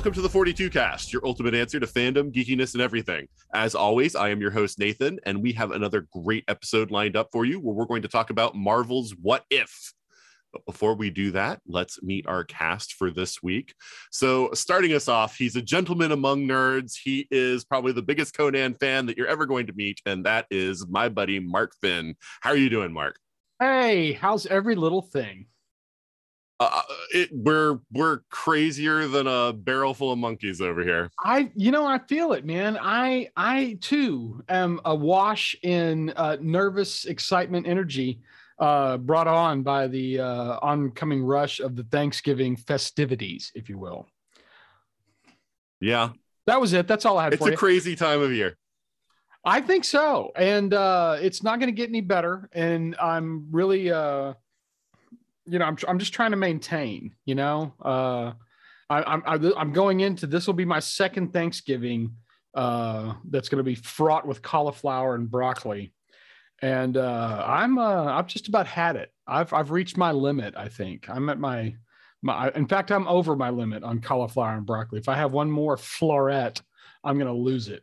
Welcome to the 42 Cast, your ultimate answer to fandom, geekiness, and everything. As always, I am your host, Nathan, and we have another great episode lined up for you where we're going to talk about Marvel's What If. But before we do that, let's meet our cast for this week. So, starting us off, he's a gentleman among nerds. He is probably the biggest Conan fan that you're ever going to meet, and that is my buddy, Mark Finn. How are you doing, Mark? Hey, how's every little thing? Uh, it, we're we're crazier than a barrel full of monkeys over here. I, you know, I feel it, man. I, I too am awash in uh, nervous excitement, energy, uh, brought on by the uh, oncoming rush of the Thanksgiving festivities, if you will. Yeah, That was it. That's all I had it's a you. crazy time of year. I think so, and uh, it's not going to get any better. And I'm really, uh, you know, I'm I'm just trying to maintain. You know, uh, I, I'm I'm going into this will be my second Thanksgiving uh, that's going to be fraught with cauliflower and broccoli, and uh, I'm uh, I've just about had it. I've I've reached my limit. I think I'm at my my. In fact, I'm over my limit on cauliflower and broccoli. If I have one more floret, I'm going to lose it.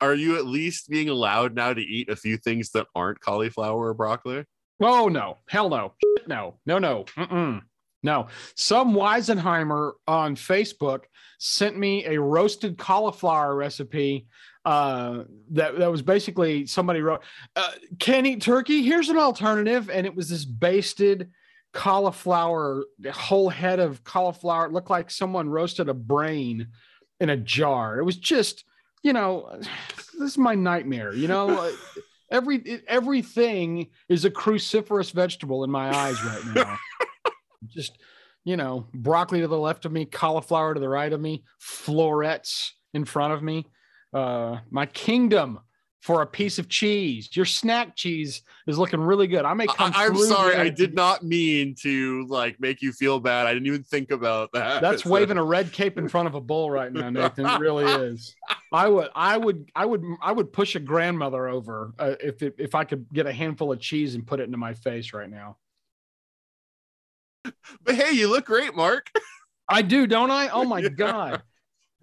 Are you at least being allowed now to eat a few things that aren't cauliflower or broccoli? Oh no, hell no, Shit, no, no, no, Mm-mm. no. Some Weisenheimer on Facebook sent me a roasted cauliflower recipe. Uh, that that was basically somebody wrote, uh, "Can't eat turkey. Here's an alternative," and it was this basted cauliflower, the whole head of cauliflower. It looked like someone roasted a brain in a jar. It was just, you know, this is my nightmare. You know. Every it- everything is a cruciferous vegetable in my eyes right now. Just you know, broccoli to the left of me, cauliflower to the right of me, florets in front of me. Uh, my kingdom for a piece of cheese. Your snack cheese is looking really good. I may come. I, am sorry. I did not mean to like make you feel bad. I didn't even think about that. That's waving a red cape in front of a bull right now, Nathan. It really is. I would, I would, I would, I would push a grandmother over uh, if it, if I could get a handful of cheese and put it into my face right now. But hey, you look great, Mark. I do, don't I? Oh my Yeah. god.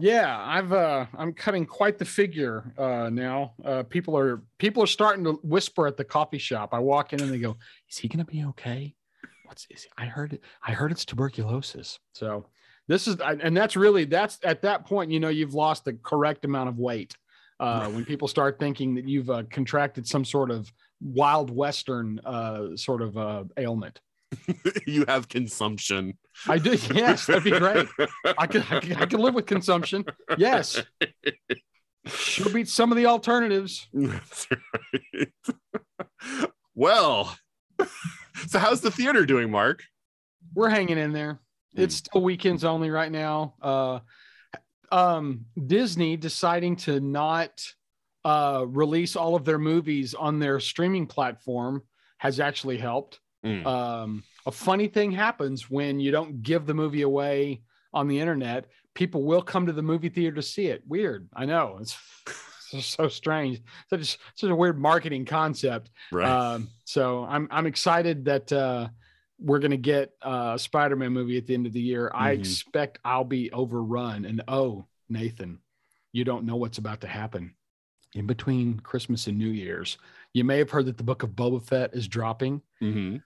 Yeah, I've uh I'm cutting quite the figure uh now. Uh people are people are starting to whisper at the coffee shop. I walk in and they go, "Is he going to be okay?" What's is I heard it I heard it's tuberculosis. So, this is and that's really that's at that point, you know, you've lost the correct amount of weight. Uh when people start thinking that you've uh, contracted some sort of wild western uh sort of uh ailment. you have consumption. I do. Yes, that'd be great. I could, I could, I could live with consumption. Yes. Sure beats some of the alternatives. That's right. well, so how's the theater doing, Mark? We're hanging in there. It's still weekends only right now. Uh, um, Disney deciding to not uh, release all of their movies on their streaming platform has actually helped. Mm. Um, a funny thing happens when you don't give the movie away on the internet. People will come to the movie theater to see it. Weird. I know. It's, it's so strange. Such, such a weird marketing concept. right. Um, so I'm I'm excited that uh, we're gonna get uh, a Spider-Man movie at the end of the year. I Mhm. expect I'll be overrun. And oh, Nathan, you don't know what's about to happen in between Christmas and New Year's. You may have heard that the Book of Boba Fett is dropping. hmm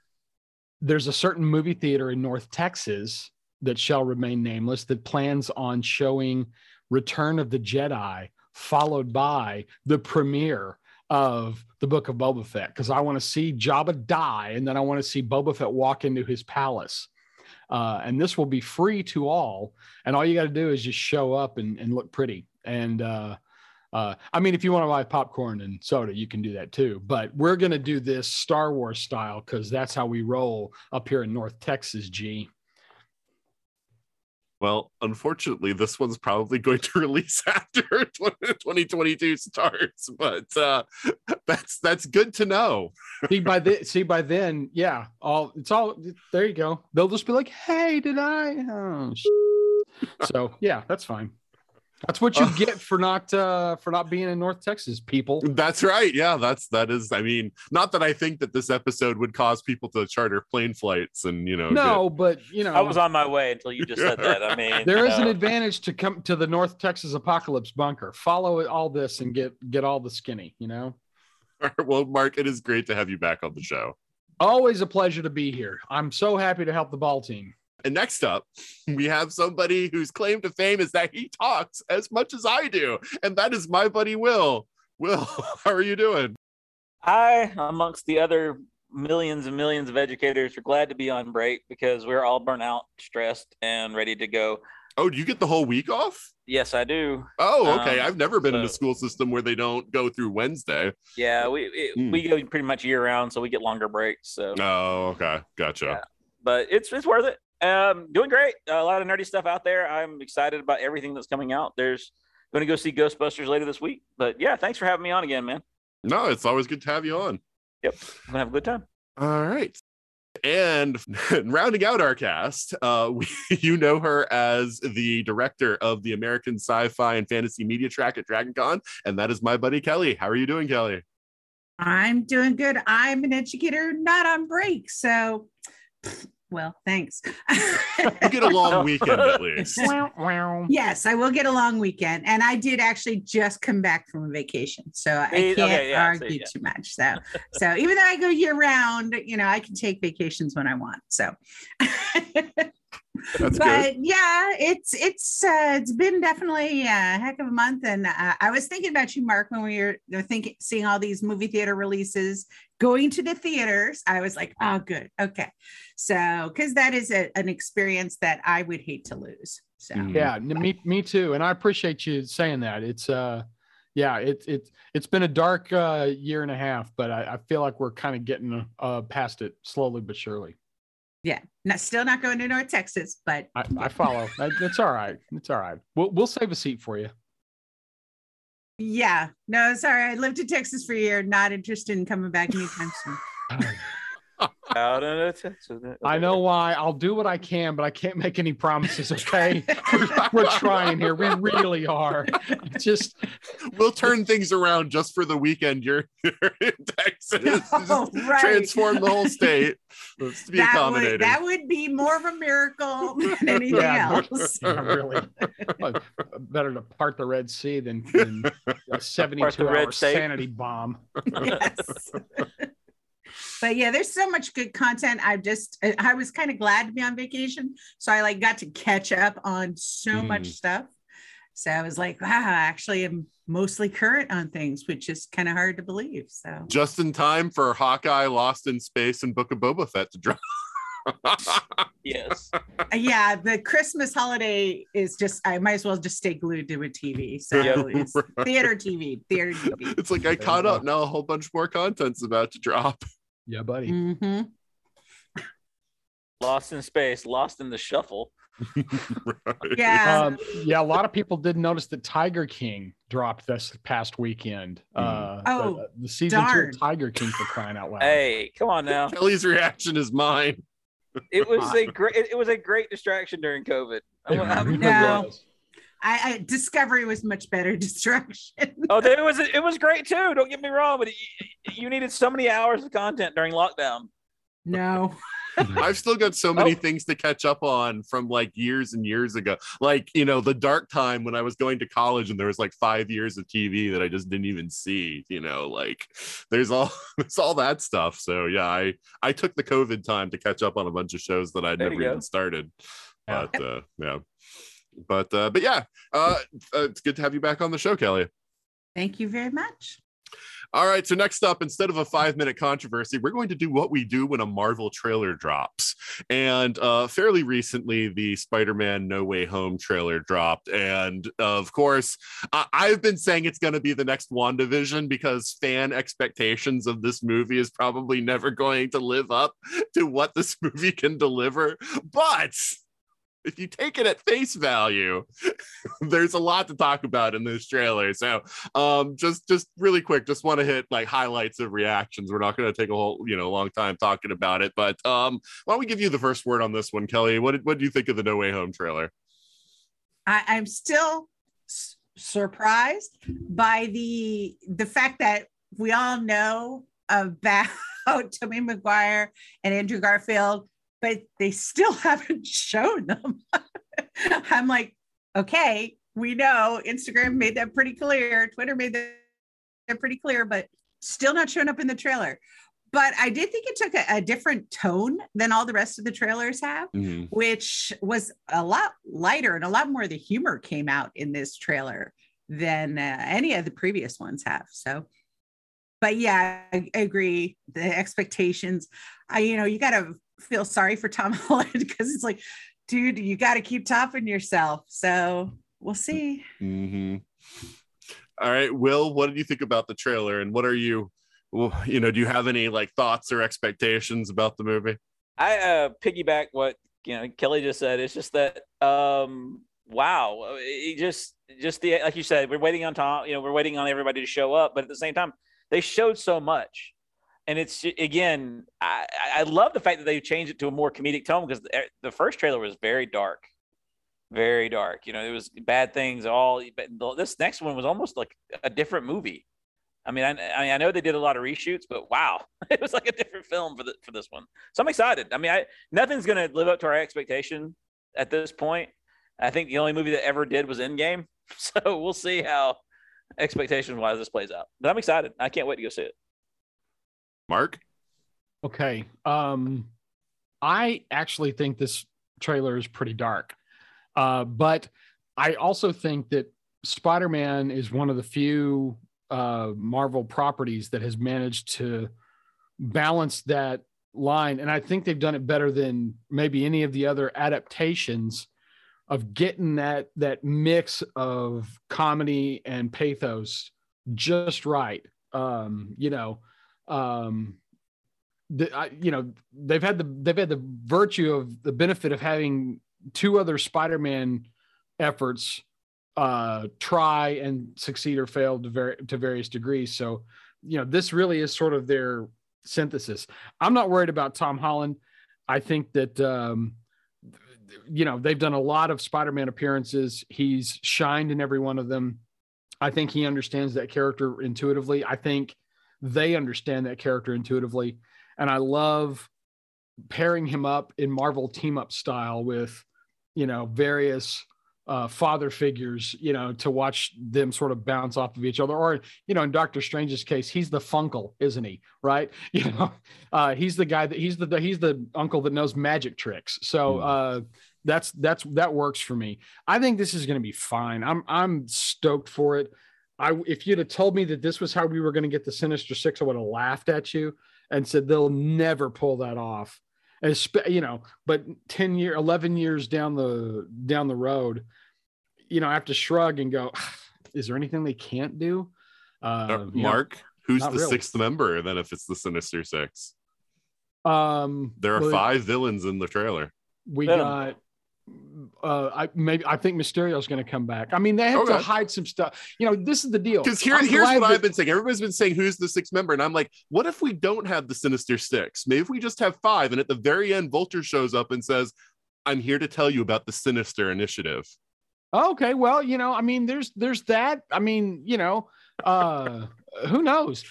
There's a certain movie theater in North Texas that shall remain nameless that plans on showing Return of the Jedi, followed by the premiere of the Book of Boba Fett, because I want to see Jabba die, and then I want to see Boba Fett walk into his palace. uh, and this will be free to all. And all you got to do is just show up and, and look pretty. And uh, uh, I mean, if you want to buy popcorn and soda, you can do that too. But we're going to do this Star Wars style because that's how we roll up here in North Texas. G. Well, unfortunately, this one's probably going to release after 2022 starts, but uh, that's that's good to know. see by the see by then, yeah, all it's all there. You go. They'll just be like, "Hey, did I?" Oh, so yeah, that's fine. That's what you get for not uh for not being in North Texas, people. That's right. Yeah, that's that is. I mean, not that I think that this episode would cause people to charter plane flights and you know. No, but you know, I was on my way until you just said that. I mean, there is you is an advantage to come to the North Texas Apocalypse bunker. Follow all this and get get all the skinny. You know, get- well, Mark, it is great to have you back on the show. always a pleasure to be here. I'm so happy to help the ball team. And next up, we have somebody whose claim to fame is that he talks as much as I do, and that is my buddy Wil. Wil, how are you doing? I, amongst the other millions and millions of educators, are glad to be on break because we're all burnt out, stressed, and ready to go. Oh, do you get the whole week off? Yes, I do. Oh, okay. Um, I've never been in a school system where they don't go through Wednesday. Yeah, we it, Hmm. we go pretty much year round, so we get longer breaks. So, Oh, okay. Gotcha. Yeah. but it's it's worth it. Um, doing great. a lot of nerdy stuff out there. I'm excited about everything that's coming out. There's going to go see Ghostbusters later this week. But yeah, thanks for having me on again, man. No, it's always good to have you on. Yep. I'm gonna have a good time. All right. And rounding out our cast, uh, we, you know her as the director of the American Sci-Fi and Fantasy Media Track at DragonCon, and that is my buddy Kelley. How are you doing, Kelley? I'm doing good. I'm an educator, not on break. So, well, thanks. You get a long weekend at least. yes, I will get a long weekend. And I did actually just come back from a vacation. So I can't okay, yeah, so, argue yeah. too much. So, so even though I go year round, you know, I can take vacations when I want. So, That's but good. yeah, it's it's uh, it's been definitely a heck of a month, and uh, I was thinking about you, Mark, when we were thinking seeing all these movie theater releases, going to the theaters. I was like, oh, good, okay, so because that is a, an experience that I would hate to lose. So Mhm. Yeah, n- me me too. And I appreciate you saying that. It's uh yeah, it's it's it's been a dark uh year and a half, but I, I feel like we're kind of getting uh past it slowly but surely. Yeah, not, still not going to North Texas, but I, I follow. It's all right. It's all right. We'll we'll save a seat for you. yeah, no, sorry, I lived in Texas for a year, not interested in coming back anytime soon. Out in the I know why. I'll do what I can, but I can't make any promises. Okay, we're, we're trying here. We really are. Just We'll turn things around just for the weekend. You're, you're in Texas. Oh, right. Transform the whole state. Let's be that accommodating. would that would be more of a miracle than anything Yeah, else. yeah, really. Better to part the Red Sea than, than a seventy-two hour sanity bomb. yes. But yeah, there's so much good content. I just I- I was kind of glad to be on vacation, so I like got to catch up on so Mm. much stuff. So I was like, wow, I actually, I'm mostly current on things, which is kind of hard to believe. So just in time for Hawkeye, Lost in Space, and Book of Boba Fett to drop. yes. Yeah, the Christmas holiday is just I might as well just stay glued to a TV. So Yep. it's theater TV, theater TV. it's like I caught up now. A whole bunch more content's about to drop. Yeah, buddy. hmm Lost in space, lost in the shuffle. Right. Yeah. Um, yeah, a lot of people did notice that Tiger King dropped this past weekend. Uh, Oh, the, the season darn. two of Tiger King for crying out loud. Hey, come on now. Kelley's reaction is mine. It was a great. It, it was a great distraction during COVID. It I'm- I'm- really No. Was. I, I Discovery was much better distraction. Oh, it was it was great too. Don't get me wrong, but you, you needed so many hours of content during lockdown. no. I've still got so many Oh. things to catch up on from like years and years ago. Like, you know, the dark time when I was going to college and there was like five years of TV that I just didn't even see, you know, like there's all there's all that stuff. So yeah, I I took the COVID time to catch up on a bunch of shows that I'd There never even started. Yeah. But uh yeah. But uh but yeah, uh uh, it's good to have you back on the show, Kelley. Thank you very much. All right. So next up, instead of a five minute controversy, we're going to do what we do when a Marvel trailer drops. And uh, fairly recently, the Spider Man No Way Home trailer dropped. And of course, I- I've been saying it's going to be the next WandaVision because fan expectations of this movie is probably never going to live up to what this movie can deliver. But if you take it at face value, there's a lot to talk about in this trailer. So, um, just just really quick, just want to hit like highlights of reactions. We're not going to take a whole you know long time talking about it, but um, why don't we give you the first word on this one, Kelley? What did, what do you think of the No Way Home trailer? I, I'm still s- surprised by the the fact that we all know about Tommy Maguire and Andrew Garfield, but they still haven't shown them. I'm like, okay, we know Instagram made that pretty clear, Twitter made that pretty clear, but still not showing up in the trailer. But I did think it took a, a different tone than all the rest of the trailers have Mhm. which was a lot lighter and a lot more of the humor came out in this trailer than uh, any of the previous ones have. So, but yeah, I, I agree. The expectations, I you know, you got to feel sorry for Tom Holland because it's like, dude, you got to keep topping yourself. So we'll see. Mhm. All right, Wil, what did you think about the trailer, and what are you, well, you know, do you have any like thoughts or expectations about the movie? I uh, piggyback what you know Kelley just said. It's just that um, wow, it just just the like you said, we're waiting on Tom. You know, we're waiting on everybody to show up, but at the same time, they showed so much, and it's again, I, I love the fact that they changed it to a more comedic tone because the, eh, the first trailer was very dark, very dark. You know, it was bad things all. But this next one was almost like a different movie. I mean, I, I mean, I know they did a lot of reshoots, but wow, it was like a different film for the, for this one. So I'm excited. I mean, I nothing's going to live up to our expectation at this point. I think the only movie that ever did was Endgame. So we'll see how expectation wise this plays out. But I'm excited. I can't wait to go see it. Mark? Okay. Um, I actually think this trailer is pretty dark. Uh, but I also think that Spider Man is one of the few uh, Marvel properties that has managed to balance that line. And I think they've done it better than maybe any of the other adaptations of getting that that mix of comedy and pathos just right. Um, you know, um, the, I, you know they've had the they've had the virtue of the benefit of having two other Spider-Man efforts uh, try and succeed or fail to, ver- to various degrees. So, you know, this really is sort of their synthesis. I'm not worried about Tom Holland. I think that, um, you know, they've done a lot of Spider Man appearances. He's shined in every one of them. I think he understands that character intuitively. I think they understand that character intuitively. And I love pairing him up in Marvel team up style with, you know, various uh, father figures, you know, to watch them sort of bounce off of each other. Or, you know, in Doctor Strange's case, he's the funkle, isn't he? Right? You know, uh, he's the guy that he's the he's the uncle that knows magic tricks. So uh, that's that's that works for me. I think this is going to be fine. I'm I'm stoked for it. I if you'd have told me that this was how we were going to get the Sinister Six, I would have laughed at you and said they'll never pull that off. And you know, but 10 year, 11 years down the down the road, you know, I have to shrug and go, is there anything they can't do? Uh, Mark, who's the really. sixth member then if it's the Sinister Six? Um, There are well, five villains in the trailer. We Venom. got. Uh, I maybe I think Mysterio's going to come back. I mean, they have to hide some stuff. You know, this is the deal. Because here, I'm here's what that- I've been saying. Everybody's been saying who's the sixth member, and I'm like, what if we don't have the Sinister Six? Maybe if we just have five, and at the very end, Vulture shows up and says, "I'm here to tell you about the Sinister Initiative." Okay, well, you know, I mean, there's there's that. I mean, you know, uh who knows?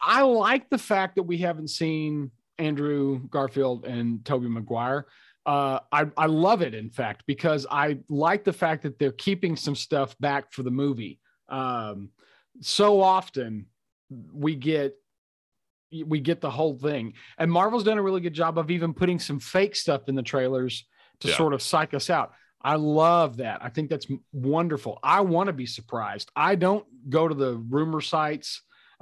I like the fact that we haven't seen Andrew Garfield and Tobey Maguire. Uh I I love it in fact because I like the fact that they're keeping some stuff back for the movie. Um so often we get we get the whole thing. And Marvel's done a really good job of even putting some fake stuff in the trailers to Yeah. sort of psych us out. I love that. I think that's wonderful. I want to be surprised. I don't go to the rumor sites.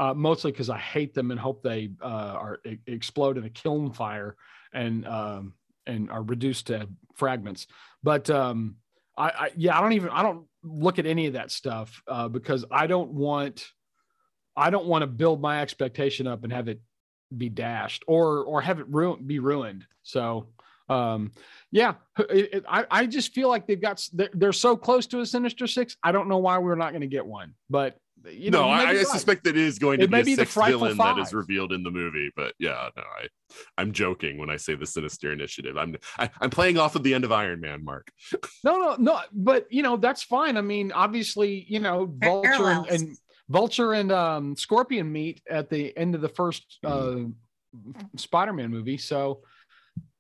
uh, mostly because I hate them and hope they uh, are e- explode in a kiln fire and um, and are reduced to fragments. But um, I, I yeah, I don't even I don't look at any of that stuff uh, because I don't want I don't want to build my expectation up and have it be dashed or or have it ruin be ruined. So um yeah it, it, I, I just feel like they've got they're, they're so close to a sinister six i don't know why we're not going to get one but you know no, you I, be I right. suspect that it is going to It be may a be the sixth Frightful villain that is Five. revealed in the movie. But yeah, no, I, I'm joking when I say the Sinister Initiative. I'm, I, I'm playing off of the end of Iron Man, Mark. No, no, no. But you know, that's fine. I mean, obviously, you know, Vulture and, and Vulture and um, Scorpion meet at the end of the first uh, Spider-Man movie. So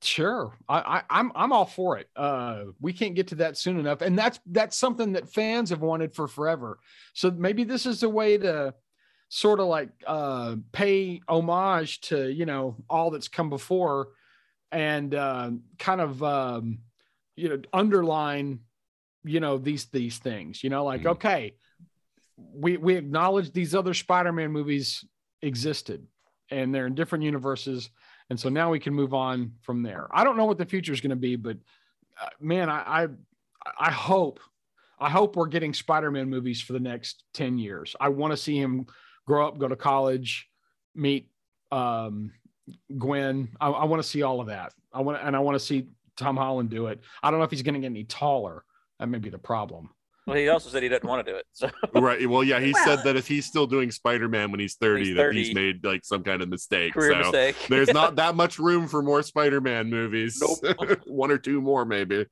sure, I, I, I'm I'm all for it. Uh, we can't get to that soon enough, and that's that's something that fans have wanted for forever. So maybe this is a way to sort of like uh, pay homage to you know all that's come before, and uh, kind of. Um, you know underline you know these these things you know like Mhm. okay we we acknowledge these other spider-man movies existed and they're in different universes and so now we can move on from there. I don't know what the future is going to be but uh, man I, I i hope i hope we're getting spider-man movies for the next 10 years. I want to see him grow up go to college meet um gwen. I, I want to see all of that. I want and i want to see tom holland do it. I don't know if he's going to get any taller. That may be the problem Well, he also said he doesn't want to do it. So right. Well, yeah, he Well- said that if he's still doing Spider Man when he's 30, He's that he's made like some kind of mistake. career so mistake. there's not that much room for more Spider Man movies. Nope. One or two more, maybe.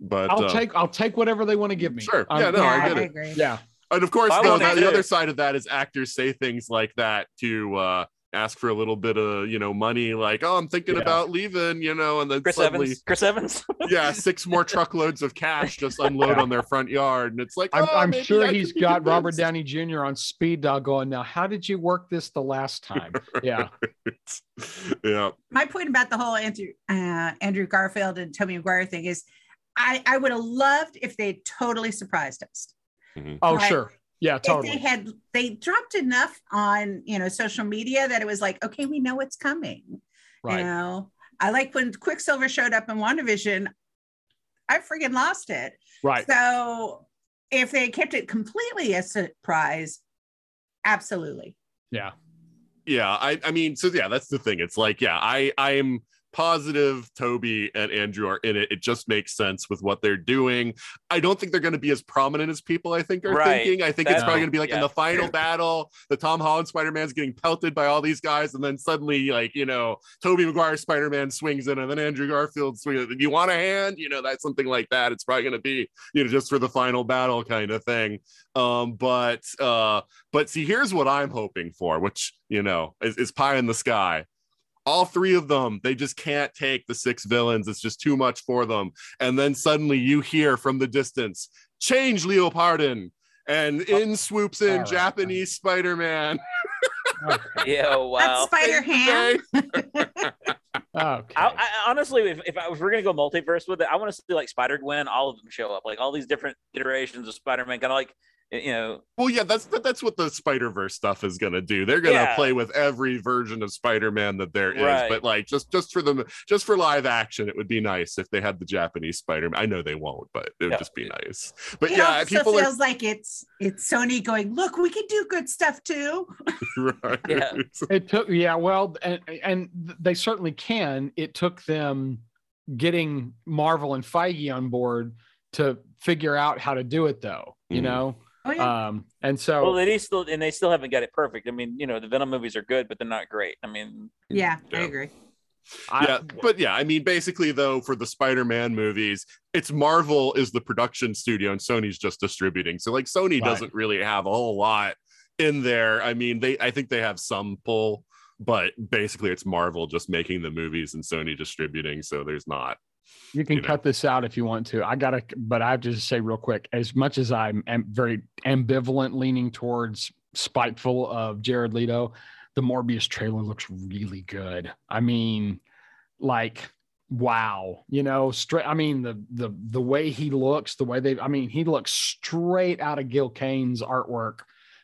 But i'll uh, take i'll take whatever they want to give me Sure. I'm- Yeah, no, I get I it. agree. yeah And of course, I though, that, the other side of that is actors say things like that to uh, ask for a little bit of you know money, like, "Oh, I'm thinking Yeah. about leaving," you know, and then Chris suddenly, Evans. Chris Evans. yeah, six more truckloads of cash just unload on their front yard, and it's like, I'm, "Oh, I'm sure I he's could be got Robert. Downey Jr. on speed dial going, now, how did you work this the last time? Yeah. yeah, my point about the whole Andrew uh, Andrew Garfield and Tobey Maguire thing is, I I would have loved if they totally surprised us. Oh, Right. sure. Yeah, If totally. they had they dropped enough on you know social media that it was like, okay, we know what's coming. Right. You know, I like when Quicksilver showed up in WandaVision. I freaking lost it. Right. So if they kept it completely a surprise, absolutely. Yeah. yeah. I, I mean, so yeah, that's the thing. It's like, yeah, I, I am positive Tobey and Andrew are in it. It just makes sense with what they're doing. I don't think they're going to be as prominent as people I think are Right. thinking. I think it's probably going to be like in the final battle, the Tom Holland Spider-Man's getting pelted by all these guys, and then suddenly, like, you know, Tobey Maguire Spider-Man swings in, and then Andrew Garfield swings. in. You want a hand? You know, that's something like that. It's probably going to be, you know, just for the final battle kind of thing. Um, but uh, but see, here's what I'm hoping for, which you know is, is pie in the sky. All three of them, they just can't take the six villains. It's just too much for them. And then suddenly you hear from the distance, change Leopardon. And oh, in swoops in All right. Japanese Spider-Man. Yeah. oh, Wow. That's Spider Ham. Okay. I, I, honestly, if, if, I, if we're gonna go multiverse with it, I want to see like Spider Gwen, all of them show up, like all these different iterations of Spider Man, kind of like you know, Well, yeah, that's that's what the Spider Verse stuff is gonna do. They're gonna Yeah. play with every version of Spider Man that there is. Right. But like, just just for them, just for live action, it would be nice if they had the Japanese Spider Man. I know they won't, but it would Yeah. just be nice. But It yeah, also people are feels like it's it's Sony going, look, we can do good stuff too. right. Yeah. It took, yeah, well, and, and they certainly can. It took them getting Marvel and Feige on board to figure out how to do it, though, you Mhm. know? Oh, yeah. Um, and so, well, they still and they still haven't got it perfect. I mean, you know, the Venom movies are good, but they're not great. I mean, yeah, I agree. I- yeah, but yeah, I mean, basically, though, for the Spider-Man movies, it's Marvel is the production studio and Sony's just distributing. So, like, Sony Right. doesn't really have a whole lot in there. I mean, they, I think they have some pull, but basically, it's Marvel just making the movies and Sony distributing. So, there's not. You can you know. cut this out if you want to. I gotta, but I have to just say real quick, as much as I'm am very ambivalent, leaning towards spiteful of Jared Leto, the Morbius trailer looks really good. I mean, like, wow, you know, straight. I mean, the the the way he looks, the way they, I mean, he looks straight out of Gil Kane's artwork.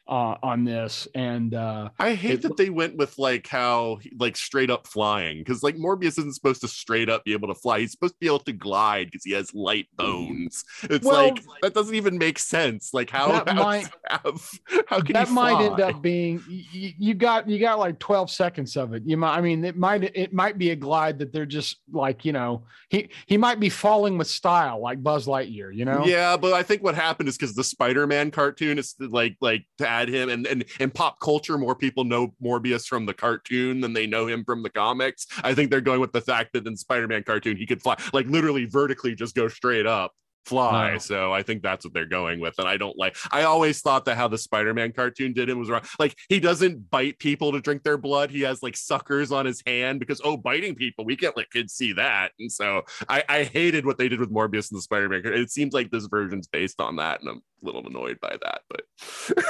Uh, on this, and uh, I hate It- that they went with like how like straight up flying because like Morbius isn't supposed to straight up be able to fly. He's supposed to be able to glide because he has light bones. It's Well, like that doesn't even make sense. Like how that how, might- have, how can that might end up being you, you got you got like 12 seconds of it you might i mean it might it might be a glide that they're just like you know he he might be falling with style like buzz lightyear you know Yeah, but I think what happened is because the Spider-Man cartoon is like like to add him and and in pop culture, more people know Morbius from the cartoon than they know him from the comics. I think they're going with the fact that in Spider-Man cartoon he could fly like literally vertically just go straight up fly Wow. so i think that's what they're going with and i don't like i always thought that how the spider-man cartoon did him was wrong like he doesn't bite people to drink their blood he has like suckers on his hand because oh biting people we can't let kids see that and so I, I hated what they did with Morbius and the Spider-Man. It seems like this version's based on that, and I'm a little annoyed by that. But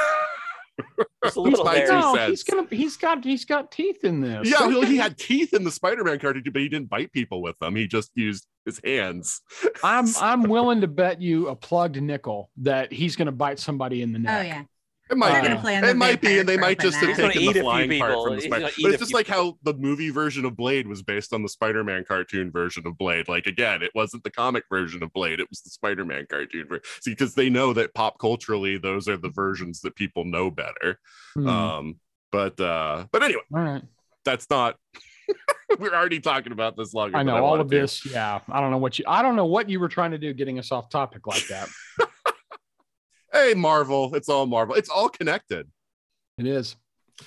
It's a little my hairy. two no he's gonna he's got he's got teeth in this yeah, Don't he, he had teeth in the Spider-Man cartoon, but he didn't bite people with them. He just used his hands. i'm i'm willing to bet you a plugged nickel that he's gonna bite somebody in the oh, neck. Oh yeah. It might They're be. play on it might be, and they might just have taken the eat a few flying part from the Spider. But it's just few like how the movie version of Blade was based on the Spider-Man cartoon version of Blade. Like again, it wasn't the comic version of Blade; it was the Spider-Man cartoon. version. See, because they know that pop culturally, those are the versions that people know better. Hmm, Um, but uh, but anyway, all right that's not. We're already talking about this longer. i than know all of to. this yeah i don't know what you i don't know what you were trying to do getting us off topic like that Hey, Marvel! It's all Marvel. It's all connected. it is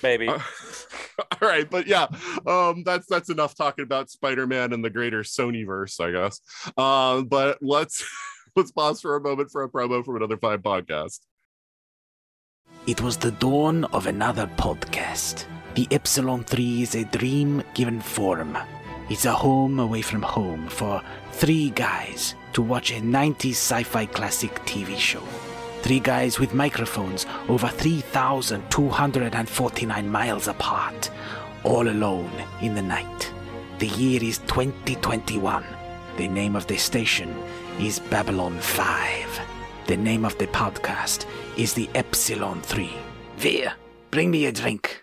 baby. Uh, all right, but yeah, um, that's that's enough talking about Spider-Man and the greater Sonyverse, I guess. Um, but let's let's pause for a moment for a promo from another five podcast. It was the dawn of another podcast. The Epsilon 3 is a dream given form. It's a home away from home for three guys to watch a 90s sci fi classic TV show. Three guys with microphones over 3,249 miles apart, all alone in the night. The year is 2021. The name of the station is Babylon 5. The name of the podcast is the Epsilon 3. Vir, bring me a drink.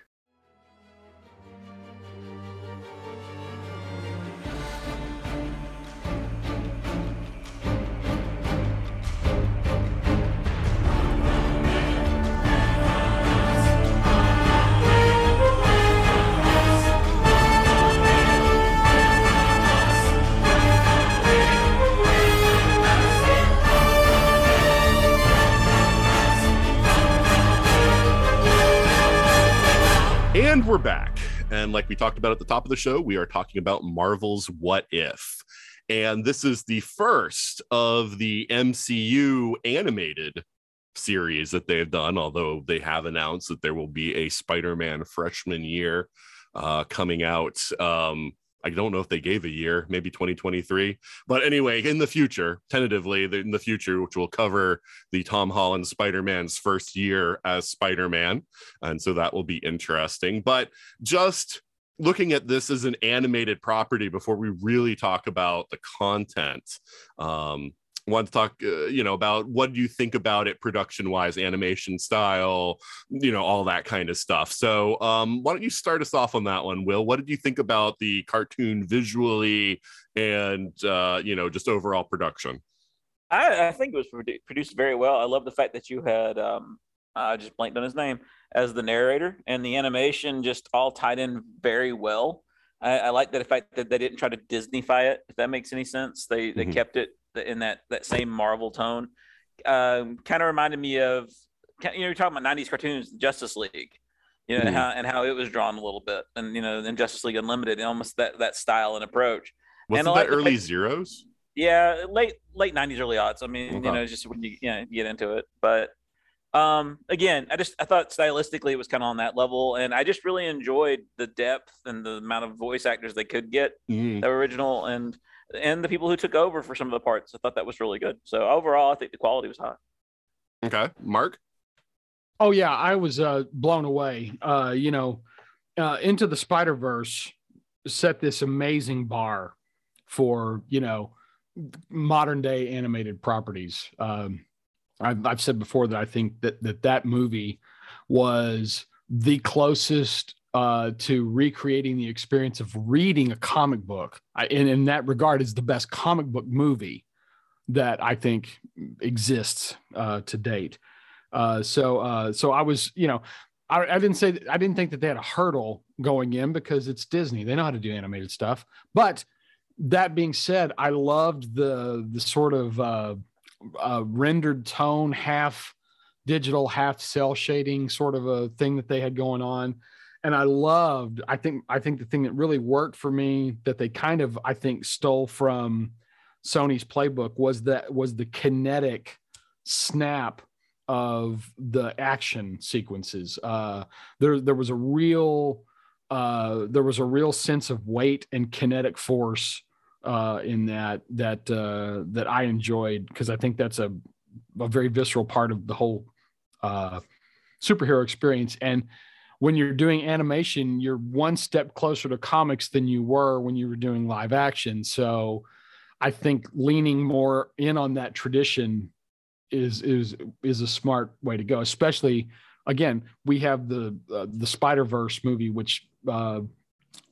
And we're back. And like we talked about at the top of the show, we are talking about Marvel's What If. And this is the first of the MCU animated series that they have done, although they have announced that there will be a Spider Man freshman year uh, coming out. Um, I don't know if they gave a year, maybe 2023. But anyway, in the future, tentatively, in the future, which will cover the Tom Holland Spider Man's first year as Spider Man and so that will be interesting but just looking at this as an animated property before we really talk about the content um want to talk uh, you know about what do you think about it production wise animation style you know all that kind of stuff so um why don't you start us off on that one will what did you think about the cartoon visually and uh you know just overall production I, I think it was produced very well. I love the fact that you had um, I just blanked on his name as the narrator, and the animation just all tied in very well. I, I like the fact that they didn't try to Disneyfy it, if that makes any sense. They they Mhm. kept it in that that same Marvel tone. Um, kind of reminded me of you know you're talking about '90s cartoons, Justice League. You know Mhm. how and how it was drawn a little bit, and you know, in Justice League Unlimited, almost that that style and approach. wasn't I that early zeros Yeah, late late nineties, early aughts. I mean, Okay. you know, just when you, you know, get into it. But um again, I just I thought stylistically it was kind of on that level, and I just really enjoyed the depth and the amount of voice actors they could get that were original and and the people who took over for some of the parts. I thought that was really good. So overall, I think the quality was high. okay mark Oh yeah, I was uh, blown away. Uh, you know, uh, into the Spider Verse set this amazing bar for you know modern day animated properties. Um, I've, I've said before that I think that that that movie was the closest uh, to recreating the experience of reading a comic book. I, and in that regard, is the best comic book movie that I think exists uh, to date. Uh, so, uh, so I was, you know, I, I didn't say I didn't think that they had a hurdle going in because it's Disney. They know how to do animated stuff. But that being said, I loved the the sort of uh, uh, rendered tone, half digital, half cell shading sort of a thing that they had going on. And I loved, I think, I think the thing that really worked for me that they kind of, I think, stole from Sony's playbook was that was the kinetic snap of the action sequences. Uh, there, there was a real, uh, there was a real sense of weight and kinetic force uh, in that that uh, that I enjoyed because I think that's a a very visceral part of the whole uh, superhero experience. And when you're doing animation, you're one step closer to comics than you were when you were doing live action. So I think leaning more in on that tradition is is is a smart way to go. Especially again, we have the uh, the Spider Verse movie, which uh,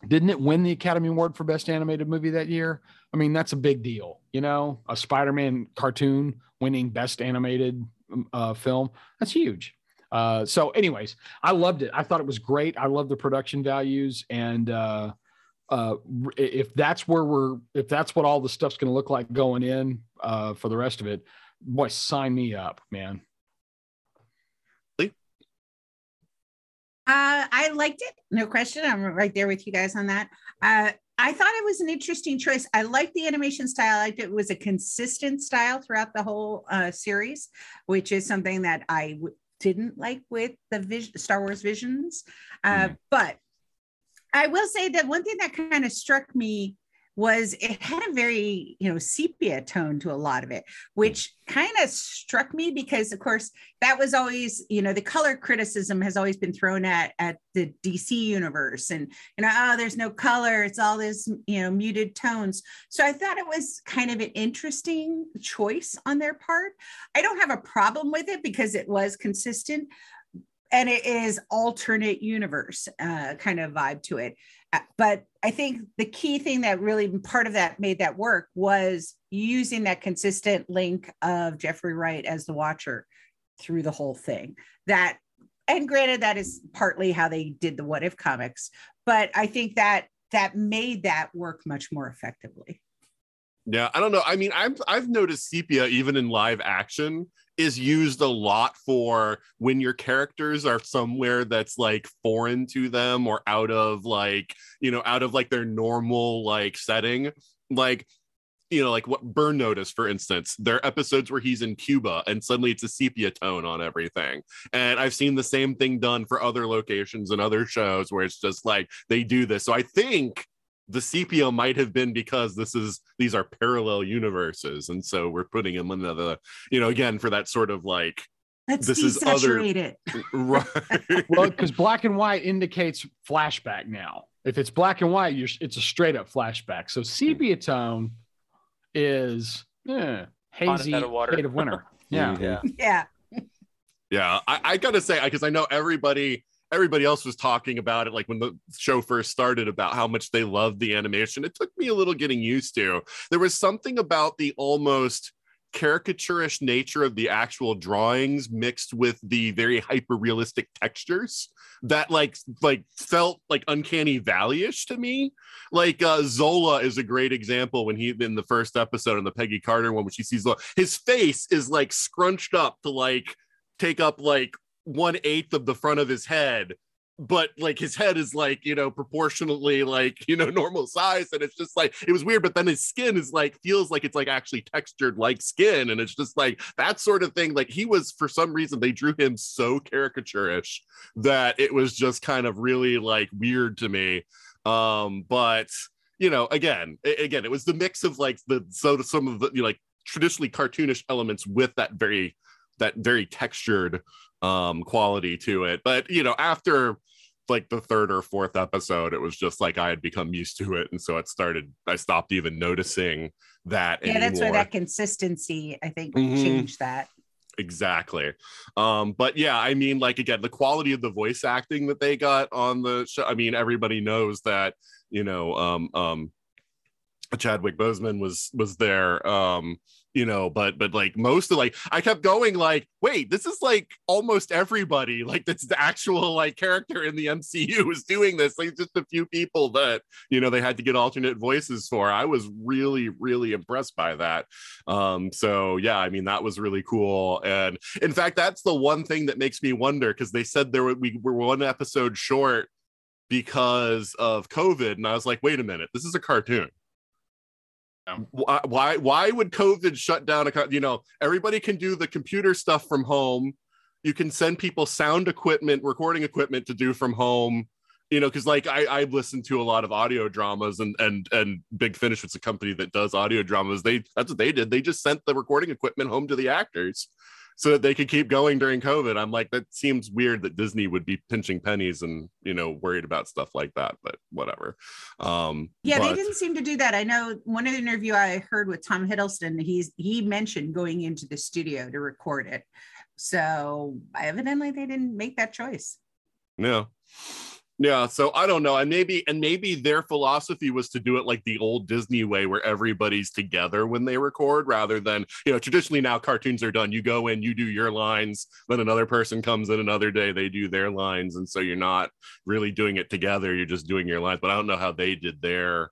didn't it win the Academy Award for Best Animated Movie that year? I mean, that's a big deal, you know, a Spider Man cartoon winning Best Animated uh, Film. That's huge. Uh, so, anyways, I loved it. I thought it was great. I love the production values, and uh, uh, if that's where we're, if that's what all the stuff's going to look like going in uh, for the rest of it, boy, sign me up, man. Uh, I liked it, no question. I'm right there with you guys on that. Uh, I thought it was an interesting choice. I liked the animation style. I liked it, was a consistent style throughout the whole uh, series, which is something that I w- didn't like with the Vision, Star Wars Visions. Uh, mm. But I will say that one thing that kind of struck me was it had a very you know sepia tone to a lot of it which kind of struck me because of course that was always you know the color criticism has always been thrown at at the dc universe and you know oh there's no color it's all this you know muted tones. So i thought it was kind of an interesting choice on their part. I don't have a problem with it because it was consistent and it is alternate universe uh, kind of vibe to it Uh, but I think the key thing that really part of that made that work was using that consistent link of Jeffrey Wright as the watcher through the whole thing. That, and granted, that is partly how they did the What If comics, but I think that that made that work much more effectively. Yeah, I don't know. I mean, I've I've noticed sepia even in live action is used a lot for when your characters are somewhere that's like foreign to them or out of like you know out of like their normal like setting. Like you know like what burn notice for instance there are episodes where he's in cuba and suddenly it's a sepia tone on everything. And i've seen the same thing done for other locations and other shows where it's just like they do this. So i think the sepia might have been because this is these are parallel universes. And so we're putting them in the you know again for that sort of like Let's this is other it. right. Well because black and white indicates flashback now. If it's black and white you're it's a straight up flashback. So sepia tone is eh, hazy shade of winter. Yeah. Yeah. Yeah. Yeah. I, I gotta say because i know everybody everybody else was talking about it like when the show first started about how much they loved the animation it took me a little getting used to. There was something about the almost caricaturish nature of the actual drawings mixed with the very hyper realistic textures that like like felt like uncanny valley-ish to me. Like uh zola is a great example when he in the first episode in the peggy carter one when she sees his face is like scrunched up to like take up like one eighth of the front of his head but like his head is like you know proportionally like you know normal size and it's just like it was weird but then his skin is like feels like it's like actually textured like skin and it's just like that sort of thing. Like he was for some reason they drew him so caricaturish that it was just kind of really like weird to me. Um but you know again again it was the mix of like the so some of the you know, like traditionally cartoonish elements with that very that very textured um quality to it but you know after like the third or fourth episode it was just like i had become used to it and so it started i stopped even noticing that yeah anymore. that's where that consistency i think mm-hmm. changed that exactly um but yeah i mean like again the quality of the voice acting that they got on the show i mean everybody knows that you know um um chadwick boseman was was there um you know but but like most of like i kept going like wait this is like almost everybody like that's the actual like character in the mcu is doing this. Like just a few people that you know they had to get alternate voices for. I was really really impressed by that. Um so yeah i mean that was really cool. And in fact that's the one thing that makes me wonder because they said there were, we were one episode short because of covid. And i was like wait a minute this is a cartoon why why would covid shut down a co- you know everybody can do the computer stuff from home. You can send people sound equipment recording equipment to do from home. You know because like i I listened to a lot of audio dramas and and and big finish was a company that does audio dramas they that's what they did. They just sent the recording equipment home to the actors so that they could keep going during covid i'm like that seems weird that disney would be pinching pennies and you know worried about stuff like that but whatever um Yeah, but- they didn't seem to do that. I know one of the interview I heard with Tom Hiddleston, he's he mentioned going into the studio to record it. So evidently they didn't make that choice. Yeah. Yeah, so I don't know, and maybe and maybe their philosophy was to do it like the old Disney way, where everybody's together when they record, rather than you know traditionally now cartoons are done. You go in, you do your lines, then another person comes in another day, they do their lines, and so you're not really doing it together. You're just doing your lines. But I don't know how they did their,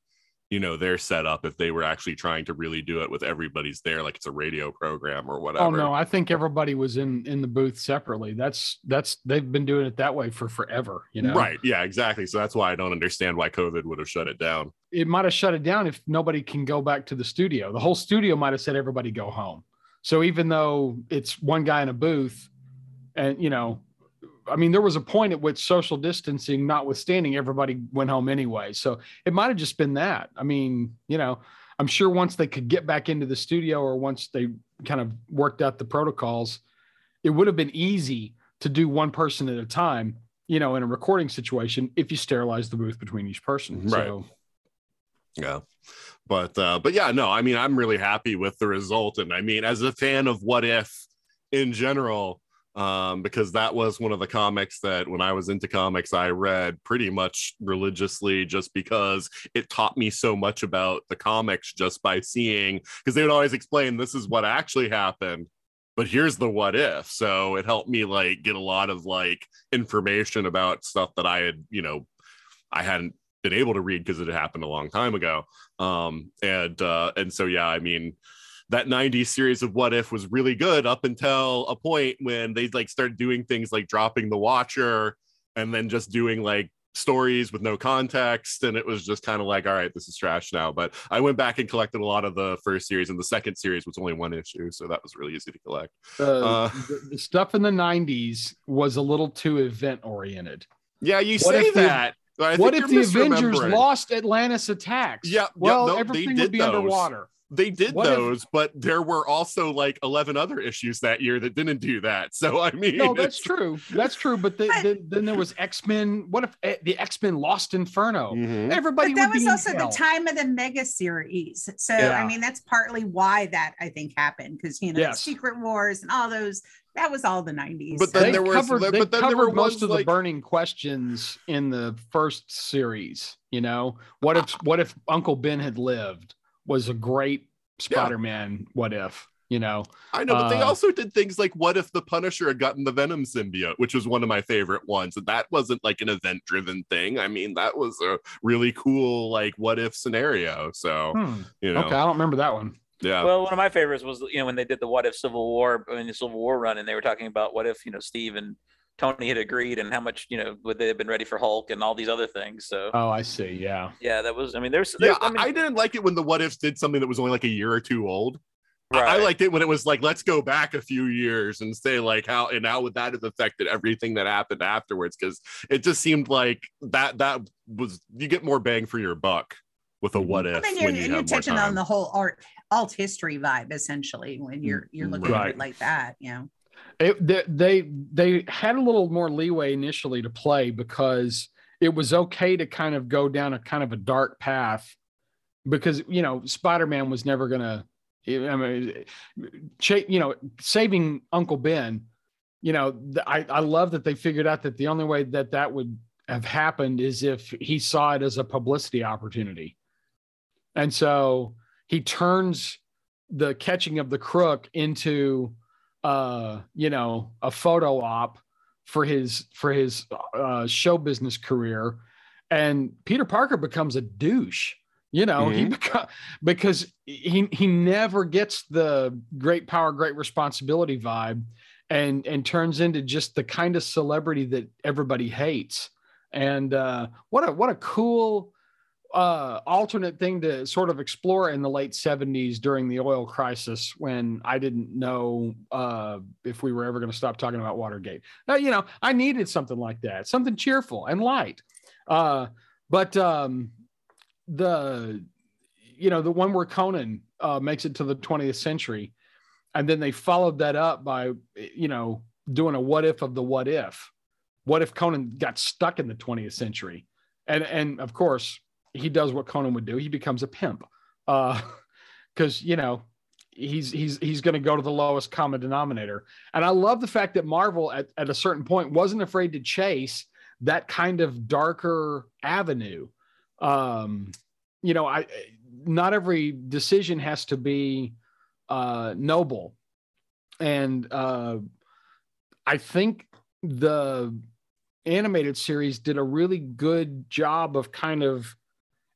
you know, their setup if they were actually trying to really do it with everybody's there, like it's a radio program or oh, whatever. Oh no, I think everybody was in in the booth separately. That's that's they've been doing it that way for forever. You know, Right. Yeah, exactly. So that's why I don't understand why COVID would have shut it down. It might have shut it down if nobody can go back to the studio. The whole studio might have said everybody go home. So even though it's one guy in a booth, and you know, I mean, there was a point at which social distancing notwithstanding, everybody went home anyway. So it might have just been that. I mean, you know, I'm sure once they could get back into the studio or once they kind of worked out the protocols, it would have been easy to do one person at a time, you know, in a recording situation if you sterilize the booth between each person. Right. So Yeah. But uh but yeah, no, I mean I'm really happy with the result. And I mean, as a fan of what if in general, um, because that was one of the comics that when I was into comics, I read pretty much religiously just because it taught me so much about the comics just by seeing because they would always explain this is what actually happened. But here's the what if. So it helped me like get a lot of like information about stuff that I had, you know, I hadn't been able to read because it had happened a long time ago. Um, and uh, and so yeah, I mean, that 90s series of what if was really good up until a point when they like started doing things like dropping the watcher and then just doing like stories with no context and it was just kind of like all right this is trash now but i went back and collected a lot of the first series and the second series was only one issue so that was really easy to collect the, Uh, the, stuff in the 90s was a little too event oriented. yeah you What say if the- that What if the Avengers lost Atlantis attacks? Yeah, well, no, they everything would be those. underwater. They did What if- those but there were also like 11 other issues that year that didn't do that so i mean No, that's true. That's true. But the, But- the, then there was X Men. What if eh, the X Men lost Inferno? Mhm. Everybody but that would was in also the time of the mega series. So Yeah. I mean, that's partly why that I think happened because you know Yes. Secret Wars and all those. That was all the nineties. But then They there was- covered, but they then there were most ones of the burning questions in the first series. You know, what if what if Uncle Ben had lived? Was a great Spider-Man. What if? You know, i know but they uh, also did things like what if the punisher had gotten the venom symbiote which was one of my favorite ones and that wasn't like an event driven thing i mean that was a really cool like what if scenario so Hmm. you know okay, I don't remember that one. yeah Well, one of my favorites was you know when they did the What If Civil War in the Civil War run, and they were talking about what if you know Steve and Tony had agreed, and how much you know would they have been ready for Hulk and all these other things. So Oh, I see. Yeah. yeah, that was. I mean, there's, yeah there's I, I mean, I didn't like it when the what ifs did something that was only like a year or two old I- I liked it when it was like, let's go back a few years and say like how and how would that have affected everything that happened afterwards? Because it just seemed like that that was you get more bang for your buck with a what if and then you're, when you and you're touching on the whole art alt history vibe essentially when you're you're looking at it like that. You know. It, they, they had a little more leeway initially to play because it was okay to kind of go down a kind of a dark path because you know Spider-Man was never gonna I mean, you know, saving Uncle Ben. You know, I I love that they figured out that the only way that that would have happened is if he saw it as a publicity opportunity, and so he turns the catching of the crook into, uh, you know, a photo op for his for his uh, show business career, and Peter Parker becomes a douche. You know, he beca- because he he never gets the great power, great responsibility vibe, and and turns into just the kind of celebrity that everybody hates. And uh, what a what a cool uh, alternate thing to sort of explore in the late 70s during the oil crisis when I didn't know uh, if we were ever going to stop talking about Watergate. Uh, you know, I needed something like that, something cheerful and light. Uh, but um, the, you know, the one where Conan uh, makes it to the 20th century, and then they followed that up by, you know, doing a what if of the what if. What if Conan got stuck in the 20th century? And and of course, he does what Conan would do. He becomes a pimp. Uh because you know he's he's he's going to go to the lowest common denominator. And I love the fact that Marvel at, at a certain point wasn't afraid to chase that kind of darker avenue. Um, you know, I not every decision has to be uh noble. And uh I think the animated series did a really good job of kind of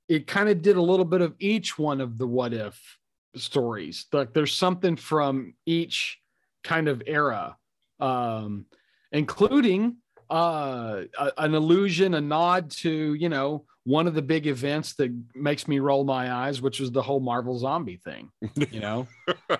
it kind of did a little bit of each one of the what if stories. Like there's something from each kind of era um including uh a, an allusion a nod to you know one of the big events that makes me roll my eyes which was the whole marvel zombie thing you know?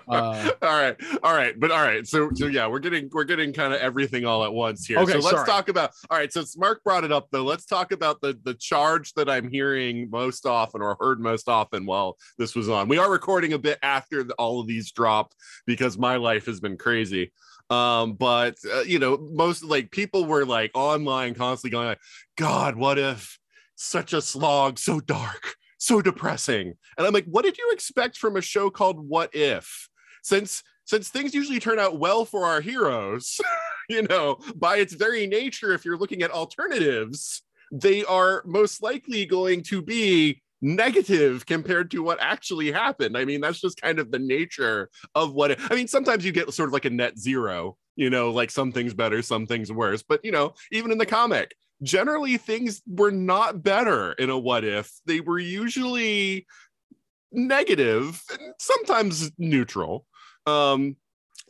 Uh, all right all right but all right so so yeah we're getting we're getting kind of everything all at once here. Okay, so let's sorry. talk about all right since mark brought it up though. Let's talk about the the charge that i'm hearing most often or heard most often while this was on. We are recording a bit after the, all of these dropped because my life has been crazy um but uh, you know most like people were like online constantly going like god what if such a slog so dark so depressing? And i'm like what did you expect from a show called what if? Since since things usually turn out well for our heroes you know by its very nature if you're looking at alternatives they are most likely going to be negative compared to what actually happened. I mean that's just kind of the nature of what it, i mean sometimes you get sort of like a net zero you know like some things better some things worse. But you know even in the comic generally things were not better in a what if. They were usually negative and sometimes neutral. Um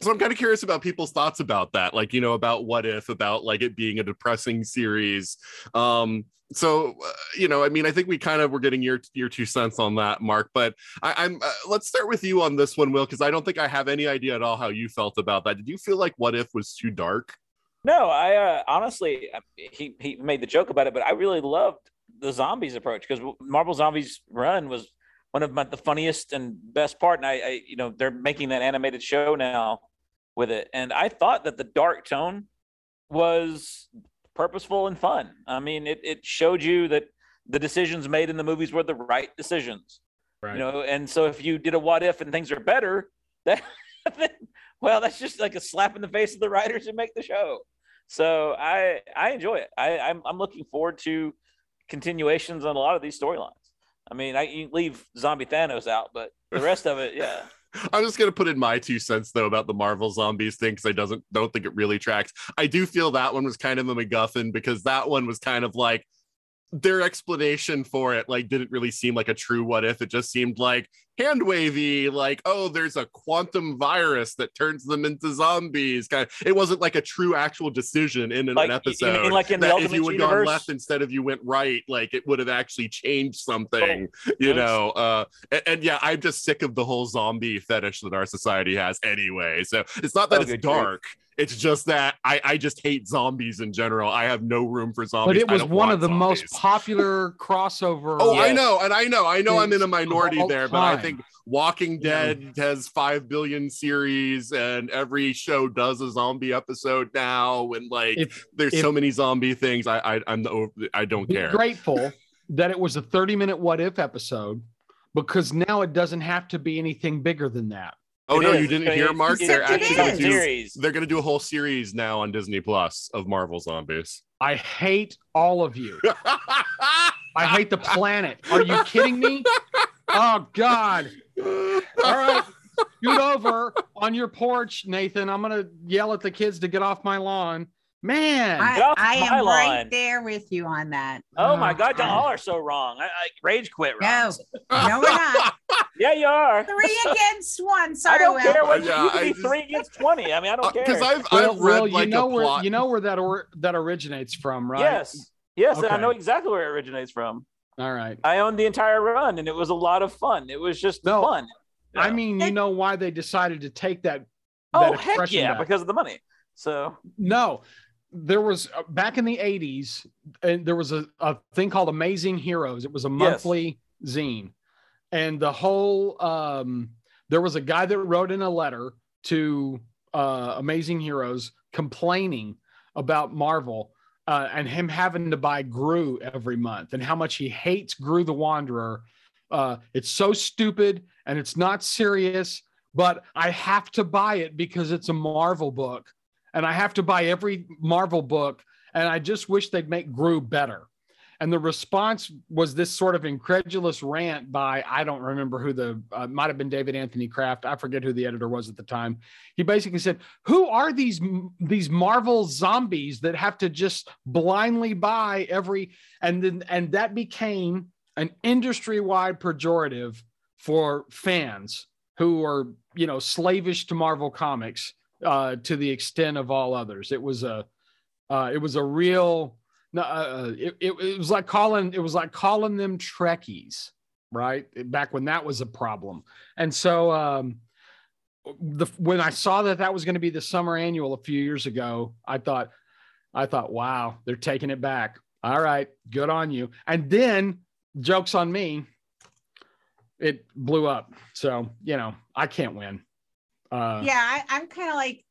so i'm kind of curious about people's thoughts about that like you know about what if about like it being a depressing series um so uh, you know i mean i think we kind of were getting your your two cents on that mark but I, i'm uh, let's start with you on this one Wil because i don't think i have any idea at all how you felt about that did you feel like what if was too dark No, I uh, honestly, he he made the joke about it, but I really loved the zombies approach because Marvel Zombies Run was one of my, the funniest and best part. And I, I, you know, they're making that animated show now with it, and I thought that the dark tone was purposeful and fun. I mean, it it showed you that the decisions made in the movies were the right decisions. right You know, and so if you did a what if and things are better, that well, that's just like a slap in the face of the writers who make the show. So I I enjoy it. I I'm, I'm looking forward to continuations on a lot of these storylines. I mean, I you leave Zombie Thanos out, but the rest of it, yeah. I'm just gonna put in my two cents though about the Marvel zombies thing because I doesn't don't think it really tracks. I do feel that one was kind of a MacGuffin because that one was kind of like their explanation for it like didn't really seem like a true what if. It just seemed like hand wavy like oh there's a quantum virus that turns them into zombies. Kind of it wasn't like a true actual decision in an, Like, an episode mean like in the that if you would gone left instead of you went right like it would have actually changed something you yes. know uh and, and yeah i'm just sick of the whole zombie fetish that our society has anyway. So it's not that Oh, it's dark grief. It's just that I, I just hate zombies in general. I have no room for zombies. but it was one of the most popular crossover Oh, I know, and I know, I know, I'm in a minority there, but I think Walking Yeah. Dead has five billion series, and every show does a zombie episode now, and like if there's if- so many zombie things. I, I I'm the I don't care. grateful that it was a 30 minute what if episode because now it doesn't have to be anything bigger than that. Oh It no, is. you didn't It's- hear, it's- Mark? They're actually is. going to do. series. They're going to do a whole series now on Disney Plus of Marvel zombies. I hate all of you. I hate the planet. Are you kidding me? Oh God. All right. Scoot over on your porch, Nathan. I'm gonna yell at the kids to get off my lawn. Man. I, I am lawn. right there with you on that. Oh my Oh, God, y'all are so wrong. I, I rage quit. No, Ron. no, we're not. Yeah, you are. Three against one. I Sorry, don't Wil. care what Yeah, you can I be just- three against twenty. I mean, I don't uh, care. Because I've I've read well, like you know a where plot. you know where that or that originates from, right? Yes, yes, and I know exactly where it originates from. All right. I owned the entire run, and it was a lot of fun. It was just No, fun. I mean, you know why they decided to take that. oh heck yeah, back. because of the money. So No, there was uh, back in the 80s, and there was a, a thing called Amazing Heroes. It was a monthly zine. And the whole, um, there was a guy that wrote in a letter to uh, Amazing Heroes complaining about Marvel uh, and him having to buy Groo every month and how much he hates Groo the Wanderer. Uh, it's so stupid and it's not serious, but I have to buy it because it's a Marvel book and I have to buy every Marvel book. And I just wish they'd make Groo better. And the response was this sort of incredulous rant by I don't remember who the uh, might have been David Anthony Kraft. I forget who the editor was at the time. He basically said, "Who are these these Marvel zombies that have to just blindly buy every?" And then and that became an industry wide pejorative for fans who are you know slavish to Marvel comics uh, to the extent of all others. It was a uh, it was a real no, uh, it, it, it was like calling it was like calling them Trekkies, right? Back when that was a problem, and so um, the when I saw that that was going to be the summer annual a few years ago, I thought, I thought, wow, they're taking it back. All right, good on you. And then jokes on me, it blew up. So you know, I can't win. Uh, yeah, I, I'm kind of like,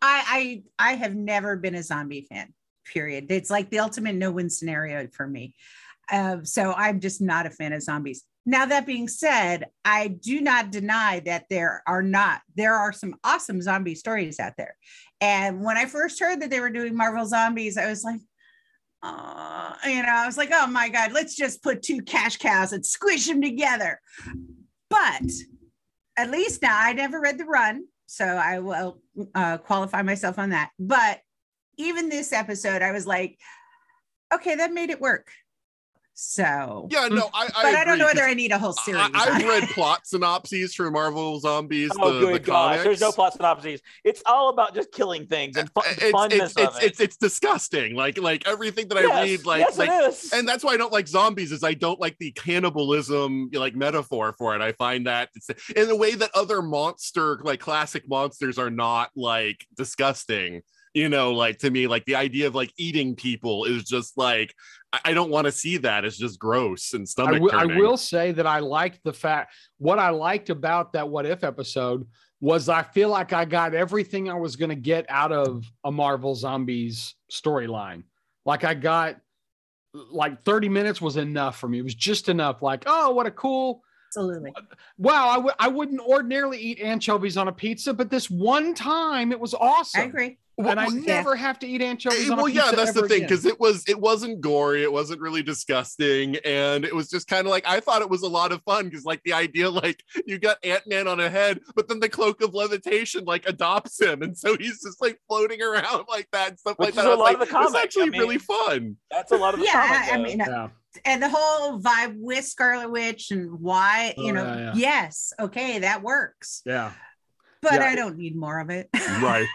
I, I, I have never been a zombie fan. Period. It's like the ultimate no-win scenario for me. Uh, so I'm just not a fan of zombies. Now that being said, I do not deny that there are not there are some awesome zombie stories out there. And when I first heard that they were doing Marvel Zombies, I was like, uh, you know, I was like, oh my god, let's just put two cash cows and squish them together. But at least now I never read the run, so I will uh, qualify myself on that. But even this episode, I was like, okay, that made it work. So, Yeah, no, I. but I, don't know whether I need a whole series. I, I've read plot synopses for Marvel Zombies. oh the, good the gosh, comics. there's no plot synopses. It's all about just killing things and fun, It's, funness it's, of it's, it. it's, it's disgusting. Like like everything that I Yes, read, like yes, like it is. and that's why I don't like zombies is I don't like the cannibalism like metaphor for it. I find that it's in a way that other monster like classic monsters are not like disgusting. You know, like to me, like the idea of like eating people is just like I, I don't want to see that. It's just gross and I stomach will- I will say that I liked the fact what I liked about that what if episode was I feel like I got everything I was going to get out of a Marvel Zombies storyline. Like I got like 30 minutes was enough for me. It was just enough. Like, oh, what a cool Absolutely. wow. I w- I wouldn't ordinarily eat anchovies on a pizza, but this one time it was awesome. I agree. And I Well, never have to eat anchovies on a well pizza. yeah that's the thing because it was it wasn't gory it wasn't really disgusting and it was just kind of like i thought it was a lot of fun because like the idea like you got ant-man on a head but then the cloak of levitation like adopts him and so he's just like floating around like that and stuff Which like that a I was lot of the comic. it's actually I mean- really fun That's a lot of the Yeah, comic, I though. mean, yeah. And the whole vibe with Scarlet Witch and why, Oh, you know, yeah, yeah. yes, okay, that works. Yeah. But Yeah. I don't need more of it. right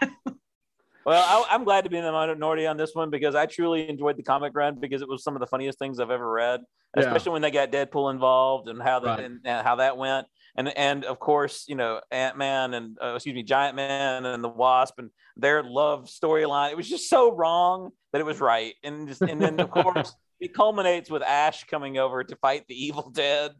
Well, I, I'm glad to be in the minority on this one because I truly enjoyed the comic run because it was some of the funniest things I've ever read, Yeah. especially when they got Deadpool involved and how that Right. and, and how that went, and and of course you know Ant Man and uh, excuse me Giant Man and the Wasp and their love storyline. It was just so wrong that it was right, and just and then of course it culminates with Ash coming over to fight the Evil Dead.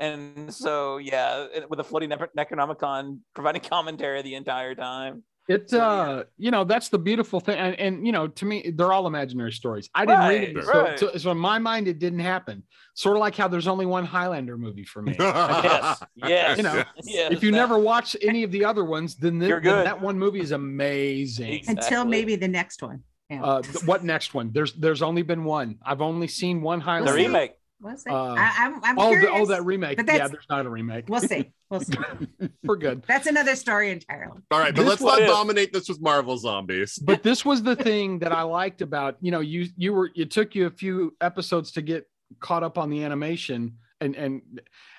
And so, yeah, with a floating Necronomicon providing commentary the entire time. It's uh, you know, that's the beautiful thing, and, and you know, to me, they're all imaginary stories. I didn't read it, so, right. so, so in my mind, it didn't happen. Sort of like how there's only one Highlander movie for me. Yes. Yes. You know, yes, if you that- never watch any of the other ones, then, the, You're then that one movie is amazing. Exactly. Until maybe the next one. Yeah. Uh, what next one? There's there's only been one. I've only seen one the Highlander. see. remake. we'll see. uh, I, I'm, I'm Oh, the, curious. oh, that remake. But Yeah, there's not a remake. We'll see. We'll see. We're good. That's another story entirely. All right, but This let's not is- dominate this with Marvel zombies. But this was the thing that I liked about you know you you were it took you a few episodes to get caught up on the animation and and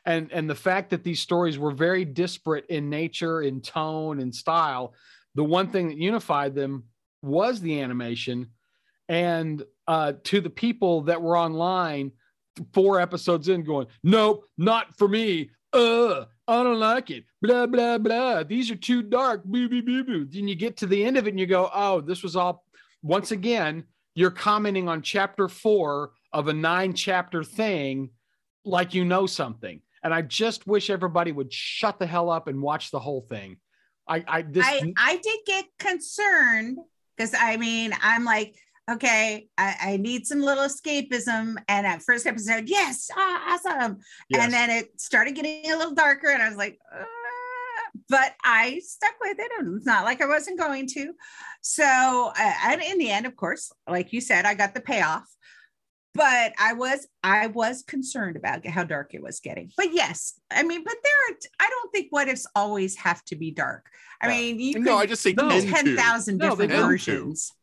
and and the fact that these stories were very disparate in nature, in tone, and style. The one thing that unified them was the animation, and uh, to the people that were online, four episodes in, going, "Nope, not for me." Uh, I don't like it. Blah blah blah. These are too dark. Boo boo boo boo. Then you get to the end of it and you go, "Oh, this was all." Once again, you're commenting on chapter four of a nine chapter thing, like you know something. And I just wish everybody would shut the hell up and watch the whole thing. I, I this I, I did get concerned because I mean, I'm like, okay, I, I need some little escapism. And at first episode, yes, ah, awesome. yes. And then it started getting a little darker, and I was like, "Uh," but I stuck with it. And it's not like I wasn't going to. So, uh, and in the end, of course, like you said, I got the payoff. But I was I was concerned about how dark it was getting. But yes, I mean, but there are I don't think what ifs always have to be dark. I No. mean, you No, I could just say No. ten thousand No, different don't. versions.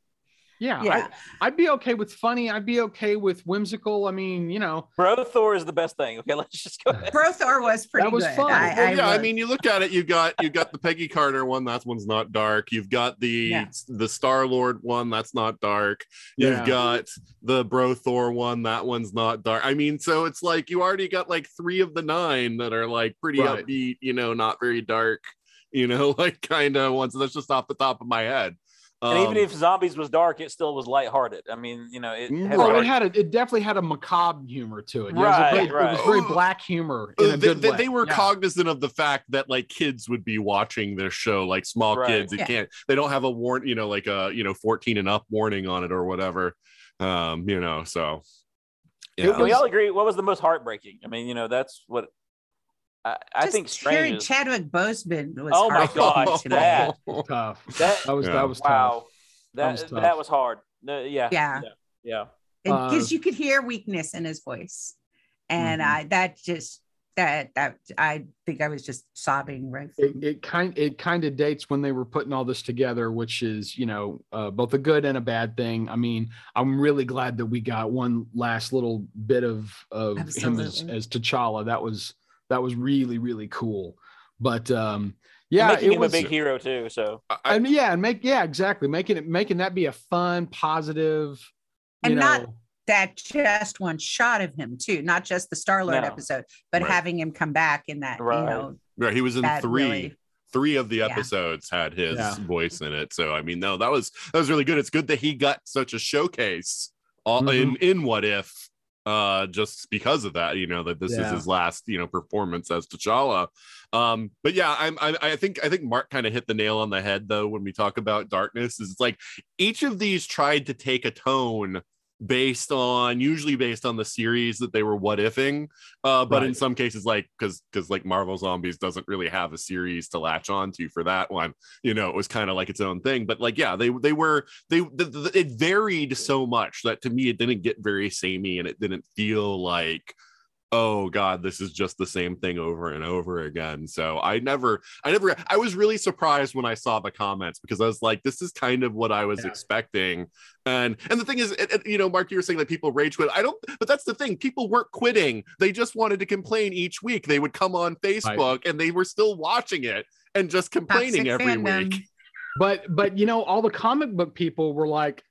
Yeah, Yeah. I, I'd be okay with funny. I'd be okay with whimsical. I mean, you know, Bro Thor is the best thing. Okay, let's just go ahead. Brothor was pretty That was good. fun. I, Well, I yeah, I mean, you look at it. You got you got the Peggy Carter one. That one's not dark. You've got the Yeah. the Star Lord one. That's not dark. You've Yeah. got the Bro Thor one. That one's not dark. I mean, so it's like you already got like three of the nine that are like pretty Right. upbeat. You know, not very dark. You know, like kind of ones. That's just off the top of my head. And even Um, if zombies was dark, it still was lighthearted. I mean, you know, it had well, it had a, it definitely had a macabre humor to it. It was a Right, very- It was very black humor in Uh, a they, good they- way. they were Yeah. cognizant of the fact that like kids would be watching this show like small Right. kids you Yeah. can't they don't have a warn you know like a you know 14 and up warning on it or whatever um you know so yeah. Can we all agree what was the most heartbreaking? I mean, you know, that's what I, I just think hearing is- Chadwick Boseman was Oh my heartbreaking God, that- tough. That, That was Yeah. that was tough. That that was that was, hard. No, yeah, Yeah. yeah, yeah. because Uh, you could hear weakness in his voice and Mhm. i that just that that i think i was just sobbing right It, it kind it kind of dates when they were putting all this together, which is you know uh, both a good and a bad thing. I mean, I'm really glad that we got one last little bit of of him as, Absolutely. as T'Challa. That was that was really really cool. But um, Yeah, yeah, making it him was, a big hero too. So I- I- and yeah, and make yeah exactly making it making that be a fun, positive, you And know, not- that just one shot of him too not just the star lord No. episode but Right. having him come back in that Right. you know right he was in three really three of the Yeah. episodes had his Yeah. voice in it so i mean no that was that was really good it's good that he got such a showcase all in Mhm. in what if uh just because of that you know that this is his last you know performance as T'Challa. Um but yeah I'm, I I think I think Mark kind of hit the nail on the head though when we talk about darkness is it's like each of these tried to take a tone based on usually based on the series that they were what ifing uh but in some cases like because because like marvel zombies doesn't really have a series to latch on to for that one. You know it was kind of like its own thing but like yeah they they were they the, the, it varied so much that to me it didn't get very samey and it didn't feel like oh god this is just the same thing over and over again. So i never i never i was really surprised when i saw the comments because i was like this is kind of what i was Yeah. expecting. And and the thing is it, it- you know mark you were saying that people rage quit. I don't but that's the thing people weren't quitting. They just wanted to complain each week. They would come on facebook and they were still watching it and just complaining Toxic every fandom. week. But but you know all the comic book people were like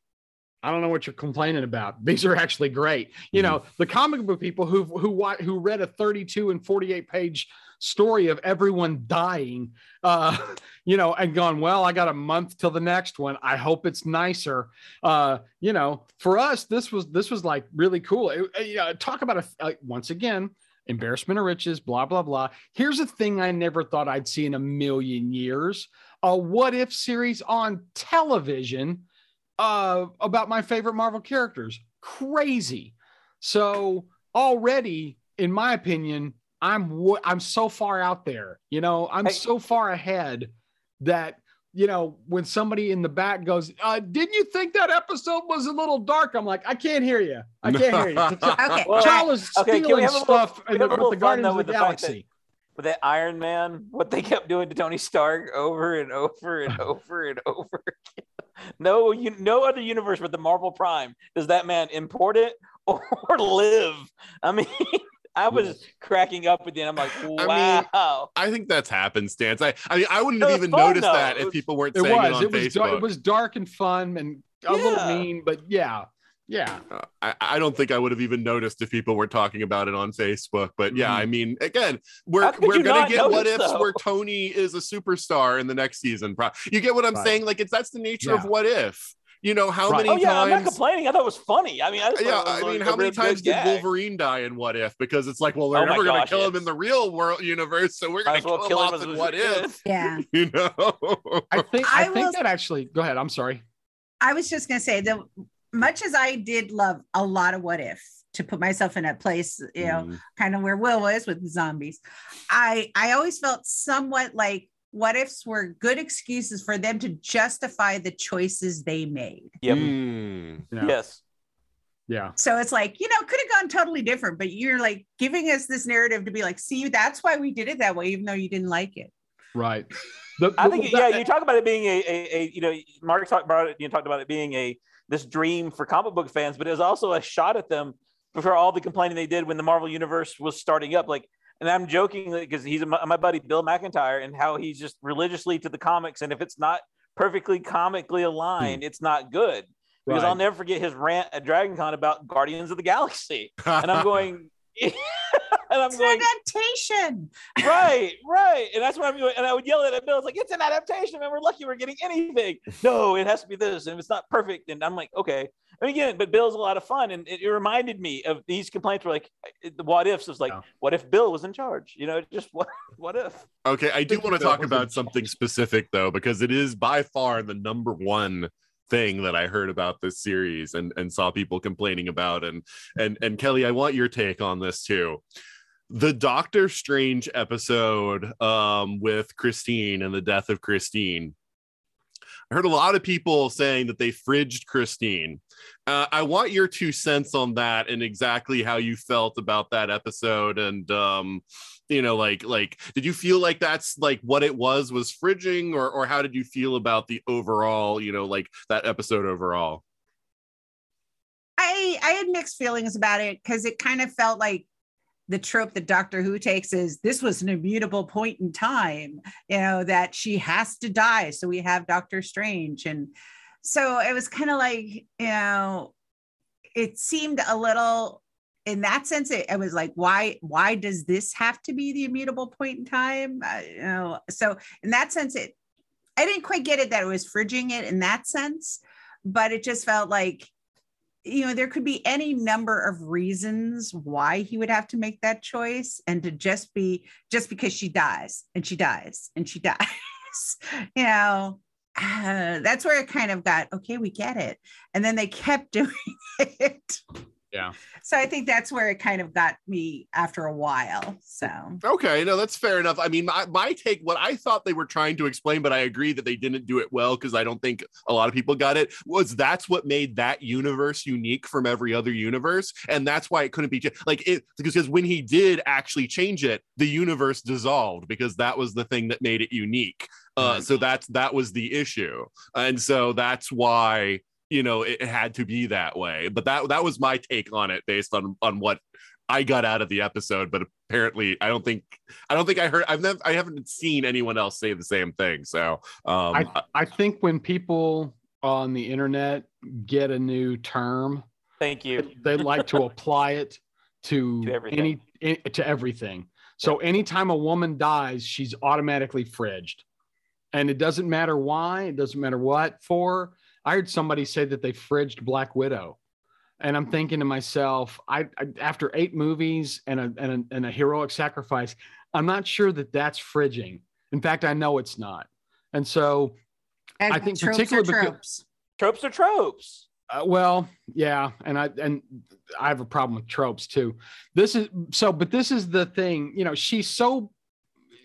i don't know what you're complaining about. These are actually great. You know the comic book people who who who read a 32 and 48 page story of everyone dying uh you know and gone well i got a month till the next one. I hope it's nicer. Uh you know for us this was this was like really cool. It, uh, talk about a uh, once again embarrassment of riches, blah, blah, blah. Here's a thing I never thought I'd see in a million years. A what if series on television uh, about my favorite Marvel characters. Crazy. So already, in my opinion, I'm w- I'm so far out there. You know, I'm Hey. so far ahead that you know when somebody in the back goes, uh, "Didn't you think that episode was a little dark?" I'm like, I can't hear you. I can't hear you. Okay. Charles is okay, can we stealing have a little- stuff we in the, a with the Guardians of with the the Galaxy. With that Iron Man, what they kept doing to Tony Stark over and over and over and over again. No, you, no other universe but the Marvel Prime does that man import it or, live. I mean, I was Yes. cracking up at the end. I'm like, wow. I think that's happenstance. I, I mean, I wouldn't have even fun, noticed though. that It if people weren't It saying it was. on It was. Facebook. Dark, it was dark and fun and a little mean, but yeah, yeah. Uh, I, I don't think I would have even noticed if people were talking about it on Facebook. But yeah. I mean, again, we're we're gonna not get what notice, ifs though? where Tony is a superstar in the next season. You get what I'm Right. saying? Like it's that's the nature of what if. You know how Right. many Oh yeah, I'm not times? complaining. I thought it was funny. I mean, I yeah, thought it was I mean, how many times did gag. Wolverine die in What If? Because it's like, well, they're Oh my never going to gosh, kill him in the real world universe, so we're going to as kill, well him kill off him in What. If. Yeah. You know? I think. I, I think will- that actually. Go ahead. I'm sorry. I was just gonna say that much as I did love a lot of what if to put myself in a place, you know, Mm. kind of where Wil was with the zombies. I I always felt somewhat like what ifs were good excuses for them to justify the choices they made. Yep. Mm. Yeah. Yes. Yeah. So it's like, you know, could have gone totally different, but you're like giving us this narrative to be like, see, that's why we did it that way, even though you didn't like it. Right. The- I think the- yeah, you talk about it being a, a, a you know, Mark talked about it, you talked about it being a this dream for comic book fans, but it was also a shot at them for all the complaining they did when the Marvel universe was starting up. Like, and I'm joking because he's my, my buddy Bill McIntyre and how he's just religiously to the comics, and if it's not perfectly comically aligned, it's not good. Because I'll never forget his rant at Dragon Con about Guardians of the Galaxy, and I'm going. and I'm It's an going, adaptation. right, right. And that's what I'm going. And I would yell at it. Bill, it's like, it's an adaptation, and We're lucky we're getting anything. No, it has to be this. And if it's not perfect, and I'm like, okay. And again, but Bill's a lot of fun. And it, it reminded me of these complaints were like the what ifs was like, Yeah. what if Bill was in charge? You know, just what what if? Okay, I do want to talk about in something specific though, because it is by far the number one thing that I heard about this series and and saw people complaining about. And and and Kelley, I want your take on this too. The Doctor Strange episode um, with Christine and the death of Christine. I heard a lot of people saying that they fridged Christine. Uh, I want your two cents on that and exactly how you felt about that episode and um, you know like like did you feel like that's like what it was was fridging or or how did you feel about the overall you know like that episode overall I I had mixed feelings about it because it kind of felt like the trope that Doctor Who takes is this was an immutable point in time, you know, that she has to die. So we have Doctor Strange. And so it was kind of like, you know, it seemed a little in that sense, it, it was like, why, why does this have to be the immutable point in time? Uh, you know, so in that sense, it I didn't quite get it that it was fridging it in that sense, but it just felt like you know there could be any number of reasons why he would have to make that choice and to just be just because she dies and she dies and she dies you know uh, that's where it kind of got okay we get it and then they kept doing it Yeah. so i think that's where it kind of got me after a while so. Okay no that's fair enough. I mean my, my take what i thought they were trying to explain but i agree that they didn't do it well because i don't think a lot of people got it was that's what made that universe unique from every other universe and that's why it couldn't be cha- like it because when he did actually change it the universe dissolved because that was the thing that made it unique. Uh, so that's that was the issue and so that's why you know it had to be that way but that that was my take on it based on on what i got out of the episode but apparently i don't think i don't think i heard i've never i haven't seen anyone else say the same thing so um I, I think when people on the internet get a new term, Thank you. they like to apply it to, To everything. any to everything. So anytime a woman dies, she's automatically fridged. And it doesn't matter why, it doesn't matter what for. I heard somebody say that they fridged Black Widow and I'm thinking to myself, I, I after eight movies and a, and a and a heroic sacrifice, I'm not sure that that's fridging. In fact, I know it's not. And so, And I think tropes particularly are because- tropes. Tropes are tropes. uh, well, yeah, and I and I have a problem with tropes too. This is so, but this is the thing. You know, she's so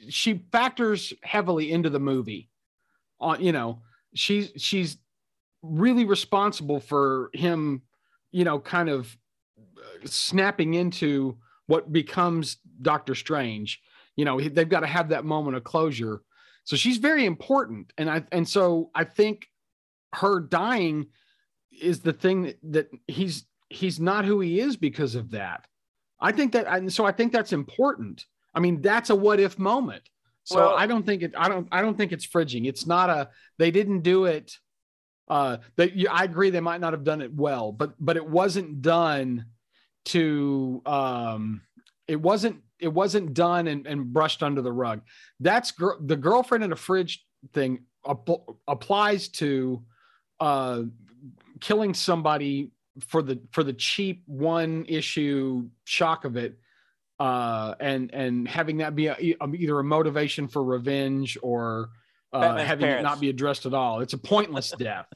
she factors heavily into the movie. On you know, she's she's really responsible for him. You know, kind of uh, snapping into what becomes Doctor Strange. You know, they've got to have that moment of closure. So she's very important, and I and so I think her dying is the thing that, that he's he's not who he is because of that. I think that and so I think that's important. I mean, that's a what if moment. So Well- I don't think it I don't I don't think it's fridging. It's not a they didn't do it uh that you I agree they might not have done it well, but but it wasn't done to um it wasn't it wasn't done and, and brushed under the rug. That's gr- the girlfriend in a fridge thing app- applies to uh killing somebody for the for the cheap one issue shock of it uh and and having that be a, either a motivation for revenge or uh having it not be addressed at all. It's a pointless death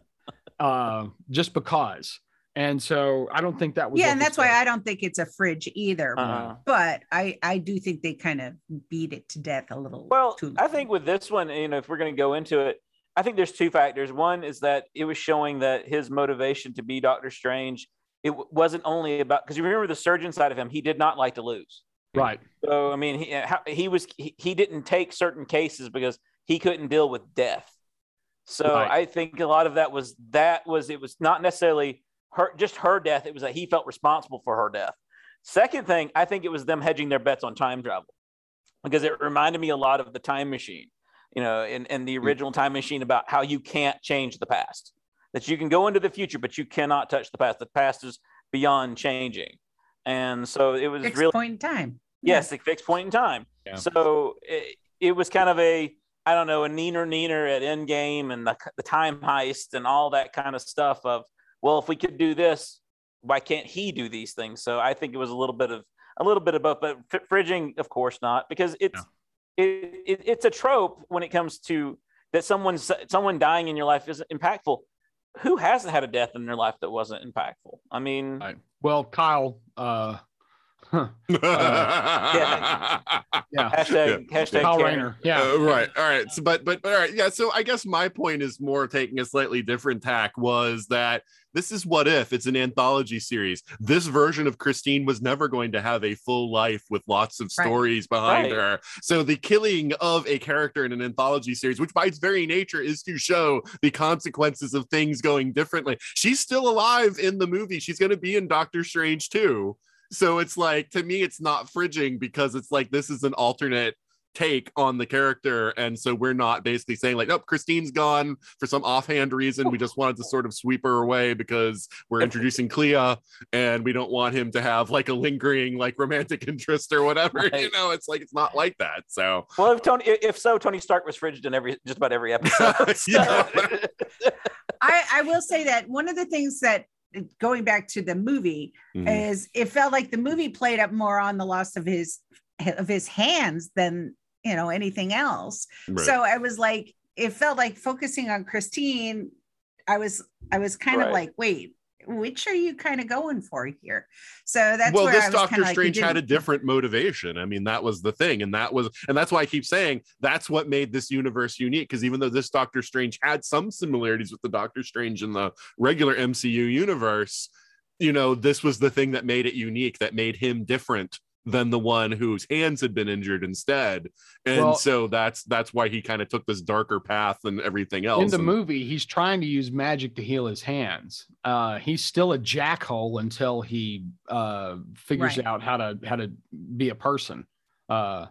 uh just because and so i don't think that was Yeah, and that's why. I don't think it's a fridge either. Uh-uh. But I I do think they kind of beat it to death a little. Well, too I think with this one, you know, if we're going to go into it, I think there's two factors. One is that it was showing that his motivation to be Doctor Strange, it w- wasn't only about because you remember the surgeon side of him, he did not like to lose. right So I mean, he, he was he, he didn't take certain cases because he couldn't deal with death. So Right. I think a lot of that was that was it was not necessarily her just her death. It was that he felt responsible for her death. Second thing, I think it was them hedging their bets on time travel because it reminded me a lot of the time machine, you know, in, in the mm. original time machine about how you can't change the past, that you can go into the future, but you cannot touch the past. The past is beyond changing. And so it was fixed really point in time. Yes, a fixed point in time. Yeah. So it, it was kind of a, I don't know, a neener neener at Endgame and the, the time heist and all that kind of stuff of, well, if we could do this, why can't he do these things? So I think it was a little bit of a little bit of both, but fr- fridging, of course not, because it's it, it, it's a trope when it comes to that someone's someone dying in your life isn't impactful. Who hasn't had a death in their life that wasn't impactful? I mean, Right. well kyle uh huh, yeah. yeah hashtag hashtag kyle Karen. rayner yeah Uh, right. All right. So, but, but, all right. Yeah. So, I guess my point is more taking a slightly different tack was that this is what if it's an anthology series. This version of Christine was never going to have a full life with lots of Right. stories behind Right. her. So, the killing of a character in an anthology series, which by its very nature is to show the consequences of things going differently, she's still alive in the movie. She's going to be in Doctor Strange too. So it's like to me, it's not fridging because it's like this is an alternate take on the character. And so we're not basically saying, like, nope, Christine's gone for some offhand reason. We just wanted to sort of sweep her away because we're introducing Clea and we don't want him to have like a lingering, like romantic interest or whatever. You know, it's like it's not like that. So Well, if Tony, if so, Tony Stark was fridged in every just about every episode. So- I, I will say that one of the things that going back to the movie Mhm. is it felt like the movie played up more on the loss of his of his hands than you know anything else. Right. So I was like, it felt like focusing on Christine. I was I was kind Right. of like, wait, which are you kind of going for here? So that's well, where this I was Doctor kinda like, Strange had a different motivation. I mean, that was the thing, and that was, and that's why I keep saying that's what made this universe unique. Because even though this Doctor Strange had some similarities with the Doctor Strange in the regular MCU universe, you know, this was the thing that made it unique, that made him different than the one whose hands had been injured instead. And Well- so that's that's why he kind of took this darker path than everything else. in the And- movie he's trying to use magic to heal his hands uh he's still a jackhole until he uh figures Right. out how to how to be a person uh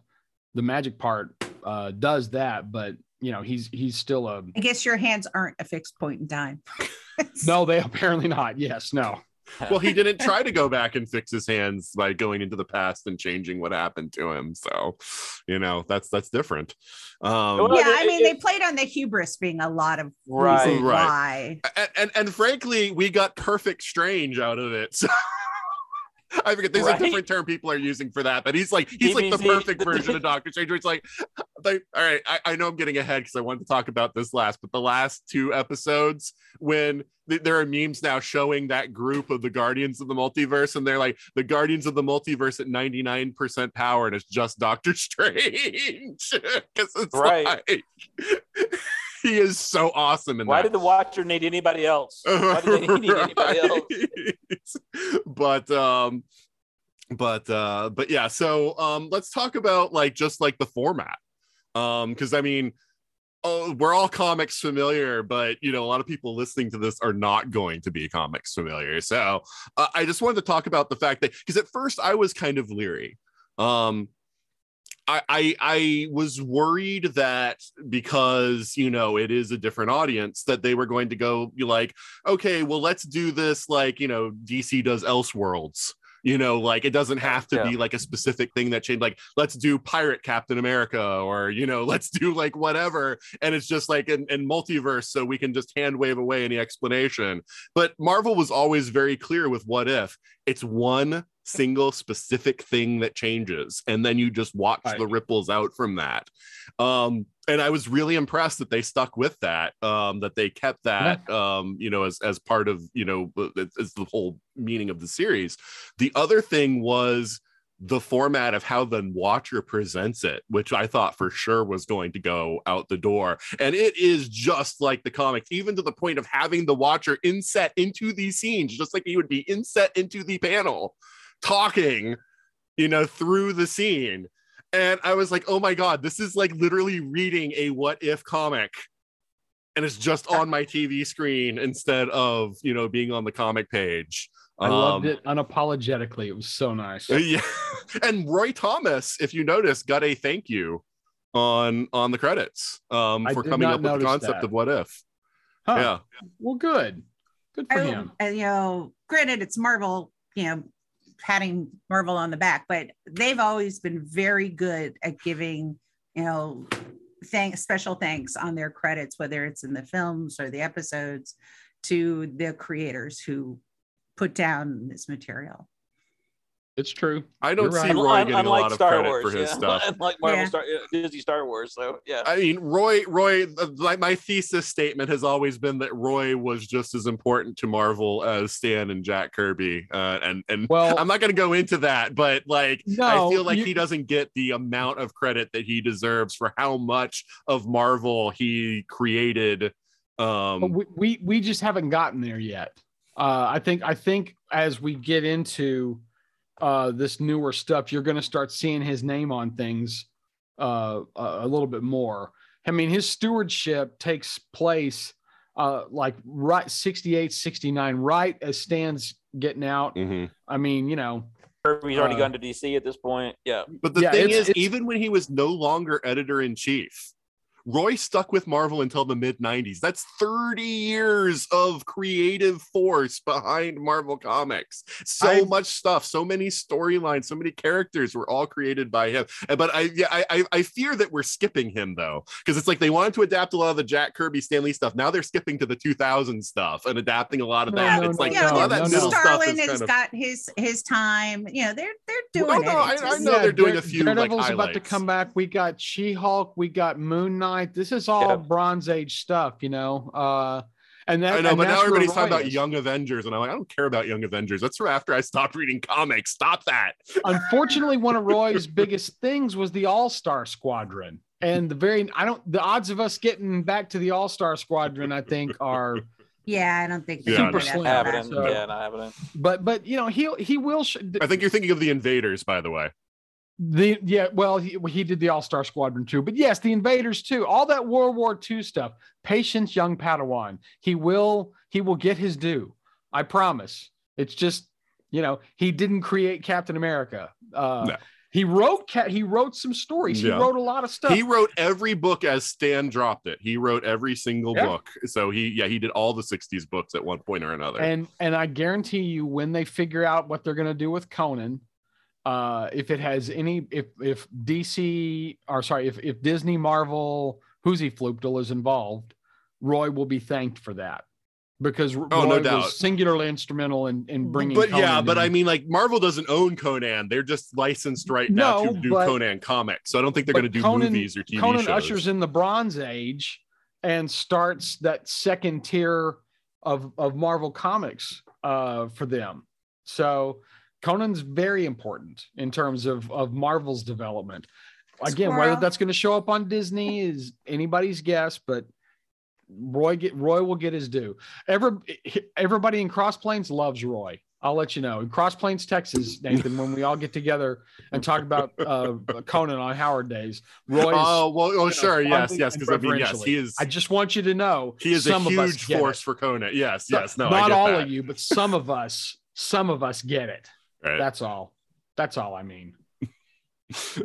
the magic part uh does that but you know he's he's still a I guess your hands aren't a fixed point in time. no they apparently not yes no well, he didn't try to go back and fix his hands by going into the past and changing what happened to him. So, you know, that's that's different. Um, yeah, I mean, they played on the hubris being a lot of Right. reason Right. why. and, and and frankly, we got perfect strange out of it. So I forget there's Right. a different term people are using for that, but he's like he's He like the he- perfect version of Doctor Strange. Where it's like, like, all right, I, I know I'm getting ahead because I wanted to talk about this last, but the last two episodes when th- there are memes now showing that group of the Guardians of the Multiverse, and they're like the Guardians of the Multiverse at 99% power, and it's just Doctor Strange because it's Right. like he is so awesome in Why that. did the Watcher need anybody else? Why did they need anybody else? But um but uh but yeah so um let's talk about like just like the format um because i mean oh we're all comics familiar but you know a lot of people listening to this are not going to be comics familiar so uh, i just wanted to talk about the fact that because at first i was kind of leery um I, I I was worried that because you know it is a different audience that they were going to go be like okay well let's do this like you know DC does Elseworlds. You know like it doesn't have to Yeah. be like a specific thing that changed like let's do pirate captain america or you know let's do like whatever. And it's just like in, in multiverse so we can just hand wave away any explanation. But marvel was always very clear with what if. It's one single specific thing that changes and then you just watch Right. the ripples out from that. Um and i was really impressed that they stuck with that um that they kept that um you know as as part of you know it's it's the whole meaning of the series. The other thing was the format of how the watcher presents it which i thought for sure was going to go out the door. And it is just like the comics even to the point of having the watcher inset into these scenes just like he would be inset into the panel talking you know through the scene and i was like oh my god this is like literally reading a what if comic and it's just on my tv screen instead of you know being on the comic page I loved Um, it unapologetically. It was so nice. uh, Yeah, and Roy Thomas, if you notice, got a thank you on on the credits um, for coming up with the concept that. of what if. Huh. Yeah, Well, good. Good for I, him. and, you know, granted, it's Marvel, you know, patting Marvel on the back, but they've always been very good at giving, you know, thanks, special thanks on their credits, whether it's in the films or the episodes, to the creators who put down this material. It's true. I don't You're see right. Roy Un- getting a lot of Star credit Wars, for his yeah. stuff. Unlike Marvel Yeah. Star, uh, Disney Star Wars. So yeah. I mean, Roy, Roy, like my thesis statement has always been that Roy was just as important to Marvel as Stan and Jack Kirby. Uh, and and Well, I'm not going to go into that, but like no, I feel like you- he doesn't get the amount of credit that he deserves for how much of Marvel he created. Um, but we, we we just haven't gotten there yet. Uh, I think I think as we get into uh, this newer stuff, you're going to start seeing his name on things uh, a, a little bit more. I mean, his stewardship takes place uh, like right 68, 69, right as Stan's getting out. mhm. I mean, you know, Kirby's already Uh, gone to DC at this point. Yeah. But the Yeah, thing it's- is, it's- even when he was no longer editor in chief, Roy stuck with Marvel until the mid 90s. That's 30 years of creative force behind Marvel Comics. So I've- much stuff, so many storylines, so many characters were all created by him. But I yeah, I I, I fear that we're skipping him though, because it's like they wanted to adapt a lot of the Jack Kirby Stan Lee stuff. Now they're skipping to the 2000 stuff and adapting a lot of that. no, it's no, like yeah, a lot of no, that no, middle no. stuff Starlin has of got his his time. You know, they're they're doing Well, it. no, I- I just- know they're doing Dare- a few, like, about to come back. We got She-Hulk. We got Moon Knight. This is all Yeah. Bronze Age stuff, you know. Uh, and that I know, and but now everybody's talking about is. Young Avengers, and I'm like, I don't care about Young Avengers. That's from after I stopped reading comics. Stop that. Unfortunately, one of Roy's biggest things was the All Star Squadron, and the very I don't the odds of us getting back to the All Star Squadron, I think, are yeah, I don't think Yeah, they're no. super doing slim. that. Happening. so- yeah, not happening. but but you know he he will sh- I think you're thinking of the Invaders, by the way. The yeah, well, he, he did the All Star Squadron too, but yes, the Invaders too. All that World War II stuff. Patience, young Padawan. He will he will get his due. I promise. It's just you know he didn't create Captain America. Uh, No. he wrote he wrote some stories. He wrote a lot of stuff. He wrote every book as Stan dropped it. He wrote every single Yeah. book. So he, yeah, he did all the '60s books at one point or another. and and I guarantee you, when they figure out what they're going to do with Conan, uh, if it has any, if if DC or sorry, if if Disney, Marvel, Whoosy Floopdle is involved, Roy will be thanked for that because Roy Oh, no doubt. was singularly instrumental in in bringing. but yeah, but in. I mean, like Marvel doesn't own Conan; they're just licensed right now No, to do but- Conan comics. So I don't think they're going to do Conan- movies or TV Conan shows. ushers in the Bronze Age and starts that second tier of of Marvel comics uh, for them. So Conan's very important in terms of of Marvel's development. Again, whether that's going to show up on Disney is anybody's guess, but Roy get Roy will get his due. Every everybody in Cross Plains loves Roy. I'll let you know. In Cross Plains, Texas, Nathan, when we all get together and talk about uh, Conan on Howard days, Roy is Oh well, oh you know, sure, yes, yes, because I mean, yes, he is. I just want you to know he is a some of huge force it. for Conan. Yes, yes, no, I not get all that. of you, but some of us, some of us get it. Right. That's all. That's all I mean.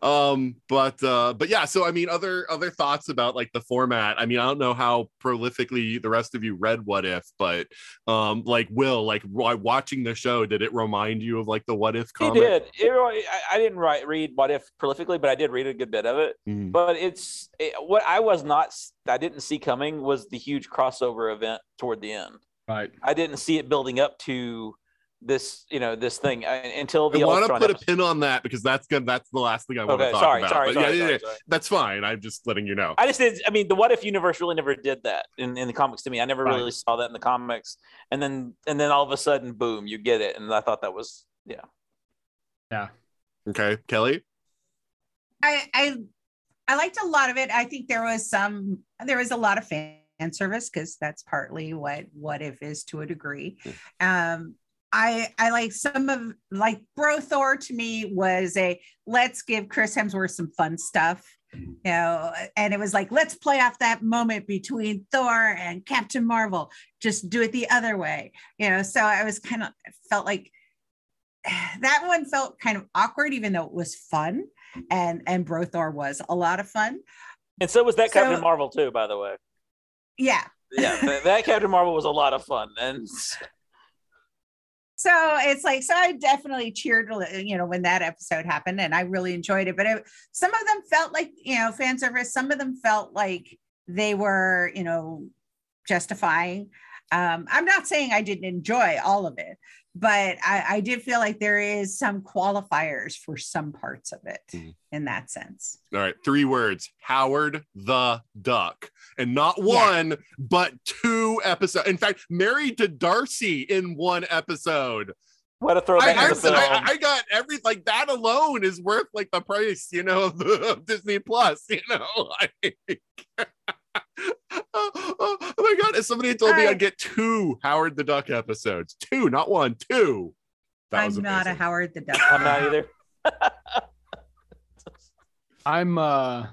um but uh but yeah so i mean other other thoughts about like the format i mean i don't know how prolifically the rest of you read what if but um like will like watching the show did it remind you of like the what if He comic did. It I, I didn't write read What If prolifically, but I did read a good bit of it. Mhm. But it's it, what I was not, I didn't see coming was the huge crossover event toward the end. Right. I didn't see it building up to this, you know, this thing uh, until the. I want to Ultron put a pin on that because that's good. That's the last thing I want to Okay, talk sorry, about. sorry, But sorry, yeah, sorry, yeah, sorry. that's fine. I'm just letting you know. I just did. I mean, the What If universe really never did that in, in the comics to me. I never Right. really saw that in the comics, and then and then all of a sudden, boom, you get it, and I thought that was yeah, yeah. Okay, Kelley. I I I liked a lot of it. I think there was some there was a lot of fan service because that's partly what what if is to a degree. Um I I like some of like Bro Thor to me was a let's give Chris Hemsworth some fun stuff. You know, and it was like let's play off that moment between Thor and Captain Marvel. Just do it the other way. You know, so I was kind of felt like that one felt kind of awkward, even though it was fun and and Brothor was a lot of fun. And so was that So- Captain Marvel too, by the way. Yeah. Yeah, that Captain Marvel was a lot of fun, and So it's like so I definitely cheered you know when that episode happened and I really enjoyed it. But it, some of them felt like you know fan service. Some of them felt like they were you know justifying. Um, I'm not saying I didn't enjoy all of it, but I, I did feel like there is some qualifiers for some parts of it Mhm. in that sense. All right, three words: Howard the Duck, and not Yeah. one but two episodes. In fact, married to Darcy in one episode. what a throwback I, to. I, I got every like that alone is worth like the price, you know, of, the, of Disney Plus. You know, like, oh, oh my god! If somebody had told me I- I'd get two Howard the Duck episodes, two, not one, two. That I'm not a. Howard the Duck. I'm not either. I'm uh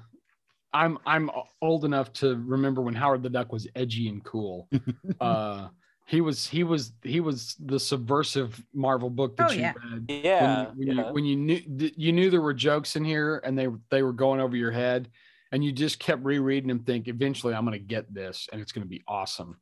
I'm I'm old enough to remember when Howard the Duck was edgy and cool. uh he was he was he was the subversive Marvel book that Oh, you yeah. read. Yeah, when, you, when, yeah. you, when you knew you knew there were jokes in here and they they were going over your head and you just kept rereading them think eventually i'm going to get this and it's going to be awesome.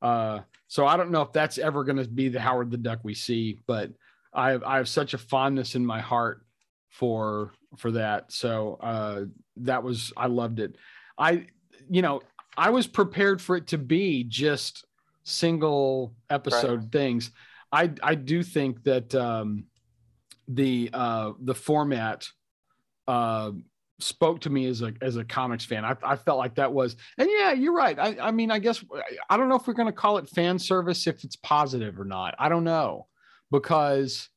Uh, so i don't know if that's ever going to be the howard the duck we see but i have, I have such a fondness in my heart for for that. So uh, that was i loved it. I you know i was prepared for it to be just single episode things. I i do think that um the uh the format uh spoke to me as a as a comics fan. I, I felt like that was and yeah, you're right. I, I mean, I guess I don't know if we're gonna call it fan service if it's positive or not. I don't know because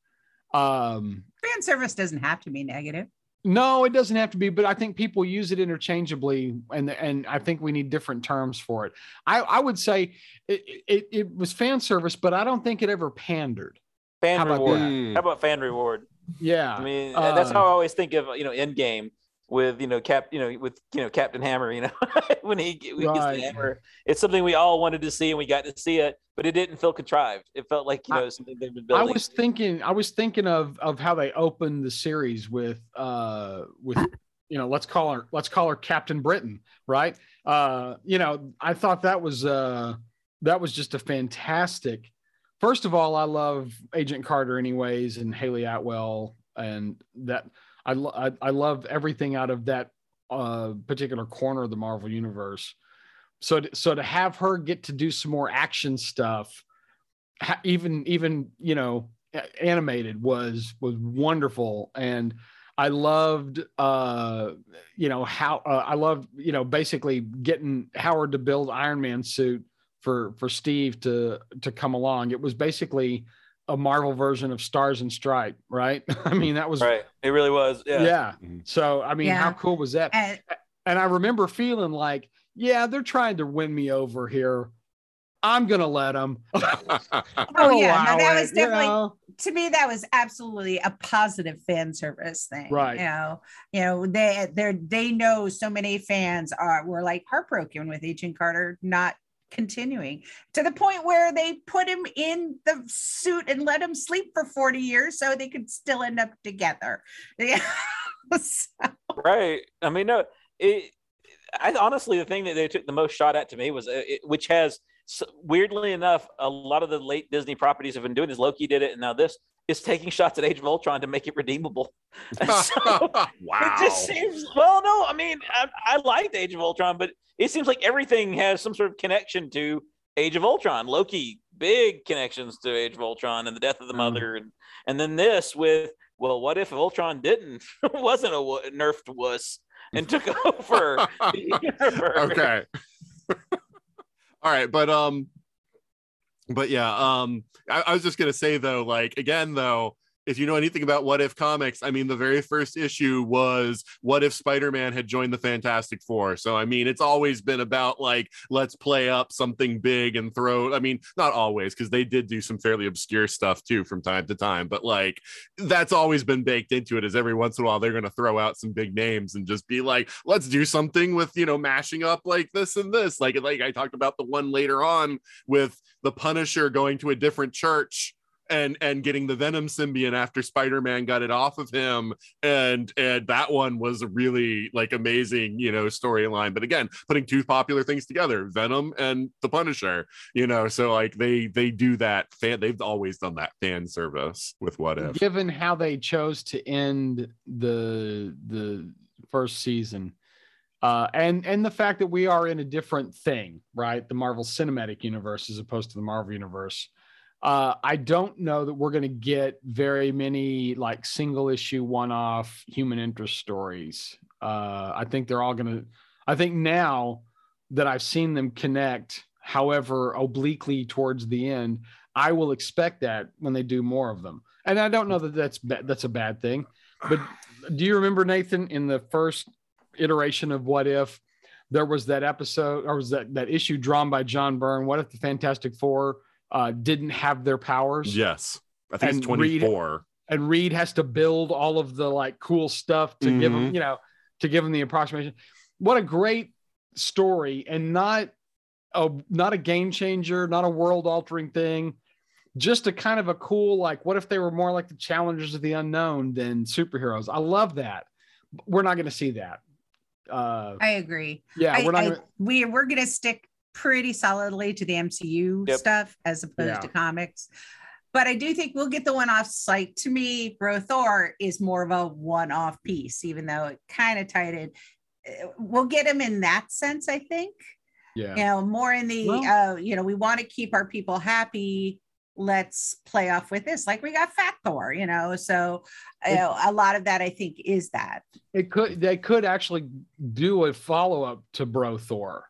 um Fan service doesn't have to be negative. no, it doesn't have to be, but I think people use it interchangeably, and and I think we need different terms for it. I, I would say it, it it was fan service, but I don't think it ever pandered. fan How about reward. that? Mm. How about fan reward? Yeah, I mean, that's Uh, how I always think of you know Endgame. With you know cap you know with you know Captain Hammer you know when he, when he gets the hammer it's something we all wanted to see and we got to see it but it didn't feel contrived it felt like you I- know something they've been building. I was thinking, I was thinking of of how they opened the series with uh with you know let's call her let's call her Captain Britain, right? Uh, you know, I thought that was uh that was just a fantastic. First of all, I love Agent Carter, anyways, and Hayley Atwell, and that I lo- I, I love everything out of that uh particular corner of the Marvel universe. So to, so to have her get to do some more action stuff ha- even even you know animated was was wonderful and i loved uh you know how uh, i loved you know basically getting howard to build iron man suit for for steve to to come along it was basically a marvel version of stars and stripe right i mean that was right it really was yeah, yeah, Mhm. so i mean how cool was that And and I remember feeling like, yeah, they're trying to win me over here. I'm gonna let them. Oh, yeah. No, that was definitely- to me that was absolutely a positive fan service thing Right. you know you know they they they know so many fans are were like heartbroken with agent carter not continuing to the point where they put him in the suit and let him sleep for 40 years so they could still end up together. Yeah So- right. I mean no it i honestly the thing that they took the most shot at to me was uh, it, which has weirdly enough a lot of the late disney properties have been doing this. Loki did it and now this is taking shots at age of ultron to make it redeemable So- wow. It just seems well. No, I mean, I, I liked Age of Ultron, but it seems like everything has some sort of connection to Age of Ultron. Loki, big connections to Age of Ultron and the death of the Mhm. mother, and and then this with well, what if Ultron didn't wasn't a wo- nerfed wuss and took over? okay. All right, but um, but yeah, um, I, I was just gonna say though, like again though, if you know anything about What If comics, I mean, the very first issue was What If Spider Man had joined the Fantastic Four. So, I mean, it's always been about like, let's play up something big and throw, I mean, not always, because they did do some fairly obscure stuff too from time to time, but like, that's always been baked into it is every once in a while they're going to throw out some big names and just be like, let's do something with, you know, mashing up like this and this. Like, like I talked about the one later on with the Punisher going to a different church and and getting the venom symbiont after spider-man got it off of him and and that one was a really like amazing you know storyline but again putting two popular things together venom and the punisher you know so like they they do that fan they've always done that fan service with what if Given how they chose to end the the first season, uh, and and the fact that we are in a different thing, right? The Marvel Cinematic Universe as opposed to the Marvel Universe. Uh, I don't know that we're going to get very many like single issue, one off human interest stories. Uh, I think they're all going to. I think now that I've seen them connect, however obliquely towards the end, I will expect that when they do more of them. And I don't know that that's ba- that's a bad thing. But do you remember Nathan in the first iteration of What If? There was that episode, or was that that issue drawn by John Byrne? What if the Fantastic Four uh, didn't have their powers? yes i think it's And read- 24 and Reed has to build all of the like cool stuff to give him, Mhm. you know, to give him the approximation. What a great story, and not a not a game changer, not a world altering thing, just a kind of a cool like. What if they were more like the challengers of the unknown than superheroes? I love that. We're not going to see that. Uh, I agree. yeah, I, we're not. I- gonna, we we're gonna stick pretty solidly to the MCU Yep. stuff as opposed Yeah. to comics. But I do think we'll get the one-off like to me, Bro Thor is more of a one-off piece, even though it kind of tied in. Uh, We'll get him in that sense, I think. yeah. You know, more in the Well- uh, you know, we want to keep our people happy. Let's play off with this. Like we got Fat Thor, you know. So you know, a lot of that I think is that. It could they could actually do a follow up to Bro Thor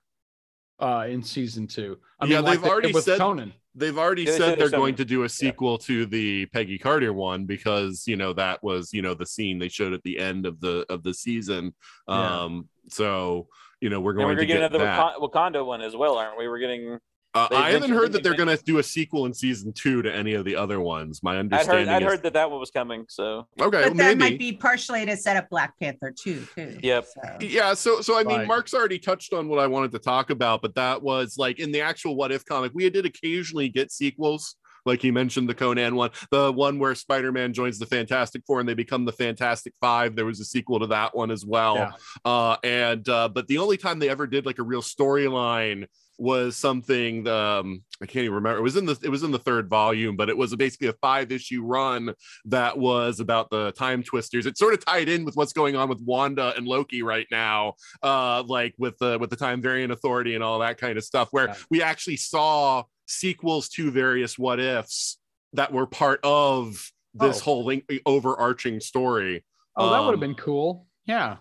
uh in season two. I Yeah, mean, they've they did already with said- Conan. they've already Yeah, they said said they're going some- to do a sequel to the Peggy Carter one because you know that was you know the scene they showed at the end of the of the season. Yeah. Um, so you know we're going we're to gonna get get another that. Wakanda, Wakanda one as well, aren't we? We're getting Uh, I haven't heard that they they're going to do a sequel in season two to any of the other ones. My I'd understanding heard, I'd is heard that that one was coming. So okay, But that maybe. might be partially to set up Black Panther too. too. Yep. So- Yeah, so so I mean, Right. Mark's already touched on what I wanted to talk about, but that was like in the actual What If comic, we did occasionally get sequels. Like he mentioned, the Conan one, the one where Spider-Man joins the Fantastic Four and they become the Fantastic Five. There was a sequel to that one as well. Yeah. Uh, and uh, but the only time they ever did like a real storyline was something um I can't even remember. It was in the it was in the third volume, but it was basically a five issue run that was about the time twisters. It sort of tied in with what's going on with Wanda and Loki right now, uh, like with the with the time variant authority and all that kind of stuff, where Yeah. we actually saw sequels to various what ifs that were part of this Oh. whole link, overarching story. Oh, that would Um, have been cool. Yeah.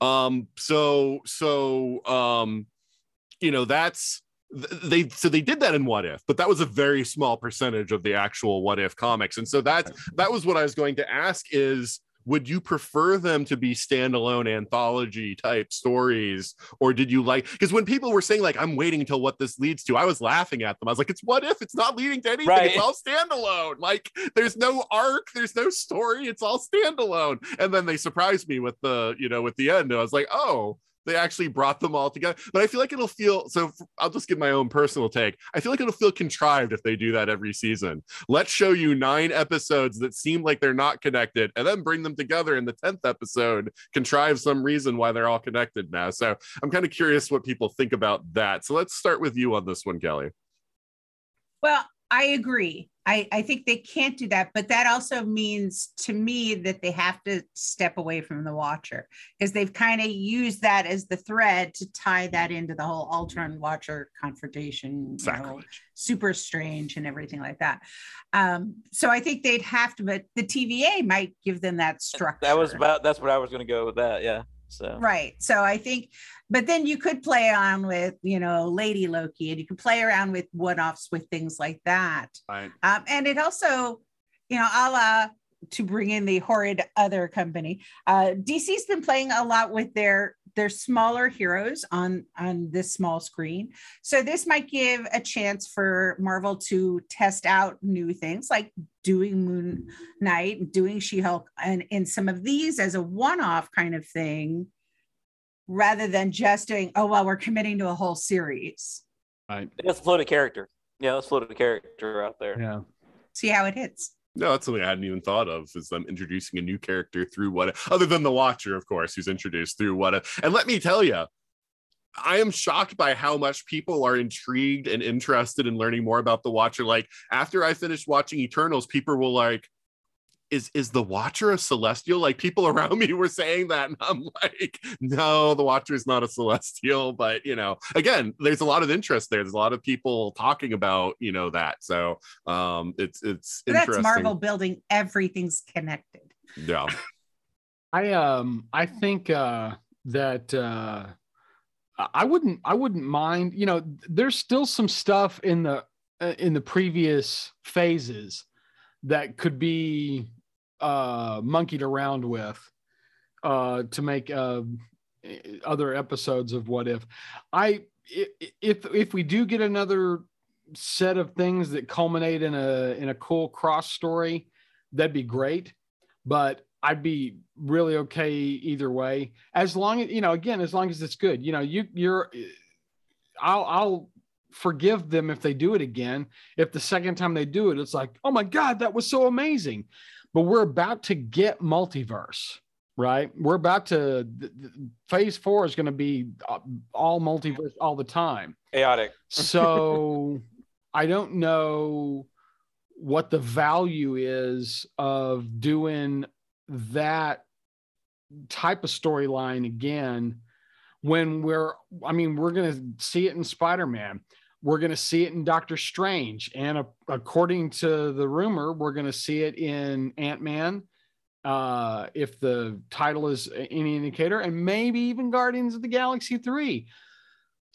um so so um you know that's they so they did that in what if but that was a very small percentage of the actual what if comics. And so that that was what i was going to ask is would you prefer them to be standalone anthology type stories or did you like because when people were saying like i'm waiting until what this leads to i was laughing at them. I was like it's what if it's not leading to anything Right. it's all standalone. Like there's no arc there's no story it's all standalone. And then they surprised me with the you know with the end i was like oh they actually brought them all together. But i feel like it'll feel so I'll just give my own personal take. I feel like it'll feel contrived if they do that every season. Let's show you nine episodes that seem like they're not connected and then bring them together in the 10th episode contrive some reason why they're all connected now. So i'm kind of curious what people think about that. So let's start with you on this one kelley. Well, I agree. I, I think they can't do that, but that also means to me that they have to step away from the watcher because they've kind of used that as the thread to tie that into the whole Ultron Watcher confrontation, you know, exactly super strange and everything like that. Um, so I think they'd have to, but the TVA might give them that structure. that was about that's what I was going to go with that. Yeah. So Right. So I think, but then you could play on with, you know, Lady Loki and you could play around with one offs with things like that. right Um, and it also, you know, a la to bring in the horrid other company. Uh, DC's been playing a lot with their their smaller heroes on on this small screen. So this might give a chance for Marvel to test out new things like doing Moon Knight, doing She-Hulk, and in some of these as a one-off kind of thing, rather than just doing, oh well, we're committing to a whole series. Right. let's float a character. Yeah, let's float a character out there. Yeah. See how it hits. No, that's something I hadn't even thought of is them introducing a new character through what other than the Watcher, of course, who's introduced through what. And let me tell you, I am shocked by how much people are intrigued and interested in learning more about the Watcher. Like after I finished watching Eternals, people were like, is is the Watcher a celestial? Like people around me were saying that, and I'm like, no, the Watcher is not a celestial. But you know, again, there's a lot of interest there. There's a lot of people talking about you know that. So um, it's it's But that's. Marvel building everything's connected. Yeah. I um I think uh that uh I wouldn't I wouldn't mind, you know, there's still some stuff in the uh, in the previous phases that could be uh monkeyed around with uh to make uh other episodes of what if. I if if we do get another set of things that culminate in a in a cool cross story that'd be great. But I'd be really okay either way. As long as you know again as long as it's good. You know you you're I'll I'll forgive them if they do it again. If the second time they do it it's like oh my god that was so amazing but we're about to get multiverse right? We're about to phase 4 is going to be uh, all multiverse all the time. Chaotic. so I don't know what the value is of doing that type of storyline again when we're I mean we're going to see it in Spider-Man we're going to see it in Doctor Strange. And a, according to the rumor we're going to see it in Ant-Man uh if the title is any indicator and maybe even Guardians of the Galaxy 3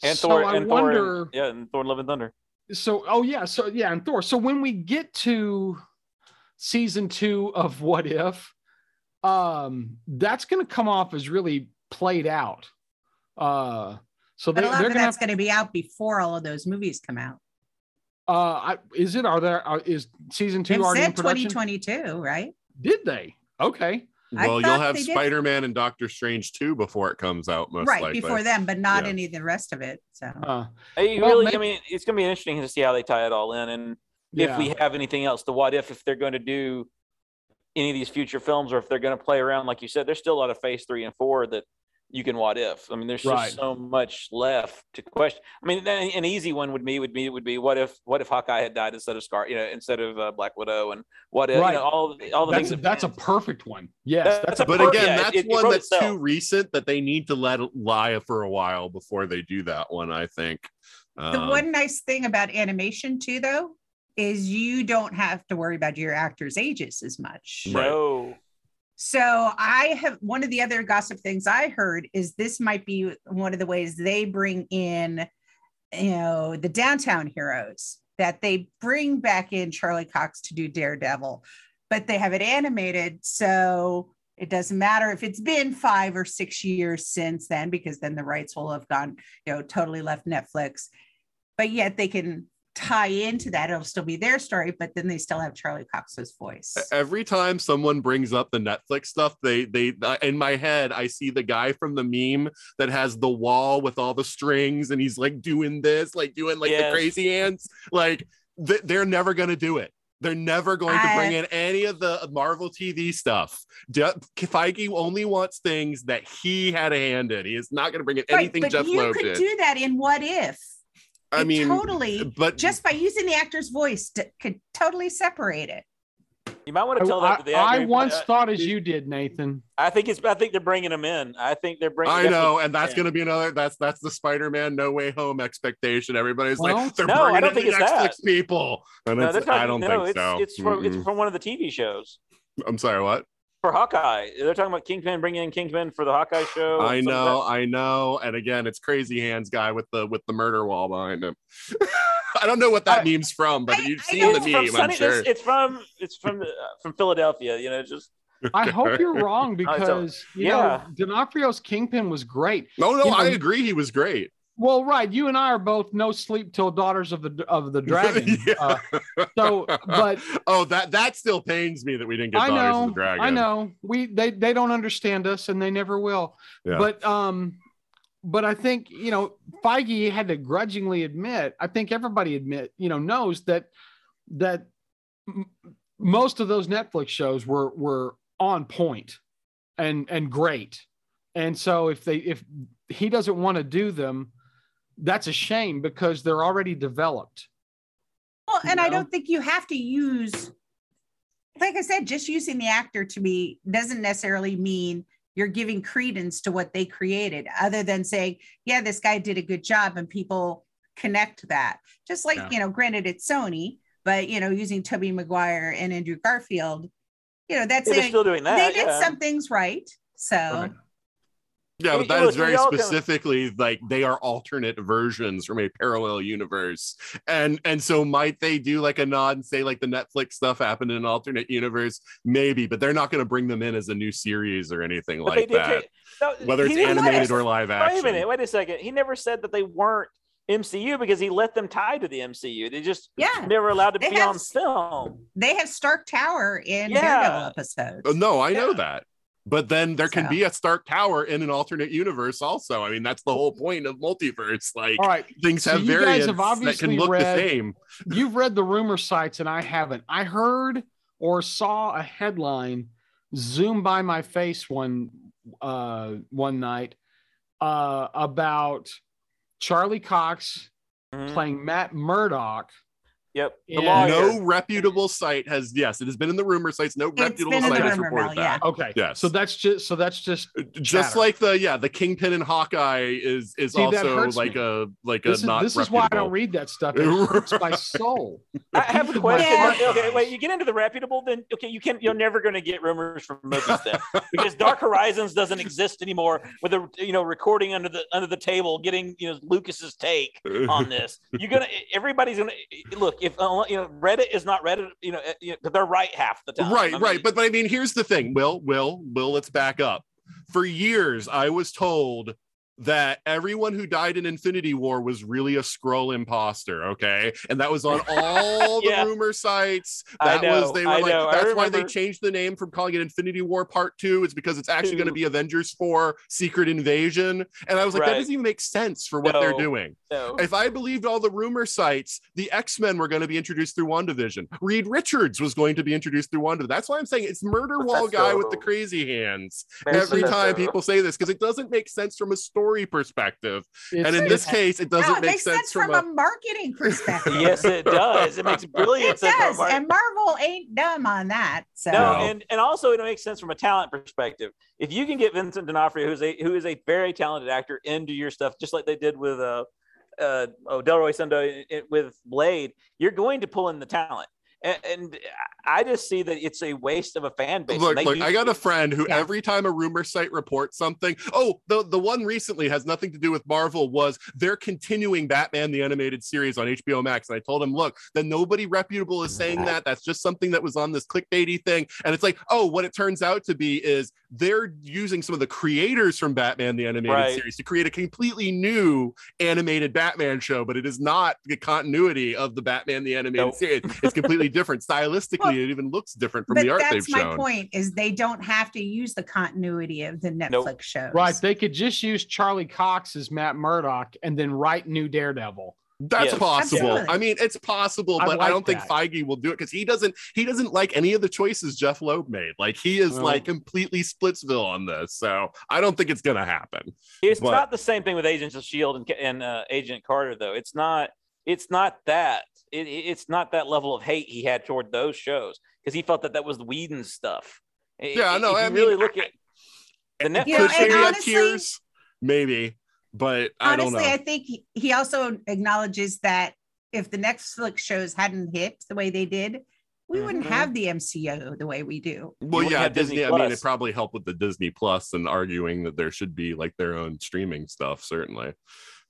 And so Thor I and Thor and, yeah, and Thor and Love and Thunder. so oh yeah so yeah and thor. So when we get to season two of what if um that's going to come off as really played out. Uh so But they, a lot they're of that's going to be out before all of those movies come out. Uh, I, is it? Are there? Are, is season two It already in said production? 2022, right? Did they? Okay. I Well, you'll have Spider Man and Doctor Strange 2 before it comes out, most likely. right likely. before them, but not Yeah. any of the rest of it. So Uh, Hey, Well, really, maybe- I mean, it's going to be interesting to see how they tie it all in, and yeah. if we have anything else. The what if if they're going to do any of these future films, or if they're going to play around, like you said, there's still a lot of Phase three and four that you can what if. I mean, there's just so much left to question. I mean, an an easy one would be would be would be what if what if Hawkeye had died instead of Scar, you know, instead of uh, Black Widow, and what if Right. you know all all the that's things. that that's a perfect one. Yes, That's that's a a But Perfect. again, Yeah, that's it- it one wrote that's itself. too recent that they need to let it lie for a while before they do that one, I think. the Um, one nice thing about animation too, though, is you don't have to worry about your actors' ages as much. Right. no. So I have one of the other gossip things I heard is this might be one of the ways they bring in, you know, the downtown heroes that they bring back in Charlie Cox to do Daredevil, but they have it animated. So it doesn't matter if it's been five or six years since then, because then the rights will have gone, you know, totally left Netflix. But yet they can tie into that. It'll still be their story, but then they still have Charlie Cox's voice. every time someone brings up the Netflix stuff, they they uh, in my head I see the guy from the meme that has the wall with all the strings and he's like doing this, like doing like the crazy hands. Like th- they're never gonna do it. They're never going to bring in any of the Marvel TV stuff. De- Feige only wants things that he had a hand in. He is not going to bring in Right, anything but Jeff you Loeb could do that in What If. I It mean, totally but just by using the actor's voice d- could totally separate it. You might want to tell that to the I- I actor. once Uh, thought as you did, Nathan. I think it's. I think they're bringing him in. I think they're bringing. I know, and that's going to be another. That's that's the Spider-Man No Way Home expectation. Everybody's Well, like, they're no, I bringing don't in think the it's Netflix that. people, and No, it's, talking, I don't no, think it's, so. It's from it's Mm-mm. from one of the TV shows I'm sorry, what? For Hawkeye. They're talking about Kingpin bringing in Kingpin for the Hawkeye show. I Some of know, I know, and again, it's Crazy Hands guy with the with the murder wall behind him. I don't know what that I- meme's from, but I- you've seen the that. It's meme, I'm sure. it's, it's from it's from uh, from Philadelphia. You know, just I hope you're wrong it's a- because you yeah. know D'Onofrio's Kingpin was great. no, no, you know- I agree. He was great. Well, right, you and I are both no sleep till daughters of the of the dragon. Yeah. uh, so, but oh, that that still pains me that we didn't get I Daughters of know, the Dragon. I know, we they they don't understand us and they never will. Yeah. But um, but I think you know Feige had to grudgingly admit. I think everybody admit you know knows that that m- most of those Netflix shows were were on point and and great. And so if they if he doesn't want to do them, that's a shame because they're already developed. Well, and I don't think you have to use, like I said, just using the actor to be doesn't necessarily mean you're giving credence to what they created, other than saying, yeah, this guy did a good job and people connect that. Just like, Yeah. you know, granted it's Sony, but you know, using Tobey Maguire and Andrew Garfield, you know, that's yeah, they're still doing that. they did yeah. some things right. So Right. Yeah, but that you is look, very you all kinda- specifically like they are alternate versions from a parallel universe. And and so might they do like a nod and say like the Netflix stuff happened in an alternate universe? Maybe, but they're not going to bring them in as a new series or anything But like that. take- no, Whether it's animated let- or live action. Wait a minute. Wait a second. He never said that they weren't MCU because he let them tie to the MCU. They just yeah, never allowed to They be have- on film. they have Stark Tower in Yeah. Daredevil episodes. Oh, no, I know that. But then there can So. be a Stark Tower in an alternate universe also. I mean, that's the whole point of multiverse. Like All right, things so have you variants have that can look read- the same. you've read the rumor sites and I haven't. I heard or saw a headline zoom by my face one uh one night uh about Charlie Cox Mhm. playing Matt Murdock. Yep. Yeah. lawyer. No reputable site has yes, it has been in the rumor sites. No It's reputable been in the site has rumor reported mill, that. yeah. Okay. Yes. So that's just so that's just uh, just chatter. like the yeah the kingpin and hawkeye is is See, also like me. a like this a is not this is why I don't read that stuff. It hurts my soul. I have a question. heart Okay, wait. You get into the reputable, then okay, you can. You're never going to get rumors from movies then, because Dark Horizons doesn't exist anymore. With a you know recording under the under the table, getting you know Lucas's take on this. You're gonna. Everybody's gonna look. If uh, you know Reddit is not Reddit, you know, know they're right half the time. right I right. but but i mean here's the thing. Will will will let's back up. For years i was told that everyone who died in Infinity War was really a Skrull imposter, okay? And that was on all the Yeah. rumor sites. That was they were I like know, that's why they changed the name from calling it Infinity War Part 2 It's because it's actually going to be Avengers 4 Secret Invasion. And I was like that doesn't even make sense for what they're doing. No. If I believed all the rumor sites, the X-Men were going to be introduced through WandaVision. Reed Richards was going to be introduced through WandaVision. That's why I'm saying it's Murder Wall guy with the crazy hands every time people say this because it doesn't make sense from a story perspective and in this case it doesn't no, it make sense, sense from, from a, a marketing perspective. yes, it does. It makes brilliant it sense. does, Mark. and Marvel ain't dumb on that. So No, No. and and also it makes sense from a talent perspective. If you can get Vincent D'Onofrio, who's a who is a very talented actor, into your stuff, just like they did with uh, uh, oh, Delroy Lindo with Blade, you're going to pull in the talent. And, and I just see that it's a waste of a fan base. look look do- i got a friend who Yeah. every time a rumor site reports something oh the, the one recently has nothing to do with marvel was they're continuing batman the animated series on hbo max and i told him look then nobody reputable is saying that that's just something that was on this clickbaity thing and it's like oh what it turns out to be is they're using some of the creators from batman the animated Right. series to create a completely new animated batman show but it is not the continuity of the batman the animated Nope. series it's completely different stylistically Well, it even looks different from the art that's they've shown. That's my point is they don't have to use the continuity of the Netflix Nope. shows. Right. They could just use Charlie Cox as Matt Murdock and then write new Daredevil. That's Yes. possible. Absolutely. I mean, it's possible, but I like don't think. Feige will do it because he doesn't. He doesn't like any of the choices Jeff Loeb made. Like he is No. like completely Splitsville on this, so I don't think it's gonna happen. It's But- not the same thing with Agents of Shield and, and uh, Agent Carter, though. It's not. It's not that. It, it- it's not that level of hate he had toward those shows because he felt that that was the Whedon stuff. I- Yeah, i- no, If I you mean, really look at the Netflix. You know, Could maybe honestly- tears, maybe, but I don't Honestly, know. I think he, he also acknowledges that if the Netflix shows hadn't hit the way they did, we wouldn't Mhm. have the MCU the way we do. well, wouldn't yeah, Disney. Disney I mean, it probably helped with the Disney Plus and arguing that there should be like their own streaming stuff. Certainly,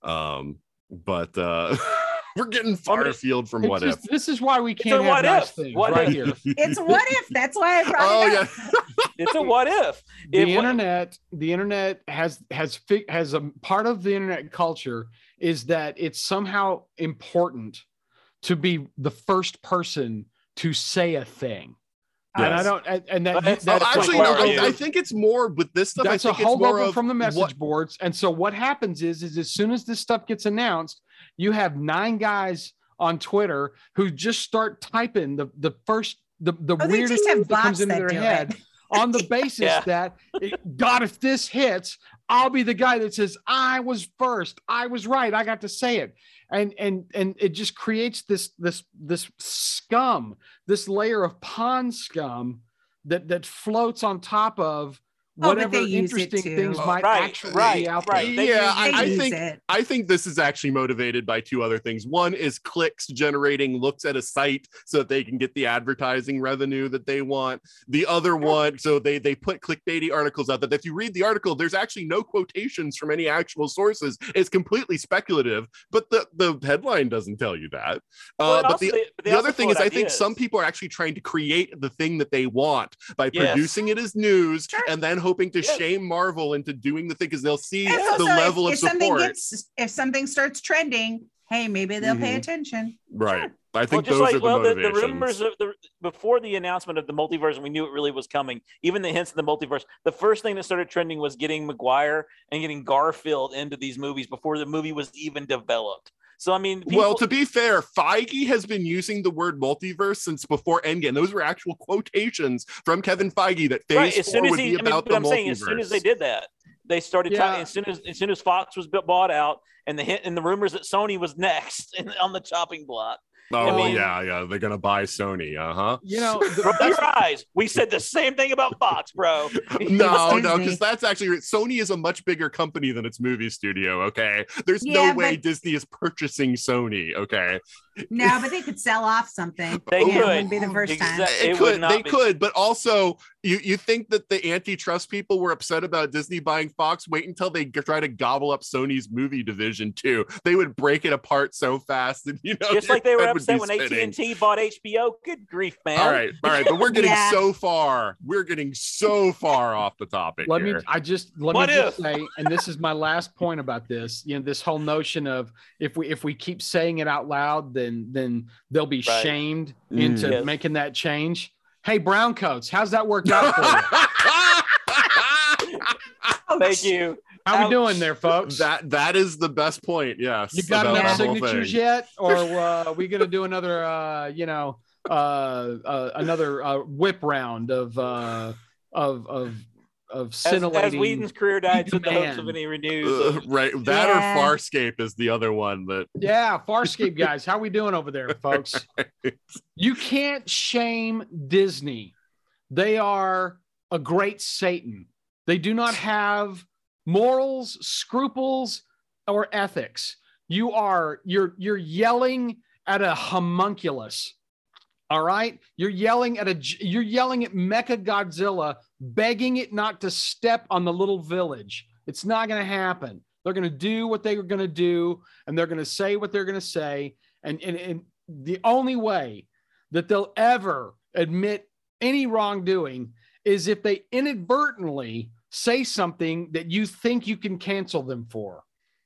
um, but uh, we're getting far mean, afield from It's what just- if. this is why we can't have what nice if. things What right if. here. It's what if? That's why I brought Oh it up. Oh, yeah. it's a what if. the If what- internet the internet has has fi- has a part of the internet culture is that it's somehow important to be the first person to say a thing and i don't and, and that, But it's- Oh, that's like, actually, no. I, I think it's more with this stuff. that's I a think it's more holdover of from the message what- boards and so what happens is is as soon as this stuff gets announced you have nine guys on twitter who just start typing the the first the, the Oh, weirdest just have thing that comes into their head. it. On the basis Yeah. that it- God, if this hits, I'll be the guy that says I was first, I was right, I got to say it, and and and it just creates this this this scum, this layer of pond scum that that floats on top of whatever they use interesting things Oh, might right, actually right, be out right. there. Yeah, use- I, They I use think it. I think this is actually motivated by two other things. One is clicks generating looks at a site so that they can get the advertising revenue that they want. The other one, so they they put clickbaity articles out that if you read the article, there's actually no quotations from any actual sources. It's completely speculative, but the the headline doesn't tell you that. Well, Uh, and but also the they- but they the other thing float is, I think some people are actually trying to create the thing that they want by Yes. producing it as news Sure. and then hoping to Yes. shame Marvel into doing the thing because they'll see And the level if, of if something support. gets if something starts trending, hey, maybe they'll pay Mhm. attention. Right. Sure. I Well, think just those like are the well, the, the rumors of the before the announcement of the multiverse, and we knew it really was coming. Even the hints of the multiverse. The first thing that started trending was getting Maguire and getting Garfield into these movies before the movie was even developed. So I mean, people, well, to be fair, Feige has been using the word multiverse since before Endgame. Those were actual quotations from Kevin Feige that Phase right, as Four soon as would he, be I mean, about but the I'm saying as soon as they did that, they started Yeah. talking. As soon as as soon as Fox was bought out, and the hint and the rumors that Sony was next in, on the chopping block. Oh I mean- yeah, yeah, they're gonna buy Sony. Uh huh. You know, the- Roll your eyes. We said the same thing about Fox, bro. No, no, because that's actually Sony is a much bigger company than its movie studio. Okay, there's Yeah, no way but- Disney is purchasing Sony. Okay, No, but they could sell off something. They Yeah, could. It wouldn't be the first time. It, It could they be- could but also you you think that the antitrust people were upset about disney buying fox wait until they g- try to gobble up sony's movie division too they would break it apart so fast and you know Just like they were upset when AT and T bought HBO. Good grief, man! all right all right but we're getting Yeah. so far we're getting so far off the topic let me i just let What me just say and this is my last point about this you know this whole notion of if we if we keep saying it out loud then then they'll be Right. shamed Mm. into Yes. making that change hey brown coats how's that worked out for you Thank you. how we doing there folks that that is the best point yes you got enough signatures yet or uh, are we gonna do another uh you know uh, uh another uh, whip round of uh of of of As, scintillating as Whedon's career died, so the hopes of any renews. Uh, right that Yeah. or farscape is the other one that Yeah, Farscape guys, how we doing over there, folks? You can't shame Disney. They are a great Satan. They do not have morals, scruples, or ethics. You are you're you're yelling at a homunculus. All right? You're yelling at a you're yelling at Mecha Godzilla begging it not to step on the little village. It's not going to happen. They're going to do what they're going to do and they're going to say what they're going to say and, and and the only way that they'll ever admit any wrongdoing is if they inadvertently say something that you think you can cancel them for.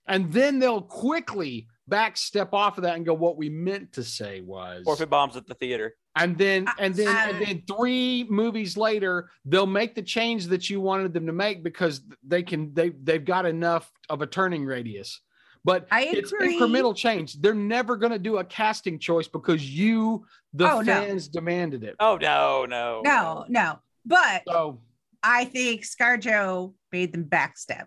And then they'll quickly back step off of that and go, what we meant to say was. Or if it bombs at the theater. And then, and then, I- and then three movies later, they'll make the change that you wanted them to make because they can, they, they've got enough of a turning radius. But I it's agree. incremental change. They're never going to do a casting choice because you, the Oh, no. fans, demanded it. Oh no, no, No, no. But So, I think ScarJo made them backstep.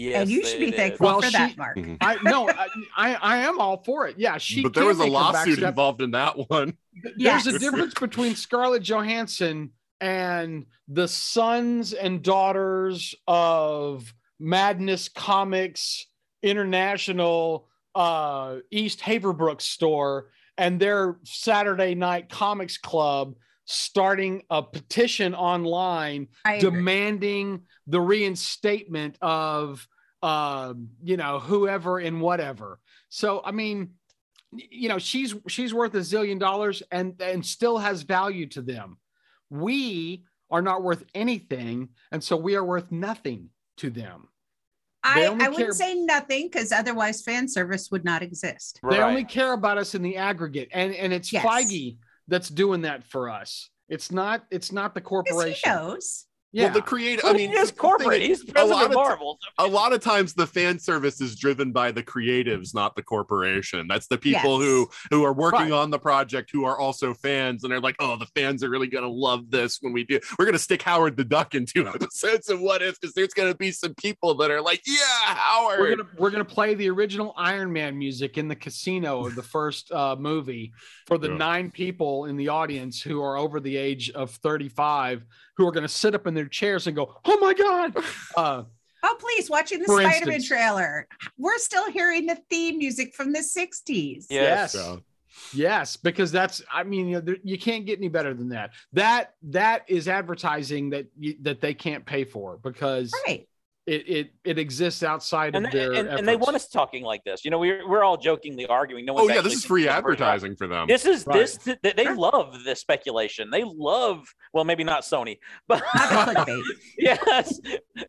Yes, and you should be did. thankful Well, for she- that, Mark. I no, I, I, I am all for it. Yeah, she. but there was a lawsuit involved in that one There's a difference between Scarlett Johansson and the sons and daughters of Madness Comics International uh, East Haverbrook store and their Saturday night comics club starting a petition online demanding the reinstatement of um you know whoever and whatever. So i mean you know she's she's worth a zillion dollars and and still has value to them. We are not worth anything and so we are worth nothing to them. They I, only I wouldn't care- say nothing because otherwise fan service would not exist. they only care about us in the aggregate and and it's Yes. feige that's doing that for us it's not it's not the corporation he knows. Yeah well the creative i mean he is corporate. is, He's a president lot of of Marvel. a lot of times the fan service is driven by the creatives not the corporation that's the people Yes. who who are working Right. on the project who are also fans and they're like oh the fans are really going to love this when we do we're going to stick howard the duck in two episodes of what if because there's going to be some people that are like yeah howard we're gonna we're gonna play the original Iron Man music in the casino of the first uh, movie for the Yeah. nine people in the audience who are over the age of 35 who are gonna sit up in their chairs and go, "Oh my god!" Uh, Oh, please, watching the For Spider Man instance. trailer. We're still hearing the theme music from the 60s. Yes. So, yes, because that's I mean you, know, there, you can't get any better than that. That that is advertising that you, that they can't pay for because Right. It, it it exists outside And, of they- their and, and they want us talking like this. You know, we're, we're all jokingly arguing. No oh one's yeah this is free thinking about it. advertising for them This is Right. this. They, they Sure. love this speculation. They love. Well, maybe not Sony, but Not the clickbait. yes,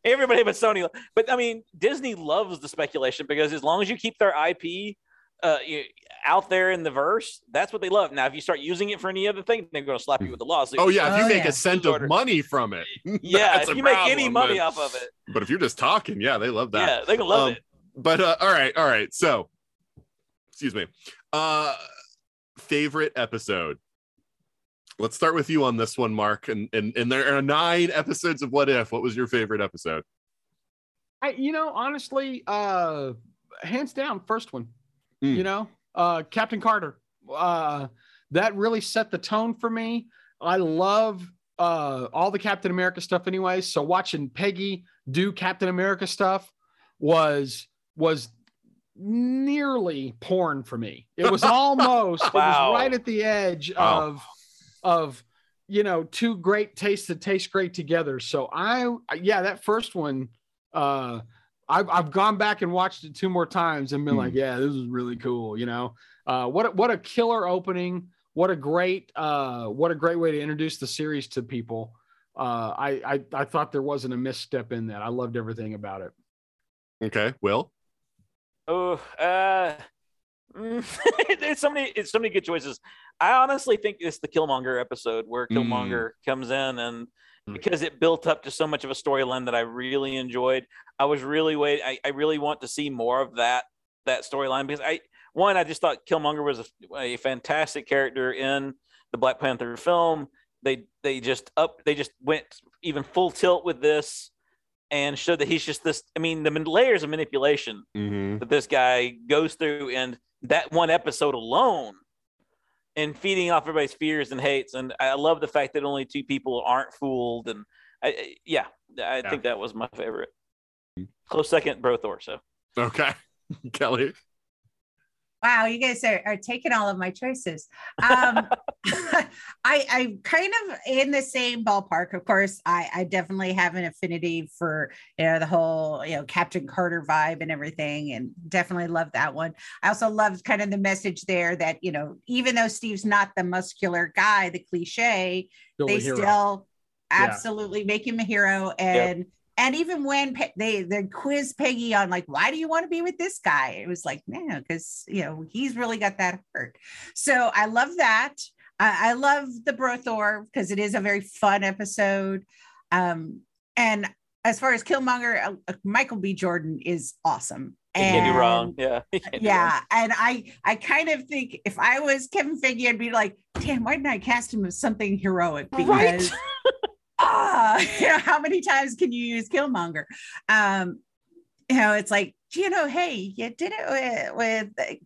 everybody but Sony. But I mean, Disney loves the speculation because as long as you keep their IP uh, you, out there in the verse, that's what they love. Now, if you start using it for any other thing, they're going to slap you with a lawsuit. oh yeah if you Oh, make yeah. a cent of money from it yeah. that's If a you make any money but- off of it, but if you're just talking yeah they love that yeah, they're gonna love Um, it. but uh, all right all right so excuse me uh favorite episode let's start with you on this one mark and and, and there are nine episodes of what if what was your favorite episode I, you know, honestly, uh, hands down, first one. Mm. You know, uh, Captain Carter. Uh, that really set the tone for me. I love uh, all the Captain America stuff, anyway. So watching Peggy do Captain America stuff was was nearly porn for me. It was almost wow. it was right at the edge Wow. of of you know two great tastes that taste great together. So I yeah, that first one uh I've, I've gone back and watched it two more times and been Hmm. like, yeah, this is really cool. You know, uh, what a- what a killer opening! What a great uh, what a great way to introduce the series to people. Uh, I, I I thought there wasn't a misstep in that. I loved everything about it. Okay, Wil. Oh, uh, mm, there's so many, it's so many good choices. I honestly think it's the Killmonger episode where Mm. Killmonger comes in and Mm. Because it built up to so much of a storyline that I really enjoyed. I was really wait. I, I really want to see more of that that storyline because I one I just thought Killmonger was a, a fantastic character in the Black Panther film. They they just up they just went even full tilt with this and showed that he's just this. I mean, the layers of manipulation Mm-hmm. that this guy goes through and that one episode alone and feeding off everybody's fears and hates and i love the fact that only two people aren't fooled and I, yeah i Yeah. think that was my favorite mm-hmm. close second bro thor so Okay, Kelley. Wow, you guys are, are taking all of my choices. Um, I, I'm kind of in the same ballpark. Of course, I, I definitely have an affinity for you know the whole you know Captain Carter vibe and everything, and definitely love that one. I also loved kind of the message there that you know even though Steve's not the muscular guy, the cliche, Still they still Yeah. absolutely make him a hero and and even when Pe- they they quiz Peggy on like why do you want to be with this guy? It was like no because you know he's really got that hurt so I love that. I, I love the Brothor because it is a very fun episode. Um and as far as Killmonger uh, uh, Michael B. Jordan is awesome. You can't do And- wrong. Yeah you wrong. yeah, and I I kind of think if I was Kevin Feige, I'd be like, damn, why didn't I cast him as something heroic? Because Right. Ah, you know, how many times can you use Killmonger? Um, you know, it's like, you know, hey, you did it with, with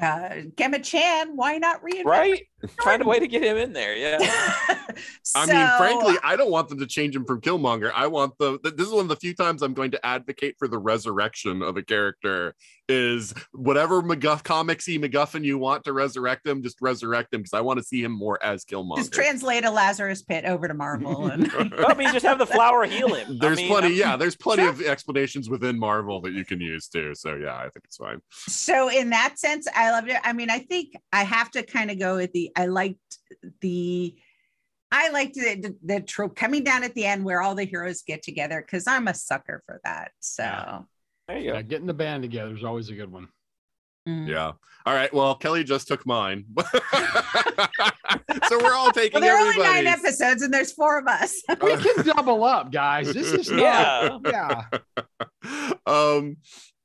uh, Gemma Chan. Why not reinvent? right find a way to get him in there yeah I mean, frankly, I don't want them to change him from Killmonger. I want the. This is one of the few times I'm going to advocate for the resurrection of a character. Is whatever McGuff comicsy MacGuffin you want to resurrect him, just resurrect him because I want to see him more as Killmonger. just translate a Lazarus pit over to Marvel and. Well, I mean, just have the flower heal him. I There's mean, plenty, I'm- yeah. There's plenty Sure. of explanations within Marvel that you can use too. So yeah, I think it's fine. so in that sense i loved it i mean i think i have to kind of go with the i liked the i liked the, the, the trope coming down at the end where all the heroes get together because i'm a sucker for that so Yeah. There you go. Yeah, getting the band together is always a good one. mm. Yeah. All right. Well, Kelley just took mine, so we're all taking well there are only nine episodes and there's four of us We can double up, guys. This is not, Yeah. yeah. um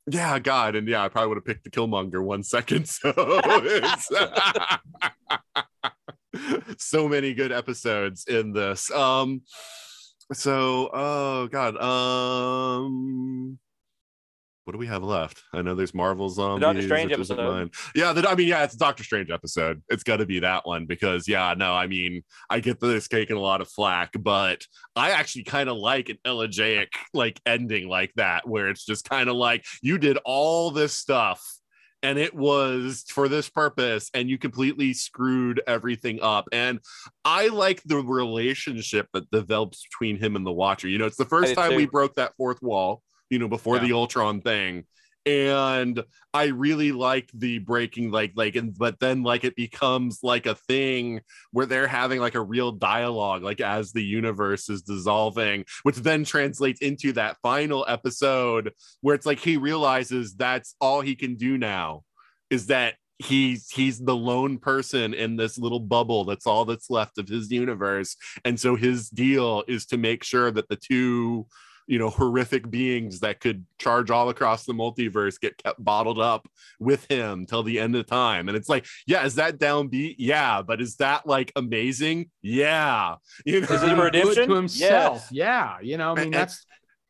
yeah god and yeah i probably would have picked the killmonger one second so so many good episodes in this. Um so oh god um what do we have left? I know there's Marvel Zombies. Doctor Strange episode. Yeah, the, I mean, yeah, it's a Doctor Strange episode. It's got to be that one because, yeah, no, I mean, I get that it's taking a lot of flack, but I actually kind of like an elegiac like ending like that, where it's just kind of like you did all this stuff and it was for this purpose and you completely screwed everything up. And I like the relationship that develops between him and the Watcher. You know, it's the first time too. we broke that fourth wall, you know, before Yeah. the Ultron thing. And I really like the breaking, like, like, and but then like it becomes like a thing where they're having like a real dialogue, like as the universe is dissolving, which then translates into that final episode where it's like he realizes that's all he can do now is that he's he's the lone person in this little bubble that's all that's left of his universe and so his deal is to make sure that the two you know horrific beings that could charge all across the multiverse get kept bottled up with him till the end of time and it's like yeah is that downbeat yeah but is that like amazing yeah you know Is it a Do it redemption? to himself? Yes. Yeah, you know, I mean And- that's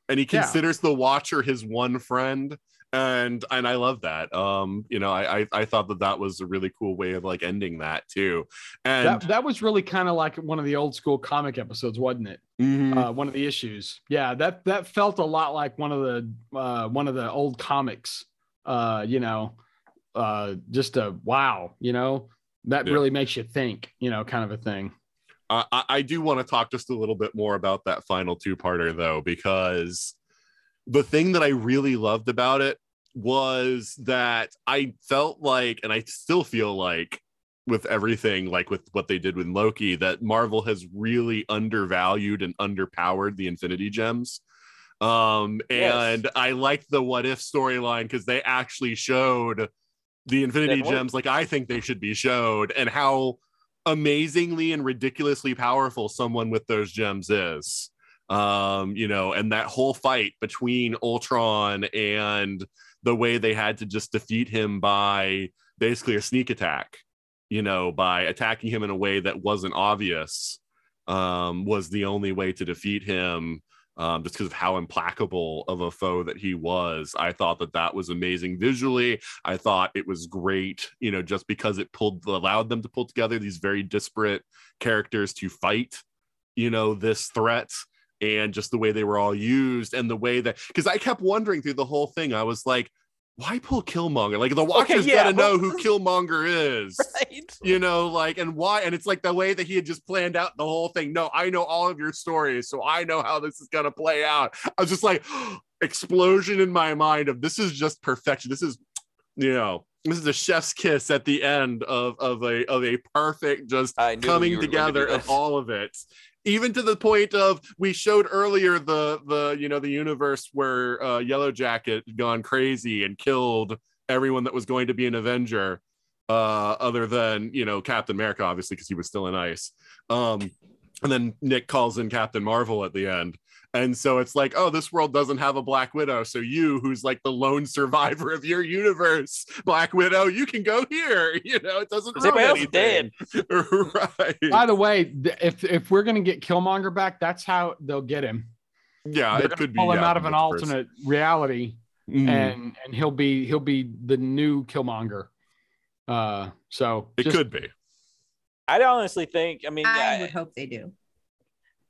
and he Yeah. considers the watcher his one friend and and i love that um you know I, I i thought that that was a really cool way of like ending that too and that that was really kind of like one of the old school comic episodes, wasn't it? Mhm. Uh, one of the issues. Yeah, that that felt a lot like one of the uh, one of the old comics uh, you know, uh, just a wow, you know, that Yeah. really makes you think, you know, kind of a thing. I, I- I do want to talk just a little bit more about that final two parter though, because the thing that I really loved about it was that I felt like, and I still feel like with everything, like with what they did with Loki, that Marvel has really undervalued and underpowered the Infinity Gems. Um, Yes. and I liked the what if storyline because they actually showed the Infinity. Gems like I think they should be showed, and how amazingly and ridiculously powerful someone with those gems is. Um, you know, and that whole fight between Ultron and the way they had to just defeat him by basically a sneak attack, you know, by attacking him in a way that wasn't obvious, um, was the only way to defeat him. Um, just because of how implacable of a foe that he was, I thought that that was amazing visually. I thought it was great, you know, just because it pulled allowed them to pull together these very disparate characters to fight, you know, this threat and just the way they were all used and the way that because I kept wondering through the whole thing, I was like, why pull Killmonger? Like the watchers yeah, gotta know who Killmonger is. Right. You know, like, and why? And it's like the way that he had just planned out the whole thing. No, I know all of your stories, so I know how this is gonna play out. I was just like, explosion in my mind of this is just perfection. This is, you know, this is a chef's kiss at the end of of a of a perfect just I knew you coming were going to together of all of it even to the point of we showed earlier the the you know the universe where uh, yellow jacket gone crazy and killed everyone that was going to be an avenger uh other than you know captain america obviously because he was still in ice. Um and then nick calls in captain marvel at the end and so it's like oh this world doesn't have a black widow so you who's like the lone survivor of your universe black widow you can go here you know it doesn't Because everybody ruin else is anything. right By the way, if if we're gonna get Killmonger back, that's how they'll get him. yeah They're it gonna could be pull him yeah, out of an multiverse. alternate reality, Mhm. and and he'll be he'll be the new Killmonger. Uh, so it just- could be I honestly think. I mean, I I, would hope they do.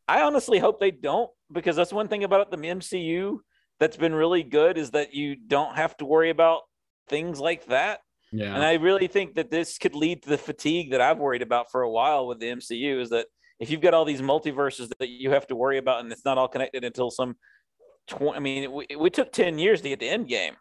I honestly hope they don't because that's one thing about the MCU that's been really good is that you don't have to worry about things like that. Yeah. And I really think that this could lead to the fatigue that I've worried about for a while with the MCU is that if you've got all these multiverses that you have to worry about and it's not all connected until some 20, I mean, we, we took 10 years to get the end game.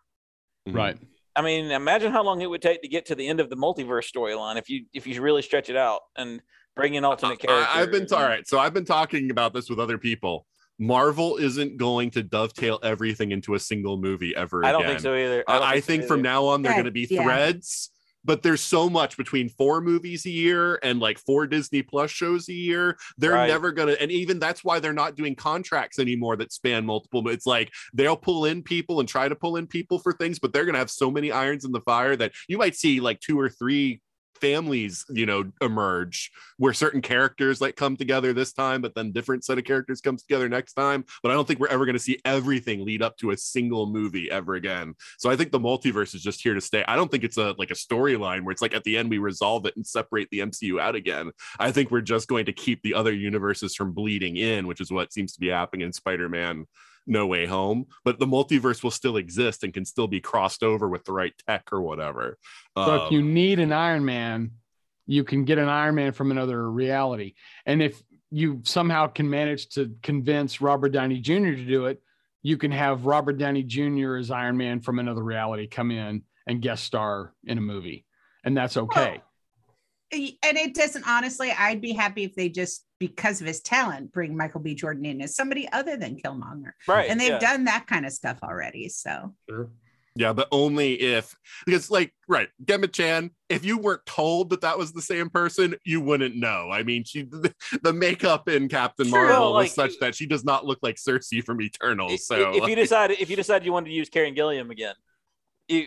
Mm-hmm. right. I mean, imagine how long it would take to get to the end of the multiverse storyline if you if you really stretch it out and bring in alternate characters. I, I've been all right. So I've been talking about this with other people. Marvel isn't going to dovetail everything into a single movie ever. Again. I don't again. think so either. I, don't I so think from either. now on they're going to be Threads, yeah. threads. But there's so much between four movies a year and like four Disney Plus shows a year. They're Right. never gonna, and even that's why they're not doing contracts anymore that span multiple. It's like they'll pull in people and try to pull in people for things, but they're gonna have so many irons in the fire that you might see like two or three families you know emerge where certain characters like come together this time but then different set of characters comes together next time. But i don't think we're ever going to see everything lead up to a single movie ever again. So i think the multiverse is just here to stay. I don't think it's a like a storyline where it's like at the end we resolve it and separate the mcu out again. I think we're just going to keep the other universes from bleeding in which is what seems to be happening in spider-man no way home but the multiverse will still exist and can still be crossed over with the right tech or whatever So if you Um, need an Iron Man, you can get an Iron Man from another reality. And if you somehow can manage to convince Robert Downey Jr. to do it, you can have Robert Downey Jr. as Iron Man from another reality come in and guest star in a movie. And that's okay. And it doesn't honestly, I'd be happy if they just because of his talent bring Michael B. Jordan in as somebody other than Killmonger. right, And they've yeah. done that kind of stuff already. So Yeah, but only if because like right, Gemma Chan, if you weren't told that that was the same person, you wouldn't know. I mean, she the, the makeup in Captain True, Marvel like- was such that she does not look like Sersi from Eternal. If- So if you decide if you decide you wanted to use Karen Gilliam again, you,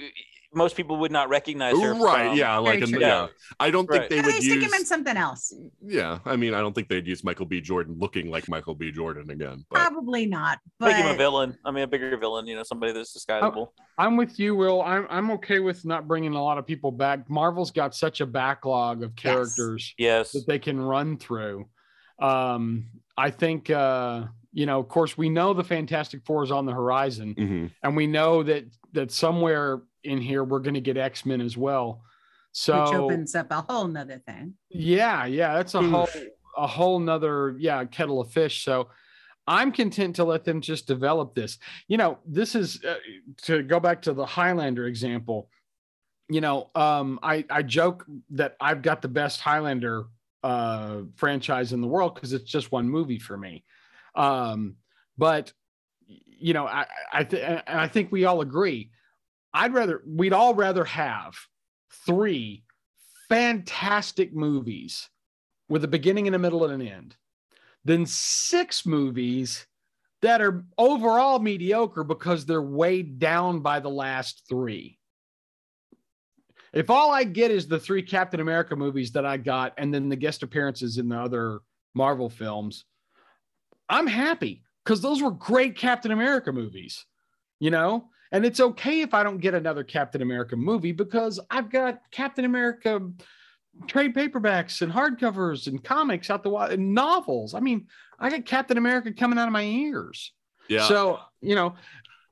most people would not recognize her. right, from- yeah, like in, true. yeah. I don't think they Why would don't they stick use him in something else. Yeah, I mean, I don't think they'd use Michael B. Jordan looking like Michael B. Jordan again. But Probably not. Make him a But villain. I mean, a bigger villain. You know, somebody that's disguisable. I'm with you, Wil. I'm, I'm okay with not bringing a lot of people back. Marvel's got such a backlog of characters. yes. that they can run through. Um, I think, uh, you know, of course, we know the Fantastic Four is on the horizon, Mhm. and we know that that somewhere in here, we're going to get X Men as well. So which opens up a whole nother thing. yeah, yeah, that's a Oof. whole a whole nother yeah kettle of fish. So I'm content to let them just develop this. You know, this is uh, to go back to the Highlander example. You know, um, I I joke that I've got the best Highlander uh, franchise in the world because it's just one movie for me. Um, but you know, I I th- and I think we all agree. I'd rather we'd all rather have three fantastic movies with a beginning and a middle and an end than six movies that are overall mediocre because they're weighed down by the last three. If all I get is the three Captain America movies that I got and then the guest appearances in the other Marvel films, I'm happy because those were great Captain America movies, you know? And it's okay if I don't get another Captain America movie because I've got Captain America trade paperbacks and hardcovers and comics out the and novels. I mean, I got Captain America coming out of my ears. Yeah. So, you know,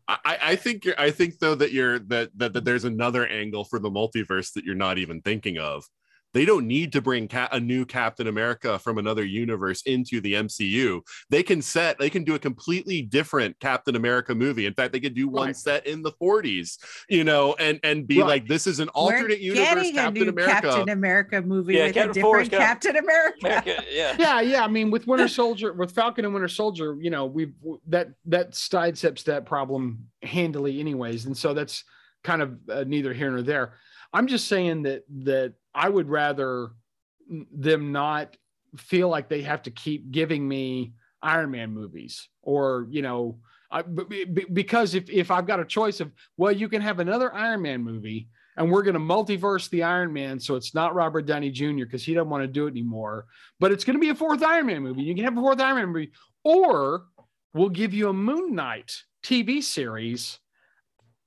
I, I think you're I think though that you're that, that that there's another angle for the multiverse that you're not even thinking of. They don't need to bring ca- a new Captain America from another universe into the MCU. They can set, they can do a completely different Captain America movie. In fact, they could do one Right. set in the 40s, you know, and and be Right. like, this is an alternate We're universe getting a Captain new America. Captain America movie Yeah, with Captain a different Gump. Captain America. America, yeah. yeah, yeah. I mean, with Winter Soldier, with Falcon and Winter Soldier, you know, we've that that sidesteps that problem handily, anyways, and so that's kind of uh, neither here nor there. I'm just saying that that I would rather them not feel like they have to keep giving me Iron Man movies or you know. I, b- b- because if, if I've got a choice of well you can have another Iron Man movie and we're going to multiverse the Iron Man so it's not Robert Downey Jr. because he doesn't want to do it anymore but it's going to be a fourth Iron Man movie. You can have a fourth Iron Man movie, or we'll give you a Moon Knight TV series.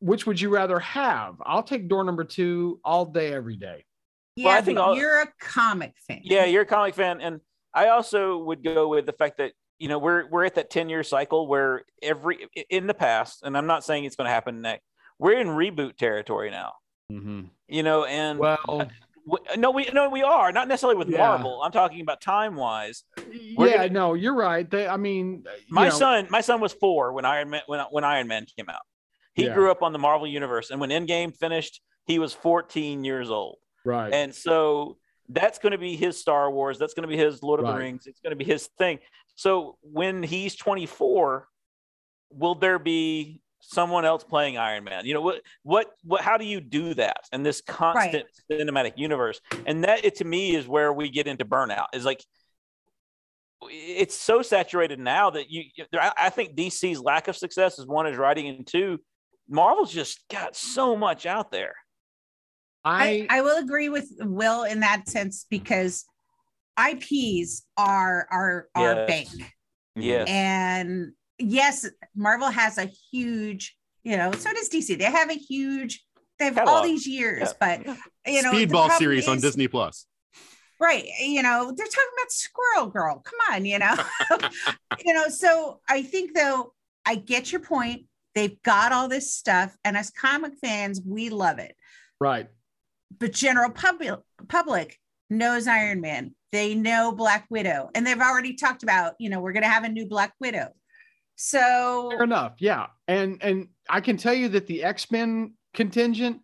Which would you rather have? I'll take door number two all day, every day. Yeah, Well, I think but all- you're a comic fan. Yeah, you're a comic fan, and I also would go with the fact that you know we're we're at that ten year cycle where every in the past, and I'm not saying it's going to happen next. We're in reboot territory now. Mm-hmm. You know, and Well, w- no, we no, we are not necessarily with Yeah. Marvel. I'm talking about time wise. Yeah, gonna- no, you're right. They, I mean, uh, My know, son, my son was four when Iron Man when when Iron Man came out. He Yeah. grew up on the Marvel universe, and when Endgame finished, he was 14 years old. Right? And so that's going to be his Star Wars. That's going to be his Lord of the Rings. It's going to be his thing. So when he's 24, will there be someone else playing Iron Man? You know what? What? What? How do you do that in this constant cinematic universe? And that, it, to me, is where we get into burnout. Is like it's so saturated now that you. I, I think DC's lack of success is one is writing, and two, Marvel's just got so much out there. I, I, I will agree with Wil in that sense because IPs are our our Yes. bank. Mm-hmm. Yes. And yes, Marvel has a huge, you know, so does DC. They have a huge, they have all these years, Yeah. but you know, the Speedball problem series on Disney Plus. right you know they're talking about squirrel girl come on you know you know so i think though i get your point they've got all this stuff and as comic fans we love it right. But general public public knows iron man they know black widow and they've already talked about you know we're going to have a new black widow so Fair enough. Yeah. And and I can tell you that the X-Men contingent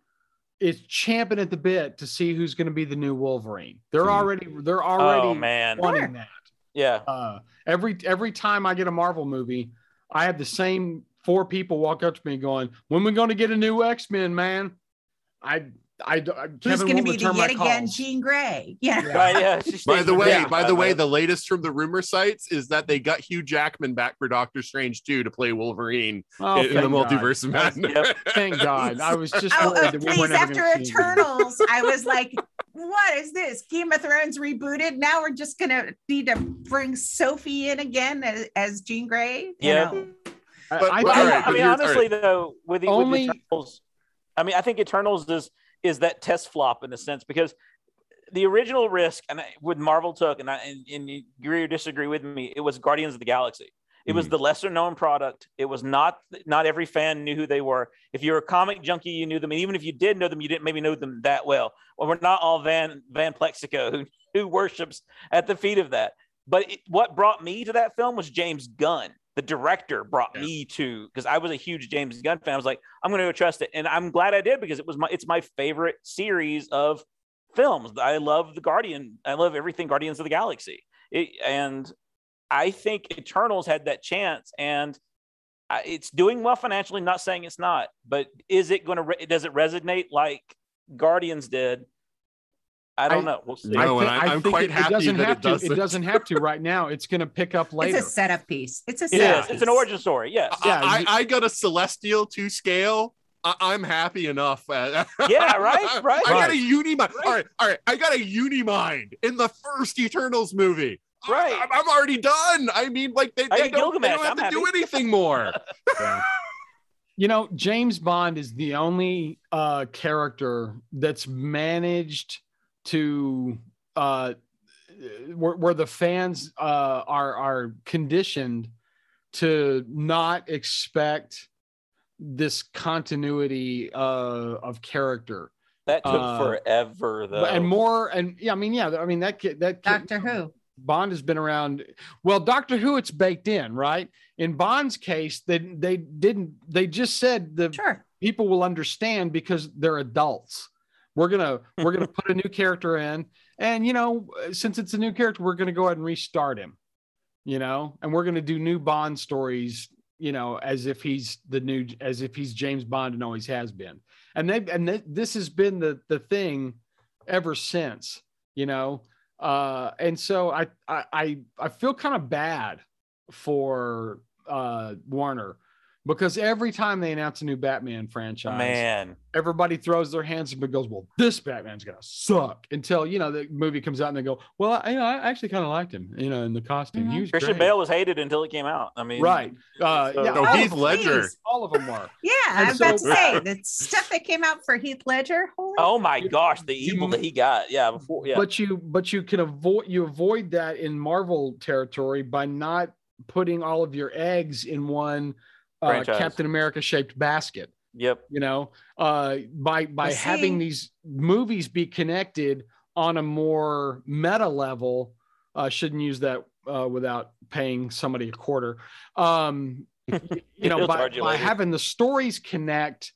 is champing at the bit to see who's going to be the new Wolverine. They're Hmm. already they're already oh man. wanting Sure. that. Yeah. Uh every every time I get a Marvel movie, I have the same four people walk up to me going, "When we going to get a new X-Men, man?" I I, I who's going to be the yet again calls. Jean Grey yeah Yeah. Right. Yeah. By the way, them. by the way, the latest from the rumor sites is that they got Hugh Jackman back for Doctor Strange 2 to play Wolverine Oh, in, in the thank God. multiverse of madness. Yep. Thank God. I was just Oh, worried oh, that please, weren't after gonna see him. Eternals, I was like, what is this? Game of Thrones rebooted. Now we're just gonna need to bring Sophie in again as, as Jean Grey. You Yeah. know? I- But- I but I, right, I but mean, here's- all honestly, though, with the, Only- with Eternals, I mean, I think Eternals is is that test flop in a sense because the original risk and I, with Marvel took, and I and, and you agree or disagree with me, it was Guardians of the Galaxy. It was Mhm. the lesser known product. It was not not every fan knew who they were. If you're a comic junkie, you knew them. And even if you did know them, you didn't maybe know them that well. Well, we're not all Van Van Plexico who, who worships at the feet of that. But it, what brought me to that film was James Gunn. The director brought Yeah. me to because I was a huge James Gunn fan. I was like, I'm going to go trust it, and I'm glad I did because it was my it's my favorite series of films. I love the Guardian. I love everything Guardians of the Galaxy. It, and I think Eternals had that chance, and I, it's doing well financially. Not saying it's not, but is it going to? Re- does it resonate like Guardians did? I don't I- know. We'll see. No, and I- I'm quite it, happy doesn't that have it to. doesn't. It doesn't have to right now. It's going to pick up later. It's a setup piece. It's a setup is. It's an origin story. Yes. Yeah, I, you- I got a celestial to scale. I, I'm happy enough. Yeah, right, right. I got a uni mind. Right. All right, all right. I got a uni mind in the first Eternals movie. Right. I, am already done. I mean, like they, they don't, they don't have I'm to do anything more. You know, James Bond is the only uh, character that's managed to uh, where, where the fans uh, are are conditioned to not expect this continuity uh, of character That took Uh, forever, though. and more and yeah i mean yeah i mean that kid that kid, Doctor Who. Bond has been around. Well, Doctor Who, it's baked in, right? In Bond's case, they they didn't. They just said the Sure. people will understand because they're adults. We're gonna we're gonna put a new character in, and you know, since it's a new character, we're gonna go ahead and restart him. You know, and we're gonna do new Bond stories. You know, as if he's the new, as if he's James Bond and always has been. And they and th- this has been the the thing ever since. You know, uh, and so I I I, I feel kind of bad for uh, Warner because every time they announce a new Batman franchise, man, everybody throws their hands up and goes, "Well, this Batman's gonna suck." Until you know the movie comes out and they go, "Well, I, you know, I actually kind of liked him, you know, in the costume. He was Christian great." Bale was hated until it came out. I mean, Right. Uh, so- yeah, No, all Heath of them, Ledger. please. all of them were. Yeah, And I was about to say the stuff that came out for Heath Ledger. Holy Oh my You- gosh, the you- evil that he got. Yeah, before yeah. But you but you can avoid you avoid that in Marvel territory by not putting all of your eggs in one uh, Captain America shaped basket. yep. you know uh by by I having these movies be connected on a more meta level uh shouldn't use that uh without paying somebody a quarter um you know by, you by having the stories connect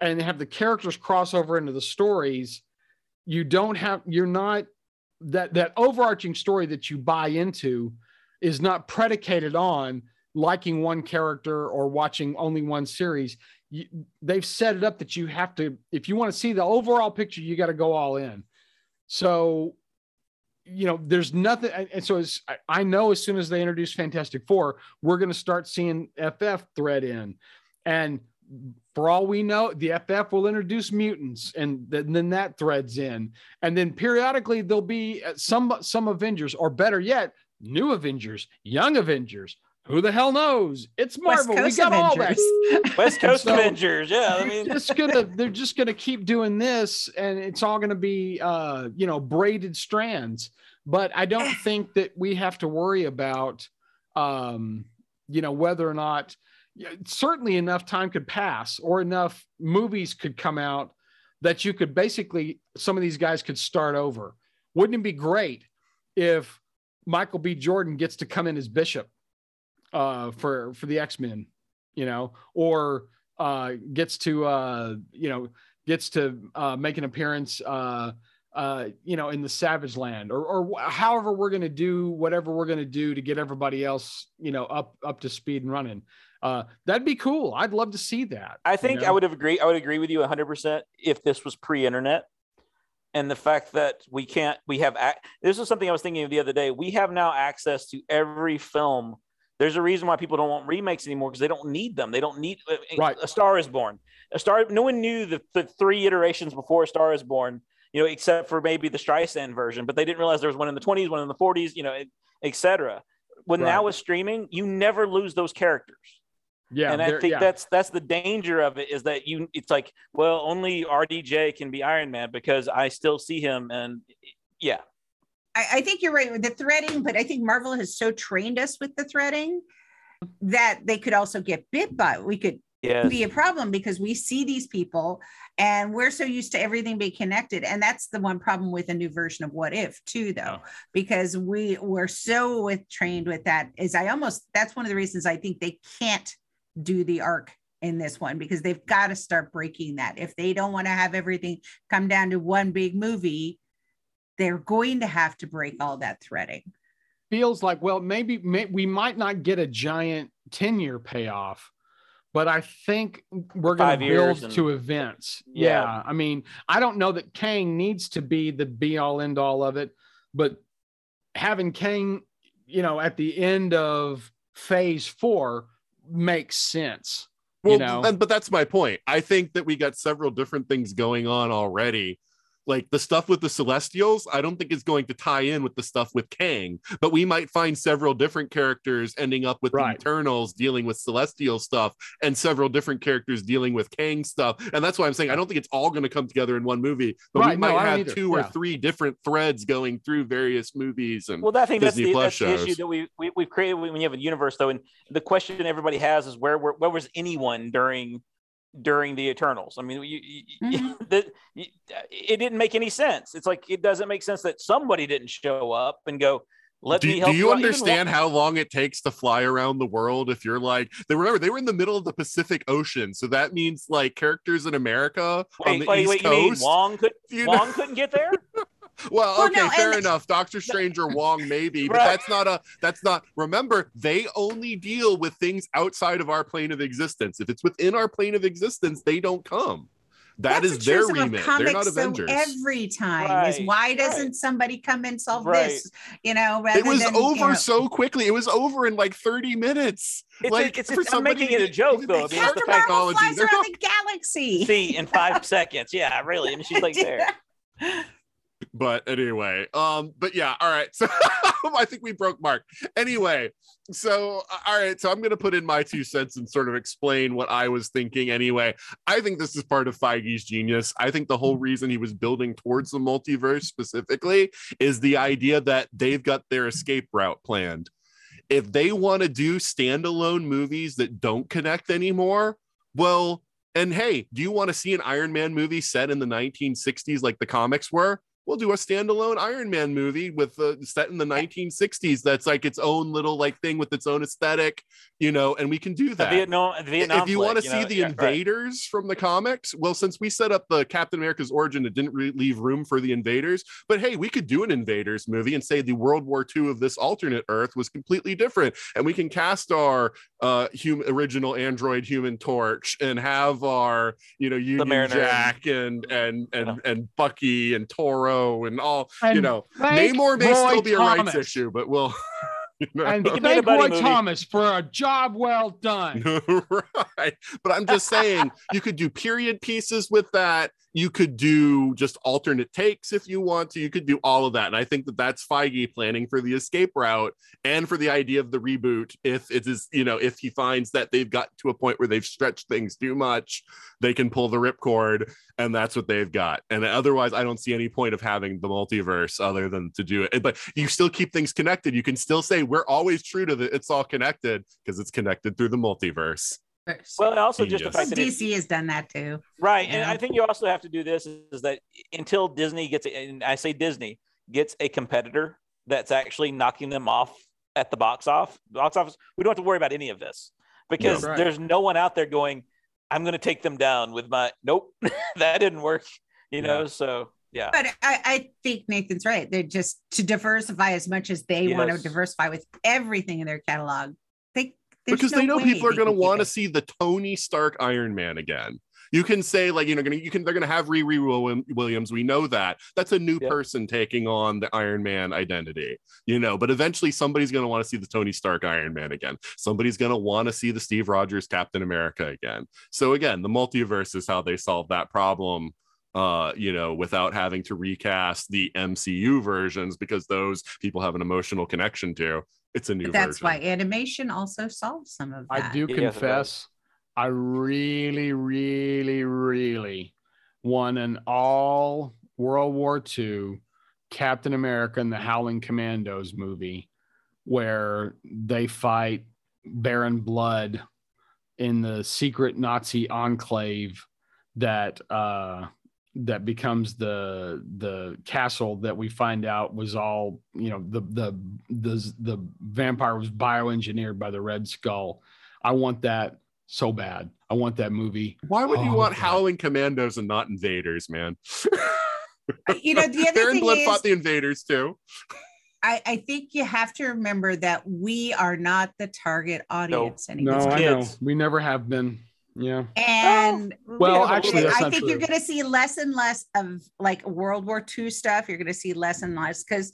and have the characters cross over into the stories you don't have you're not that that overarching story that you buy into is not predicated on liking one character or watching only one series you, they've set it up that you have to if you want to see the overall picture you got to go all in. So you know there's nothing and and so as I- know as soon as they introduce fantastic four we're going to start seeing ff thread in. And for all we know the ff will introduce mutants and th- then that threads in. And then periodically there'll be uh, some some avengers or better yet new avengers young avengers who the hell knows? It's marvel. We Coast got all that West Coast So- Avengers. Yeah, I they're mean, just gonna they're just gonna keep doing this and it's all gonna be uh you know braided strands. But i don't think that we have to worry about um you know whether or not certainly enough time could pass or enough movies could come out that you could basically some of these guys could start over. Wouldn't it be great if michael b. Jordan gets to come in as bishop uh for for the x-men you know or uh gets to uh you know gets to uh make an appearance uh uh you know in the savage land or or however we're going to do whatever we're going to do to get everybody else you know up up to speed and running uh that'd be cool i'd love to see that I you think I would have agree. I would agree with you 100 percent if this was pre-internet, and the fact that we can't. We have. ac- This is something I was thinking of the other day. We have now access to every film. There's a reason why people don't want remakes anymore because they don't need them. They don't need. uh, Right. A Star is Born. A Star. No one knew the, the three iterations before A Star is Born. You know, except for maybe the Streisand version, but they didn't realize there was one in the 20s, one in the 40s. You know, etc. When now Right. with streaming, you never lose those characters yeah and I think yeah. that's that's the danger of it is that you it's like well only RDJ can be Iron Man because I still see him and yeah I, I think you're right with the threading, but I think Marvel has so trained us with the threading that they could also get bit by. We could Yes. be a problem because we see these people and we're so used to everything being connected and that's the one problem with a new version of what if too though because we were so with trained with that is i almost that's one of the reasons i think they can't do the arc in this one because they've got to start breaking that if they don't want to have everything come down to one big movie they're going to have to break all that threading feels like well maybe may, we might not get a giant 10 year payoff but i think we're going to build and- to events Yeah. yeah. i mean i don't know that kang needs to be the be all end all of it but having kang you know at the end of phase four makes sense Well, you know but that's my point. I think that we got several different things going on already. Like the stuff with the Celestials, I don't think is going to tie in with the stuff with Kang, but we might find several different characters ending up with Right. the Eternals dealing with Celestial stuff and several different characters dealing with Kang stuff. And that's why I'm saying I don't think it's all going to come together in one movie, but we Right, no, might I don't have either. two or Yeah. three different threads going through various movies. And Well, I think that's the, Plus that's the issue that we, we we've created when you have a universe, though. And the question everybody has is where where, where was anyone during during the Eternals? I mean, you, you, Mhm. the, you, it didn't make any sense. It's like it doesn't make sense that somebody didn't show up and go. Let do, me do help you understand Wa- how long it takes to fly around the world if you're like they remember they were in the middle of the pacific ocean so that means like characters in america on the wait, east wait! You mean Wong could you Wong couldn't get there? well Well, okay no, fair and- enough doctor strange or wong maybe but Right. that's not a that's not remember they only deal with things outside of our plane of existence if it's within our plane of existence they don't come That That's is the their truth of remit they're not comics, so every time is why doesn't right. somebody come and solve Right. this? You know, rather it was than, you over know- so quickly it was over in like 30 minutes It's, like it's, for it's, I'm making it a joke though. I mean, Captain the the Marvel technology. flies They're around not- the galaxy. see in five seconds. Yeah, really. I mean, she's like there. But anyway um but yeah all right. So i think we broke mark. Anyway so all right so i'm gonna put in my two cents and sort of explain what i was thinking anyway. I think this is part of feige's genius. I think the whole reason he was building towards the multiverse specifically is the idea that they've got their escape route planned. If they want to do standalone movies that don't connect anymore well and hey do you want to see an iron man movie set in the 1960s like the comics were we'll do a standalone Iron Man movie with uh, set in the 1960s. That's like its own little like thing with its own aesthetic, you know, and we can do The that. Vietnam, the Vietnam if you want to flick, see know, the yeah, right. invaders from the comics, well, since we set up the Captain America's origin, it didn't really leave room for the invaders. But hey, we could do an invaders movie and say the World War II of this alternate Earth was completely different, and we can cast our uh, hum- original android Human Torch and have our you know Union Mariner Jack and and and Yeah. and Bucky and Toro and all you know. thank Namor may Roy still be a rights issue, but we'll. You know. And It could be in a thank buddy Roy movie. Thomas for a job well done. right. But I'm just saying, you could do period pieces with that. You could do just alternate takes if you want to. You could do all of that. And I think that that's Feige planning for the escape route and for the idea of the reboot. If it is, you know, if he finds that they've got to a point where they've stretched things too much, they can pull the ripcord and that's what they've got. And otherwise, I don't see any point of having the multiverse other than to do it. But you still keep things connected. You can still say we're always true to the it's all connected because it's connected through the multiverse. Well, and also just the fact that it- DC has done that too. Right. And I think you also have to do this is, is that until Disney gets, and I say Disney gets a competitor that's actually knocking them off at the box off box office, we don't have to worry about any of this because Yeah. Right. there's no one out there going, I'm going to take them down with my, nope, that didn't work, you know? So, yeah. But I, I think Nathan's right. They're just to diversify as much as they want to diversify with everything in their catalog. There's because no they know people are going to want to see the Tony Stark Iron Man again. You can say like you know, gonna you can they're gonna have Riri Wil- Williams. We know that that's a new Yep. person taking on the Iron Man identity. You know, but eventually somebody's gonna want to see the Tony Stark Iron Man again. Somebody's gonna want to see the Steve Rogers Captain America again. So again, the multiverse is how they solve that problem. Uh, you know, without having to recast the MCU versions because those people have an emotional connection to. It's a new But that's version. why animation also solves some of that. I do Yes, it confess, I really, really, really want an all World War II Captain America and the Howling Commandos movie where they fight Baron Blood in the secret Nazi enclave that uh, that becomes the the castle that we find out was all you know the the the the vampire was bioengineered by the Red Skull. I want that so bad. I want that movie. Why would you Oh, want God. Howling Commandos and not Invaders, man? You know, the other Baron thing Blood is, fought the Invaders too. I, I think you have to remember that we are not the target audience No, anymore. I know kids. we never have been. Yeah, oh, And Well, Yeah, actually, I not think you're going to see less and less of like World War II stuff. You're going to see less and less because,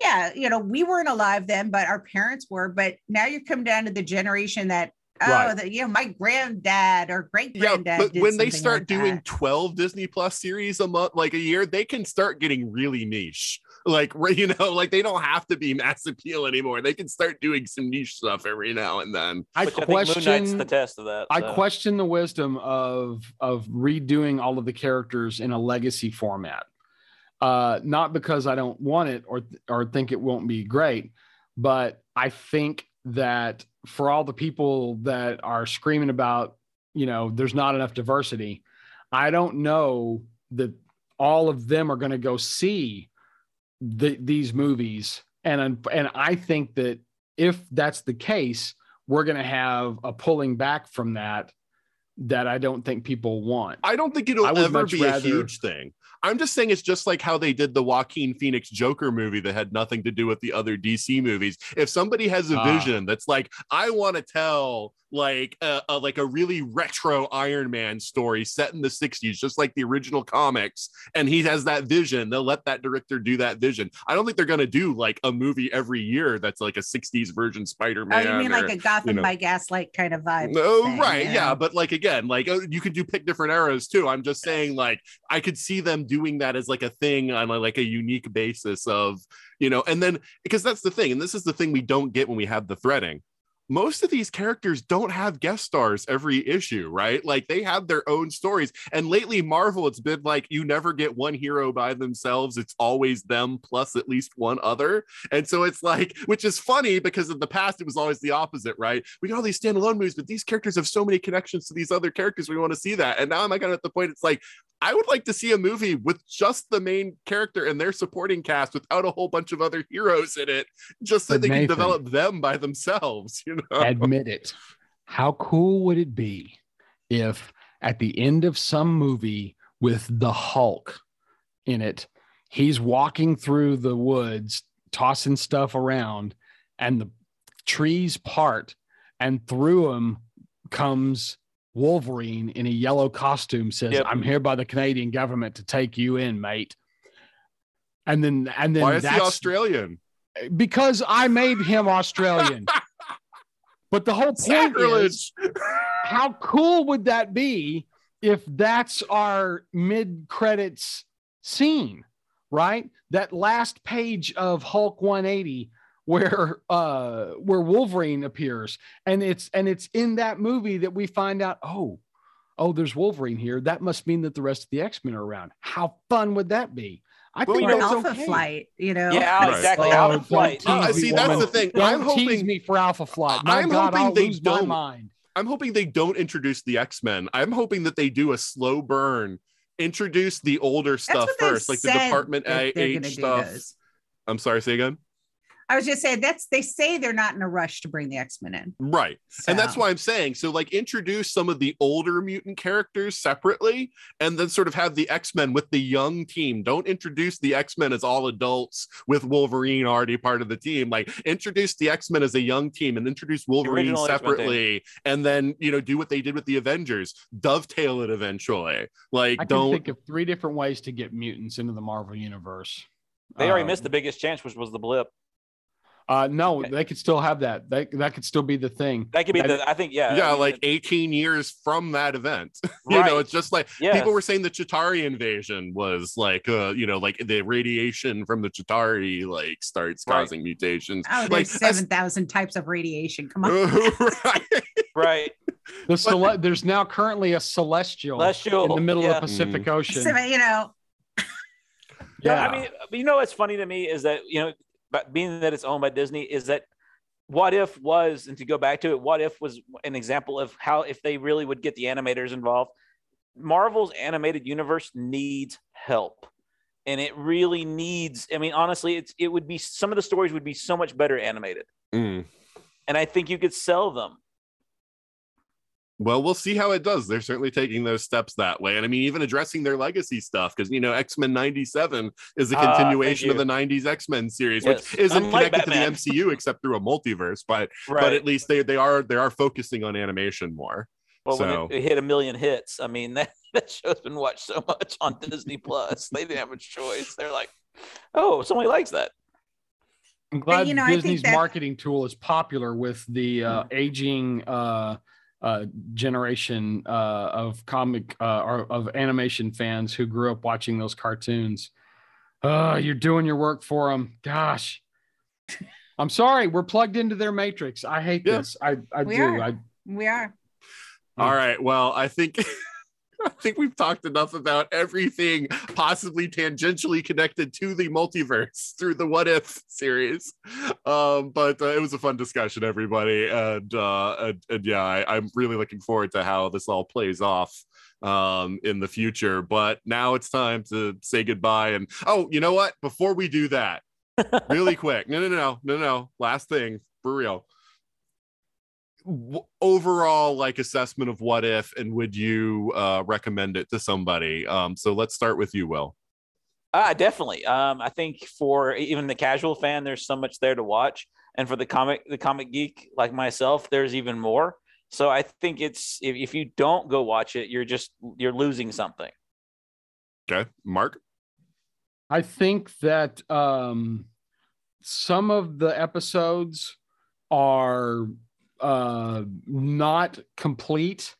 yeah, you know, we weren't alive then, but our parents were. But now you come down to the generation that, oh, Right. the, you know, my granddad or great granddad. Yeah, granddad. but when they start doing that. 12 Disney Plus series a month, like a year, they can start getting really niche. Like, you know, like they don't have to be mass appeal anymore. They can start doing some niche stuff every now and then. I Which I think Moon Knight's question. the test of that. I question the wisdom of of redoing all of the characters in a legacy format. Uh, not because I don't want it or or think it won't be great, but I think that for all the people that are screaming about, you know, there's not enough diversity, I don't know that all of them are going to go see the, these movies, and and I think that if that's the case, we're going to have a pulling back from that that I don't think people want. I don't think it'll ever be rather- a huge thing. I'm just saying it's just like how they did the Joaquin Phoenix Joker movie that had nothing to do with the other DC movies. If somebody has a Ah. vision that's like, I want to tell like a, a like a really retro Iron Man story set in the 60s, just like the original comics, and he has that vision, they'll let that director do that vision. I don't think they're gonna do like a movie every year that's like a 60s version Spider-Man. Oh, you mean or- like a Gotham you know. by Gaslight kind of vibe? no, thing, right, you yeah, but like again, like oh, you could do pick different eras too. I'm just saying, like I could see them doing that as like a thing on a, like a unique basis of you know, and then because that's the thing, and this is the thing we don't get when we have the threading. Most of these characters don't have guest stars every issue, right? Like they have their own stories. And lately, Marvel, it's been like you never get one hero by themselves. It's always them plus at least one other. And so it's like, which is funny because in the past it was always the opposite, right? We got all these standalone movies, but these characters have so many connections to these other characters. We want to see that. And now I'm at the point it's like, I would like to see a movie with just the main character and their supporting cast without a whole bunch of other heroes in it, just so But they can develop them by themselves, you know? Admit it. How cool would it be if at the end of some movie with the Hulk in it, he's walking through the woods, tossing stuff around, and the trees part, and through him comes Wolverine in a yellow costume, says, Yep. I'm here by the Canadian government to take you in, mate. And then, and then Why is he Australian? because I made him Australian. But the whole point is, how cool would that be if that's our mid credits scene, right? That last page of Hulk 180 where uh where Wolverine appears. And it's and it's in that movie that we find out oh oh there's Wolverine here. That must mean that the rest of the X-Men are around. How fun would that be I Well, think you know, that's Alpha okay. Flight, you know? Yeah, Right. exactly. Oh, Alpha Flight. tease No, me, see, that's woman. the thing. Don't I'm tease hoping- me for Alpha Flight. My I'm God, hoping I'll they lose don't. mind. I'm hoping they don't introduce the X-Men. I'm hoping that they do a slow burn, introduce the older stuff first, like the Department that A they're H gonna do stuff. those. I'm sorry, say again. I was just saying that's they say they're not in a rush to bring the X-Men in. Right. And that's why I'm saying so like introduce some of the older mutant characters separately and then sort of have the X-Men with the young team. Don't introduce the X-Men as all adults with Wolverine already part of the team. Like introduce the X-Men as a young team and introduce Wolverine original X-Men team. separately and then, you know, do what they did with the Avengers. Dovetail it eventually. Like I can don't think of three different ways to get mutants into the Marvel universe. They already Uh, missed the biggest chance, which was the blip. Uh, no, they could still have that. That that could still be the thing. That could be I- the. I think yeah. yeah, I mean, like 18 years from that event. you Right. know, it's just like Yes. people were saying the Chitauri invasion was like uh, you know, like the radiation from the Chitauri like starts Right. causing mutations. Oh, like seven thousand types of radiation. Come on. right. right. The cele- there's now currently a celestial, Celestial, in the middle yeah. of the Pacific Ocean. So, you know, No, yeah, I mean, you know what's funny to me is that you know, but being that it's owned by Disney, is that what if was and to go back to it what if was an example of how if they really would get the animators involved? Marvel's animated universe needs help. And it really needs i mean honestly it's it would be some of the stories would be so much better animated. Mm. and i think you could sell them Well, we'll see how it does. They're certainly taking those steps that way. And I mean, even addressing their legacy stuff, because, you know, X Men 97 is a Ah, thank continuation of the 90s X Men series, Yes. which isn't Unlike connected Batman. to the MCU except through a multiverse, but right but at least they, they are they are focusing on animation more. well so- when it, it hit a million hits i mean that, that show's been watched so much on disney plus they didn't have a choice they're like oh somebody likes that I'm glad you know, I think Disney's that- marketing tool is popular with the uh, aging uh, uh, generation uh, of comic uh, or of animation fans who grew up watching those cartoons. Uh, you're doing your work for them. Gosh, I'm sorry. We're plugged into their matrix. I hate Yeah. this. I, I We do. are. I, We are. All right. Well, I think I think we've talked enough about everything possibly tangentially connected to the multiverse through the What If series. Um, but uh, it was a fun discussion, everybody, and uh, and, and yeah, I, I'm really looking forward to how this all plays off um in the future. But now it's time to say goodbye and oh you know what? Before we do that really quick. No no no no no. No last thing for real overall like assessment of what if and would you uh recommend it to somebody um so let's start with you wil Ah, definitely. Um, I think for even the casual fan, there's so much there to watch, and for the comic, the comic geek like myself, there's even more. So I think it's if, if you don't go watch it, you're just you're losing something. okay mark I think that um, some of the episodes are uh, not complete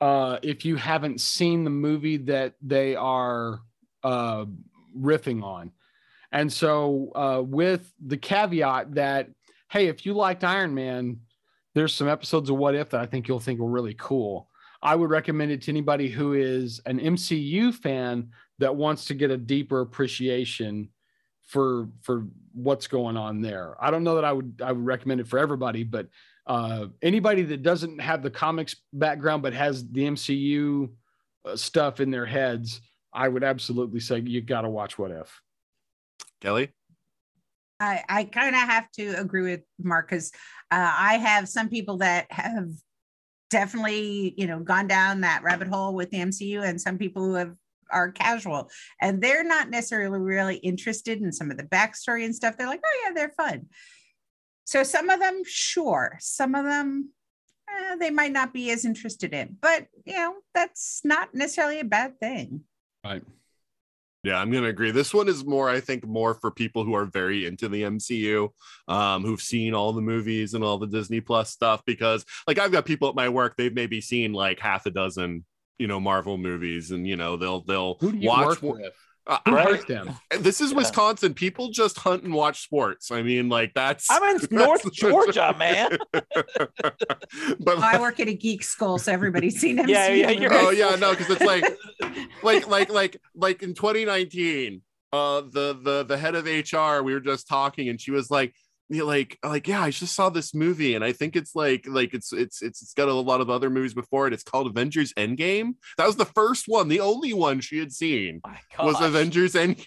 uh, if you haven't seen the movie that they are uh, riffing on. And so, uh, with the caveat that, hey, if you liked Iron Man, there's some episodes of What If that I think you'll think are really cool. I would recommend it to anybody who is an MCU fan that wants to get a deeper appreciation for for what's going on there. I don't know that I would I would recommend it for everybody, but uh, anybody that doesn't have the comics background but has the MCU uh, stuff in their heads, I would absolutely say you got to watch What If. kelley I, I kind of have to agree with Mark because uh, I have some people that have definitely, you know, gone down that rabbit hole with the MCU, and some people who have are casual and they're not necessarily really interested in some of the backstory and stuff. They're like, oh yeah, they're fun. So some of them, sure. Some of them, eh, they might not be as interested in, but you know, that's not necessarily a bad thing. Right. Yeah, I'm gonna agree. This one is more, I think, more for people who are very into the MCU, um, who've seen all the movies and all the Disney Plus stuff. Because, like, I've got people at my work; they've maybe seen like half a dozen, you know, Marvel movies, and you know, they'll they'll Who do you watch. work with? Uh, Who Right. likes them? and this is Yeah. Wisconsin. People just hunt and watch sports. I mean, like that's. I'm in North Georgia, man. but I work at a geek school, so everybody's seen him. Yeah, yeah, you're oh right. yeah, no, because it's like like like like like in 2019 uh the the the head of hr we were just talking and she was like you know, like like yeah i just saw this movie and i think it's like like it's it's it's it's got a lot of other movies before it it's called avengers endgame that was the first one the only one she had seen My was avengers endgame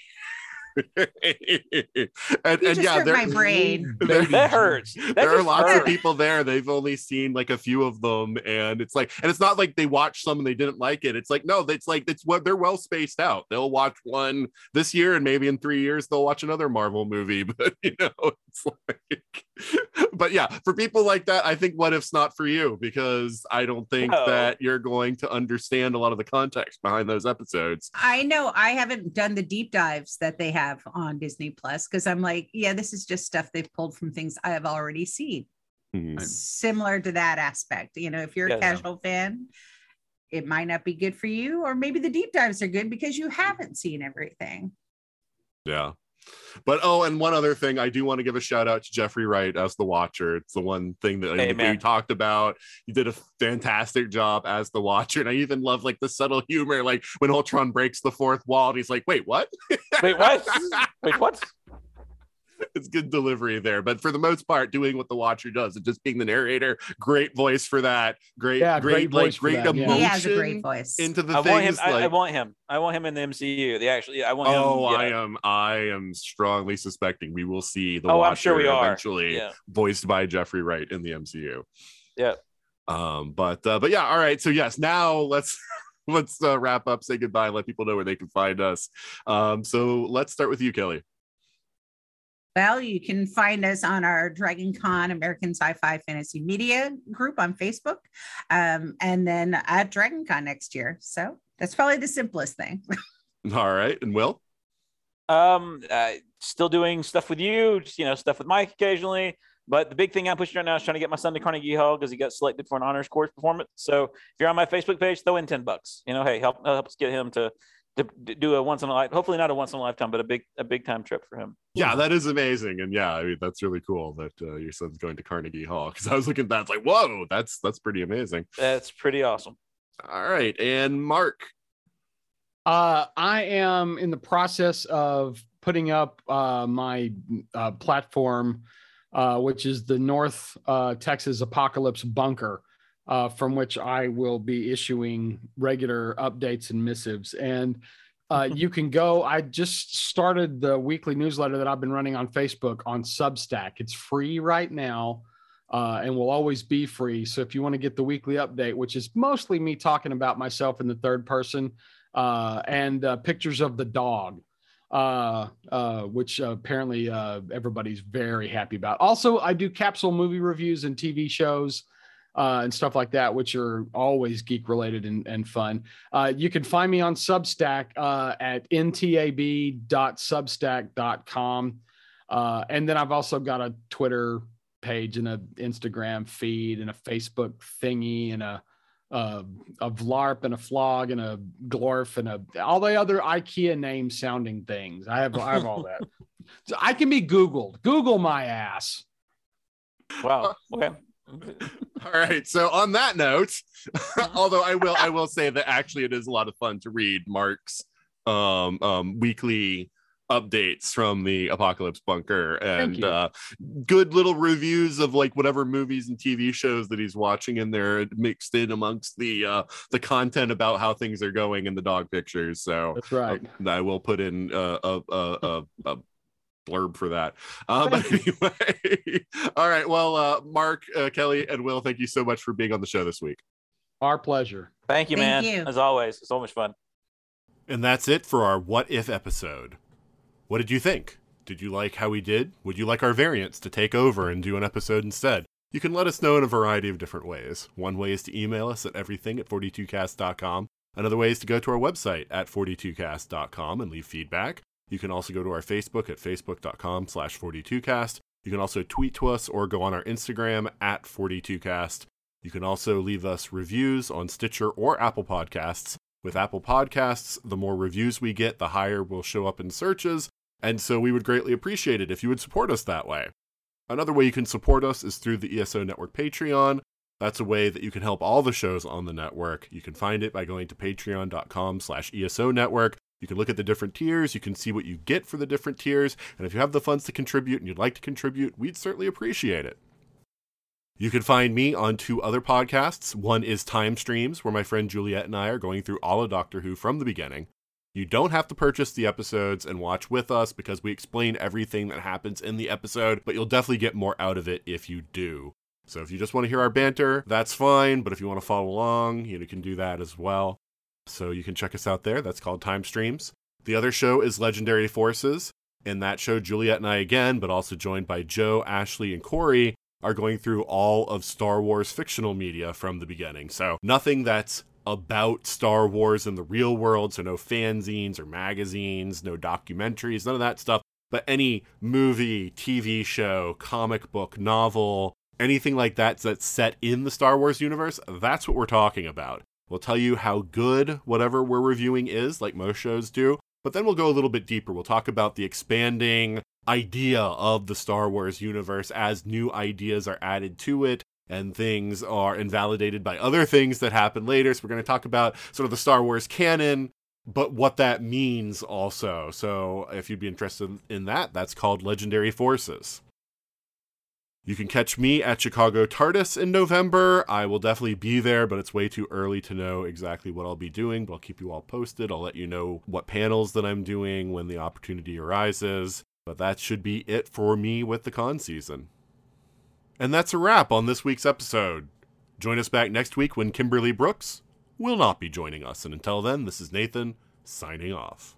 and, and yeah hurt there, my brain. there- that hurts. That there are just lots of people there. They've only seen like a few of them, and it's like, and it's not like they watched some and they didn't like it. It's like, no, it's like it's what they're well spaced out. They'll watch one this year, and maybe in three years they'll watch another Marvel movie. But you know, it's like, but yeah, for people like that, I think what if's not for you because I don't think No. that you're going to understand a lot of the context behind those episodes. I know I haven't done the deep dives that they have on Disney Plus because I'm like, yeah, this is just stuff they've pulled from things I have already seen. Mhm. Similar to that aspect. You know, if you're Yeah. a casual fan, it might not be good for you, or maybe the deep dives are good because you haven't seen everything. Yeah. But oh, and one other thing, I do want to give a shout out to Jeffrey Wright as the Watcher. It's the one thing that Hey, we talked about. He did a fantastic job as the Watcher, and I even love like the subtle humor, like when Ultron breaks the fourth wall, and he's like, "Wait, what?" Wait, what? Wait, what? it's good delivery there. But for the most part, doing what the Watcher does and just being the narrator, great voice for that. Great, Yeah, great, great like voice for great that, yeah. emotion he has a great voice. into the I want him. things. I, like, I want him. I want him in the MCU. The actually, I want him. oh, yeah. I am, I am strongly suspecting we will see the Oh, Watcher I'm sure we are. eventually Yeah. voiced by Jeffrey Wright in the MCU. Yeah. Um, but uh, but yeah, all right. So yes, now let's let's uh, wrap up, say goodbye, and let people know where they can find us. Um, so let's start with you, Kelley. Well, you can find us on our Dragon Con American Sci-Fi Fantasy Media group on Facebook, um, and then at Dragon Con next year. So that's probably the simplest thing. All right, and Wil. Um, uh, still doing stuff with you, just, you know, stuff with Mike occasionally. But the big thing I'm pushing right now is trying to get my son to Carnegie Hall because he got selected for an honors course performance. So if you're on my Facebook page, throw in ten bucks. You know, hey, help help us get him to to do a once in a life, hopefully not a once in a lifetime, but a big a big time trip for him. Yeah, that is amazing, and yeah, I mean that's really cool that uh, your son's going to Carnegie Hall. Because I was looking at that, it's like, whoa, that's that's pretty amazing. That's pretty awesome. All right, and Mark. Uh, I am in the process of putting up uh, my uh, platform, uh, which is the North uh, Texas Apocalypse Bunker, uh, from which I will be issuing regular updates and missives. And uh, you can go. I just started the weekly newsletter that I've been running on Facebook on Substack. It's free right now. Uh, and will always be free. So if you want to get the weekly update, which is mostly me talking about myself in the third person, uh, and uh, pictures of the dog, uh, uh, which apparently uh, everybody's very happy about. Also, I do capsule movie reviews and TV shows. Uh, and stuff like that, which are always geek related and, and fun. Uh, you can find me on Substack uh, at ntab.substack.com. Uh, and then I've also got a Twitter page and an Instagram feed and a Facebook thingy and a uh, a Vlarp and a Flog and a Glorf and a all the other IKEA name sounding things. I have I have all that. So I can be Googled. Google my ass. Wow. Okay. All right. So on that note, although I will I will say that actually it is a lot of fun to read Mark's um, um, weekly updates from the Apocalypse Bunker and uh, good little reviews of like whatever movies and TV shows that he's watching in there mixed in amongst the uh, the content about how things are going in the dog pictures. So That's right. uh, I will put in uh, a, a, a, a blurb for that. Uh, but anyway, all right. Well, uh, Mark, uh, Kelley, and Wil, thank you so much for being on the show this week. Our pleasure. Thank you, Thank man. you. As always, so much fun. And that's it for our What If episode. What did you think? Did you like how we did? Would you like our variants to take over and do an episode instead? You can let us know in a variety of different ways. One way is to email us at everything at 42cast.com. Another way is to go to our website at 42cast.com and leave feedback. You can also go to our Facebook at facebook.com slash 42cast. You can also tweet to us or go on our Instagram at 42cast. You can also leave us reviews on Stitcher or Apple Podcasts. With Apple Podcasts, the more reviews we get, the higher we'll show up in searches, and so we would greatly appreciate it if you would support us that way. Another way you can support us is through the ESO Network Patreon. That's a way that you can help all the shows on the network. You can find it by going to patreon.com slash ESO Network. You can look at the different tiers. You can see what you get for the different tiers. And if you have the funds to contribute and you'd like to contribute, we'd certainly appreciate it. You can find me on two other podcasts. One is Time Streams, where my friend Juliet and I are going through all of Doctor Who from the beginning. You don't have to purchase the episodes and watch with us because we explain everything that happens in the episode, but you'll definitely get more out of it if you do. So if you just want to hear our banter, that's fine, but if you want to follow along, you, can do that as well. So you can check us out there. That's called Time Streams. The other show is Legendary Forces. In that show, Juliet and I again, but also joined by Joe, Ashley, and Corey, are going through all of Star Wars fictional media from the beginning. So nothing that's about Star Wars in the real world. So no fanzines or magazines, no documentaries, none of that stuff. But any movie, TV show, comic book, novel, anything like that that's set in the Star Wars universe, that's what we're talking about. We'll tell you how good whatever we're reviewing is, like most shows do, but then we'll go a little bit deeper. We'll talk about the expanding idea of the Star Wars universe as new ideas are added to it and things are invalidated by other things that happen later. So we're going to talk about sort of the Star Wars canon but what that means also. So if you'd be interested in that, that's called Legendary Forces. You can catch me at Chicago TARDIS in November. I will definitely be there, but it's way too early to know exactly what I'll be doing. But I'll keep you all posted. I'll let you know what panels that I'm doing when the opportunity arises. But that should be it for me with the con season. And that's a wrap on this week's episode. Join us back next week when Kimberly Brooks will not be joining us. And until then, this is Nathan signing off.